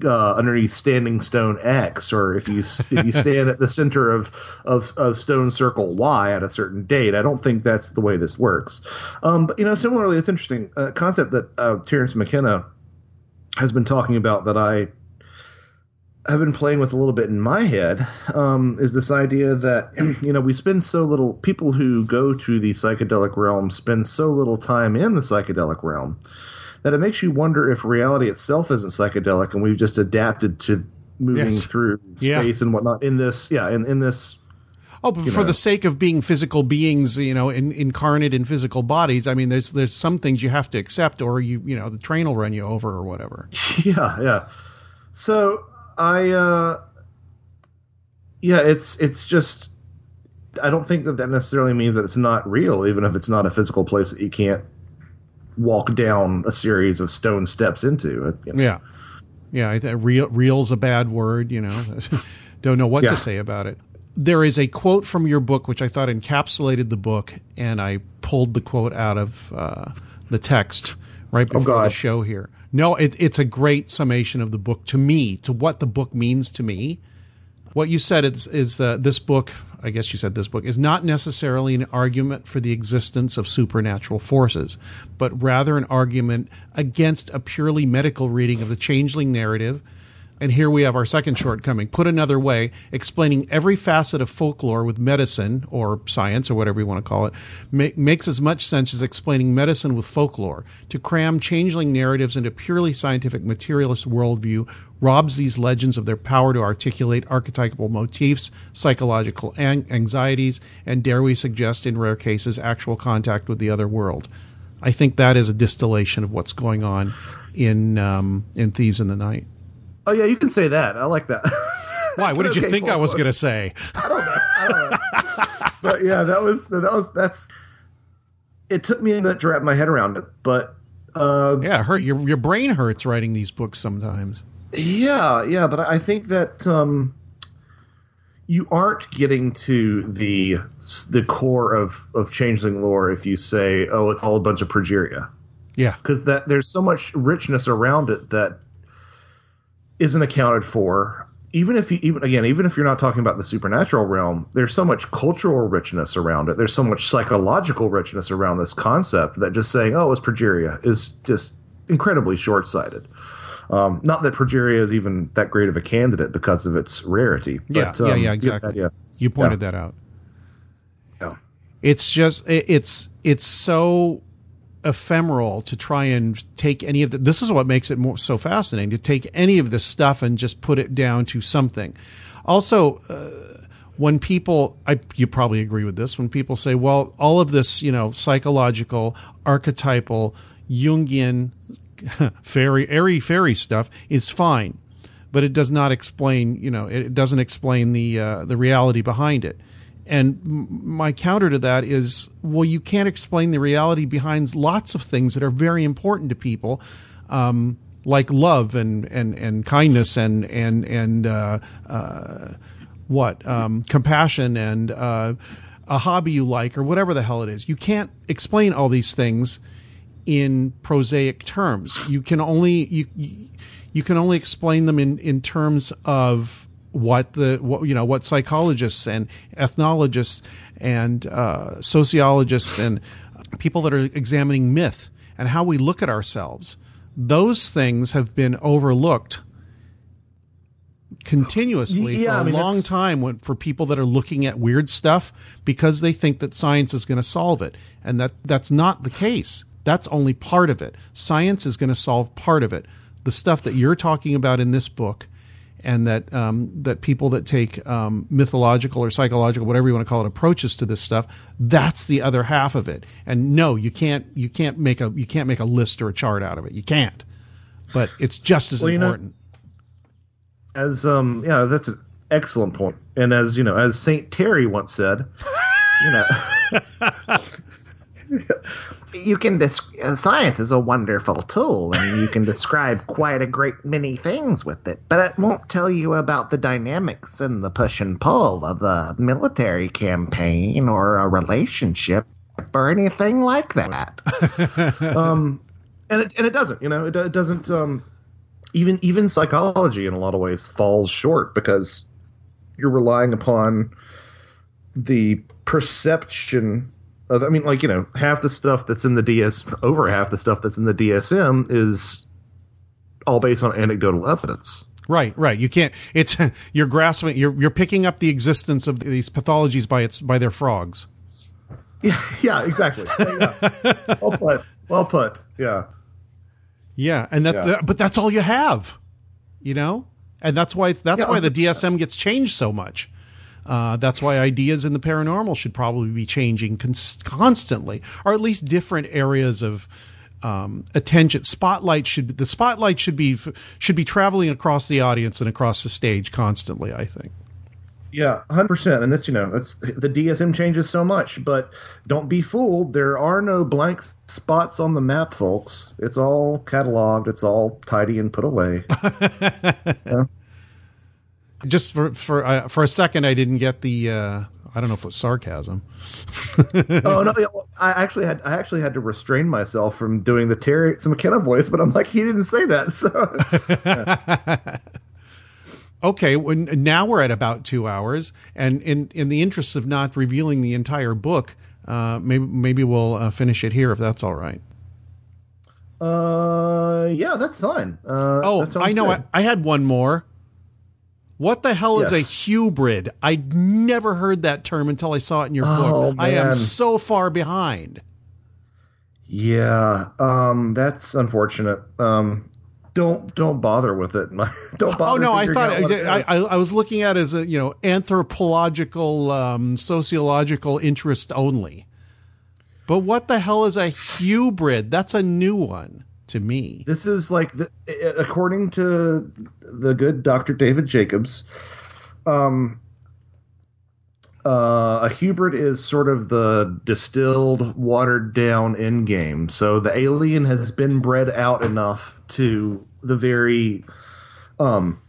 uh, underneath Standing Stone X, or if you if you stand at the center of, of of Stone Circle Y at a certain date, I don't think that's the way this works. Um, but you know, similarly, it's interesting uh, concept that uh, Terence McKenna has been talking about that I have been playing with a little bit in my head um, is this idea that you know we spend so little people who go to the psychedelic realm spend so little time in the psychedelic realm that it makes you wonder if reality itself isn't psychedelic and we've just adapted to moving Yes. through Yeah. space and whatnot in this yeah in, in this Oh, but for know. the sake of being physical beings, you know, in, incarnate in physical bodies, I mean, there's there's some things you have to accept, or you you know, the train will run you over, or whatever. yeah yeah so i uh yeah it's it's just i don't think that that necessarily means that it's not real even if it's not a physical place that you can't walk down a series of stone steps into it you know. Yeah, yeah. I th- real real's a bad word. You know, don't know what Yeah. to say about it. There is a quote from your book which I thought encapsulated the book, and I pulled the quote out of uh, the text right before the show here. No, it, it's a great summation of the book to me, to what the book means to me. What you said is, is uh, this book, I guess you said this book, is not necessarily an argument for the existence of supernatural forces, but rather an argument against a purely medical reading of the changeling narrative. And here we have our second shortcoming. Put another way, explaining every facet of folklore with medicine or science or whatever you want to call it ma- makes as much sense as explaining medicine with folklore. To cram changeling narratives into purely scientific materialist worldview robs these legends of their power to articulate archetypal motifs, psychological an- anxieties, and dare we suggest, in rare cases, actual contact with the other world. I think that is a distillation of what's going on in um, in Thieves in the Night. Oh yeah you can say that i like that Why? What did you Okay, think I was going to say? I don't know. But yeah that was that was that's it took me a minute to wrap my head around it but uh Yeah, hurt your your brain hurts writing these books sometimes. Yeah, yeah, but I think that um, you aren't getting to the the core of of changeling lore if you say, "Oh, it's all a bunch of progeria," Yeah, because that there's so much richness around it that isn't accounted for. Even if you even again, even if you're not talking about the supernatural realm, there's so much cultural richness around it. There's so much psychological richness around this concept that just saying, "Oh, it's progeria," is just incredibly short sighted. Um, not that progeria is even that great of a candidate because of its rarity. yeah, But, yeah, um, yeah, get exactly. that, yeah. You pointed Yeah. that out. Yeah. It's just it- it's it's so ephemeral to try and take any of the this is what makes it more so fascinating to take any of this stuff and just put it down to something. Also uh, when people I you probably agree with this when people say well all of this you know psychological archetypal jungian fairy airy fairy stuff is fine but it does not explain you know it doesn't explain the uh, the reality behind it and my counter to that is well you can't explain the reality behind lots of things that are very important to people um, like love and, and, and kindness and and and uh, uh, what um, compassion and uh, a hobby you like or whatever the hell it is you can't explain all these things in prosaic terms. You can only you you can only explain them in in terms of what the what you know what psychologists and ethnologists and uh, sociologists and people that are examining myth and how we look at ourselves. Those things have been overlooked continuously Yeah, for I a mean, long time when, for people that are looking at weird stuff because they think that science is going to solve it, and that that's not the case. That's only part of it. Science is going to solve part of it. The stuff that you're talking about in this book, and that um, that people that take um, mythological or psychological, whatever you want to call it, approaches to this stuff, that's the other half of it. And no, you can't you can't make a you can't make a list or a chart out of it. You can't. But it's just as Well, you know- important. As um, yeah, that's an excellent point. And as you know, as Saint Terry once said, you know. You can uh, science is a wonderful tool, and you can describe quite a great many things with it, but it won't tell you about the dynamics and the push and pull of a military campaign or a relationship or anything like that. um, and it and it doesn't, you know, it, it doesn't. Um, even even psychology in a lot of ways falls short because you're relying upon the perception of I mean like you know half the stuff that's in the DS over half the stuff that's in the DSM is all based on anecdotal evidence. Right, right. You can't. It's you're grasping. You're you're picking up the existence of these pathologies by its by their frogs. Yeah, yeah, exactly. Yeah. well put. Well put. Yeah. Yeah, and that, Yeah. that- but that's all you have, you know, and that's why it's that's Yeah, why the DSM gets changed so much. Uh, that's why ideas in the paranormal should probably be changing cons- constantly, or at least different areas of um, attention. Spotlight should the spotlight should be should be traveling across the audience and across the stage constantly. I think. Yeah, hundred percent. And that's you know, it's the DSM changes so much, but don't be fooled. There are no blank spots on the map, folks. It's all cataloged. It's all tidy and put away. Just for for uh, for a second, I didn't get the. Uh, I don't know if it was sarcasm. oh no! I actually had I actually had to restrain myself from doing the Terry some McKenna voice, but I'm like he didn't say that. So Okay, when, now we're at about two hours, and in in the interest of not revealing the entire book, uh, maybe maybe we'll uh, finish it here if that's all right. uh, yeah, that's fine. Uh, Oh, that I know. I. I had one more. What the hell is a Yes. hubrid? I'd never heard that term until I saw it in your Oh, book. I am so far behind. Yeah, um, that's unfortunate. Um, don't don't bother with it. don't bother. Oh no, I thought I. I, I was looking at it as a you know anthropological, um, sociological interest only. But what the hell is a hubrid? That's a new one to me. This is like, the, according to the good Dr. David Jacobs, um, uh, a hubrid is sort of the distilled, watered down end game. So the alien has been bred out enough to the very, um,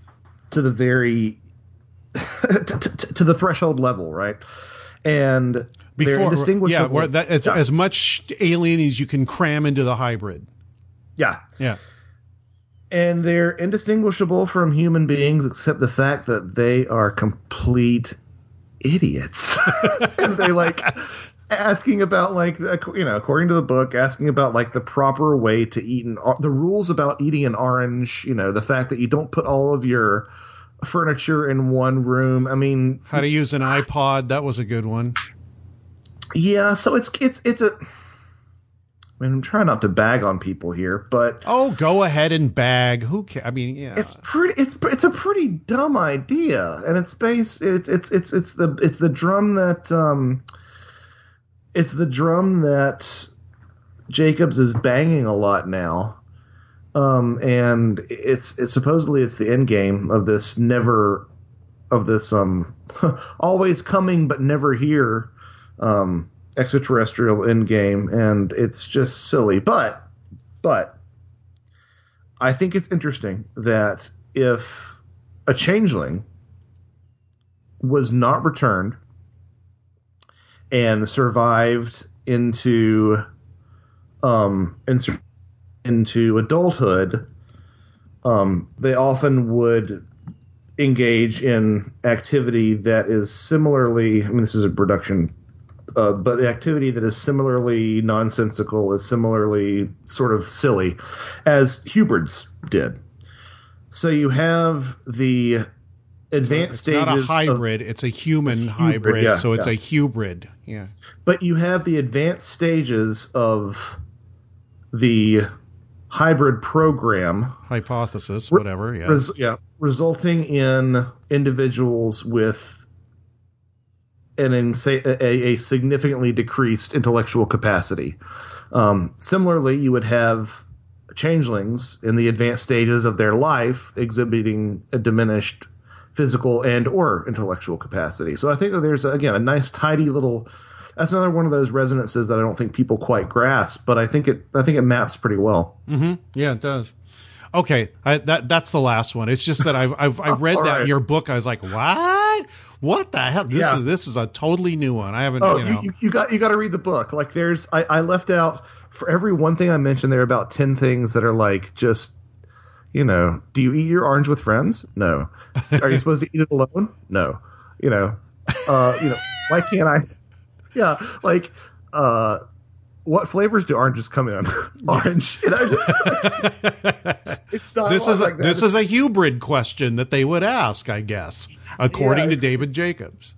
to the very, to, to, to the threshold level, right? And Before, yeah, where that, it's Yeah. as much alien as you can cram into the hybrid. Yeah. Yeah. and they're indistinguishable from human beings except the fact that they are complete idiots and they like asking about like the- you know according to the book asking about like the proper way to eat an the rules about eating an orange you know the fact that you don't put all of your furniture in one room i mean How to use an iPod? That was a good one. yeah so it's it's it's a I mean, I'm trying not to bag on people here, but Oh, go ahead and bag. Who cares? I mean, yeah. it's pretty it's it's a pretty dumb idea and it's based it's it's it's it's the it's the drum that um it's the drum that Jacobs is banging a lot now um and it's it's supposedly it's the end game of this never of this um always coming but never here um extraterrestrial in game, and it's just silly but but I think it's interesting that if a changeling was not returned and survived into um into, adulthood, um, they often would engage in activity that is similarly. I mean, this is a production uh, but the activity that is similarly nonsensical, is similarly sort of silly, as hubrids did. So you have the advanced it's stages. not a of- hybrid; it's a human hybrid. yeah, so it's yeah. a hybrid. Yeah. but you have the advanced stages of the hybrid program Hypothesis, whatever. Yeah. res- yeah, resulting in individuals with an insa- a, a significantly decreased intellectual capacity. Um, similarly, you would have changelings in the advanced stages of their life exhibiting a diminished physical and or intellectual capacity. So I think that there's again a nice tidy little that's another one of those resonances that I don't think people quite grasp, but I think it I think it maps pretty well. hmm Yeah, it does. Okay, I, that that's the last one. It's just that I've I've, I've read that in your book. I was like, what? What the hell? This Yeah. is this is a totally new one. I haven't. Oh, you know. you, you got you got to read the book. Like there's I, I left out for every one thing I mentioned there are about ten things that are like just you know, do you eat your orange with friends? No. Are you supposed to eat it alone? No. You know, uh, you know, why can't I? Yeah, like uh, what flavors do oranges come in? Orange. You it's dialogue this is a, like this is a hybrid question that they would ask, I guess, according Yeah, to David Jacobs.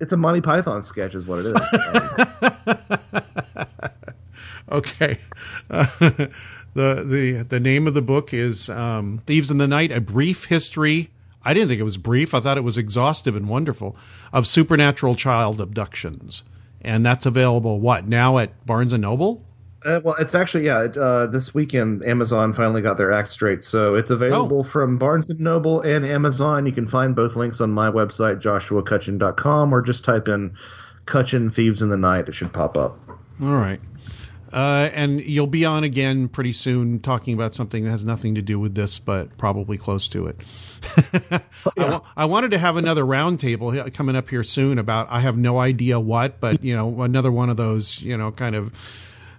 it's a Monty Python sketch, is what it is. Okay. Uh, the the the name of the book is um, Thieves in the Night: A Brief History. I didn't think it was brief. I thought it was exhaustive and wonderful of supernatural child abductions, and that's available what now at Barnes and Noble. Uh, well, it's actually yeah. It, uh, this weekend, Amazon finally got their act straight, so it's available from Barnes and Noble and Amazon. You can find both links on my website, joshuacutchin.com, or just type in "Cutchin Thieves in the Night." It should pop up. All right. Uh, and you'll be on again pretty soon talking about something that has nothing to do with this, but probably close to it. I, wa- I wanted to have another roundtable coming up here soon about I have no idea what, but you know, another one of those, you know, kind of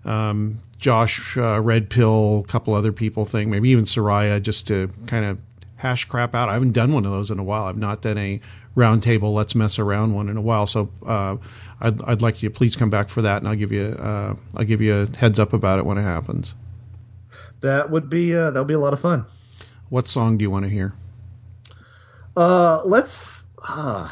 um, Josh uh, Red Pill, couple other people thing, maybe even Soraya, just to kind of hash crap out. I haven't done one of those in a while. I've not done a roundtable let's mess around one in a while. So uh, I'd, I'd like you to please come back for that, and I'll give you uh, I'll give you a heads up about it when it happens. That would be uh, that would be a lot of fun. What song do you want to hear? Uh, let's uh,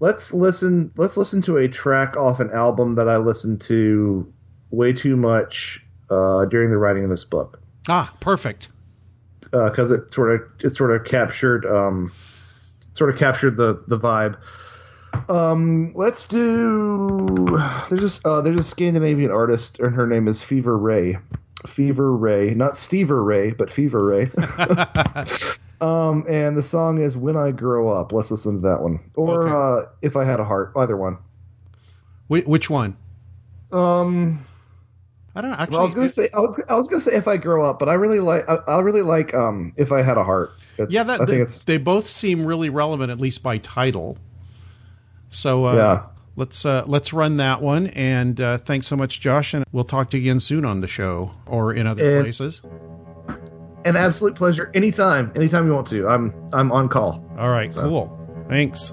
let's listen. Let's listen to a track off an album that I listened to way too much uh, during the writing of this book. Ah, perfect. because it sort of it sort of captured um, sort of captured the the vibe. Um, let's do. There's just uh, there's a Scandinavian artist, and her name is Fever Ray. Fever Ray, not Stever Ray, but Fever Ray. um, and the song is "When I Grow Up." Let's listen to that one, or Okay. uh, "If I Had a Heart." Either one. Wh- which one? Um, I don't know. Actually, well, I was gonna say I was I was gonna say "If I Grow Up," but I really like I, I really like um, "If I Had a Heart." It's, yeah, that, I think they, it's they both seem really relevant, at least by title. So uh, Yeah. let's uh, let's run that one. And uh, thanks so much, Josh. And we'll talk to you again soon on the show or in other And- places. an absolute pleasure anytime anytime you want to i'm i'm on call All right, So- cool. Thanks.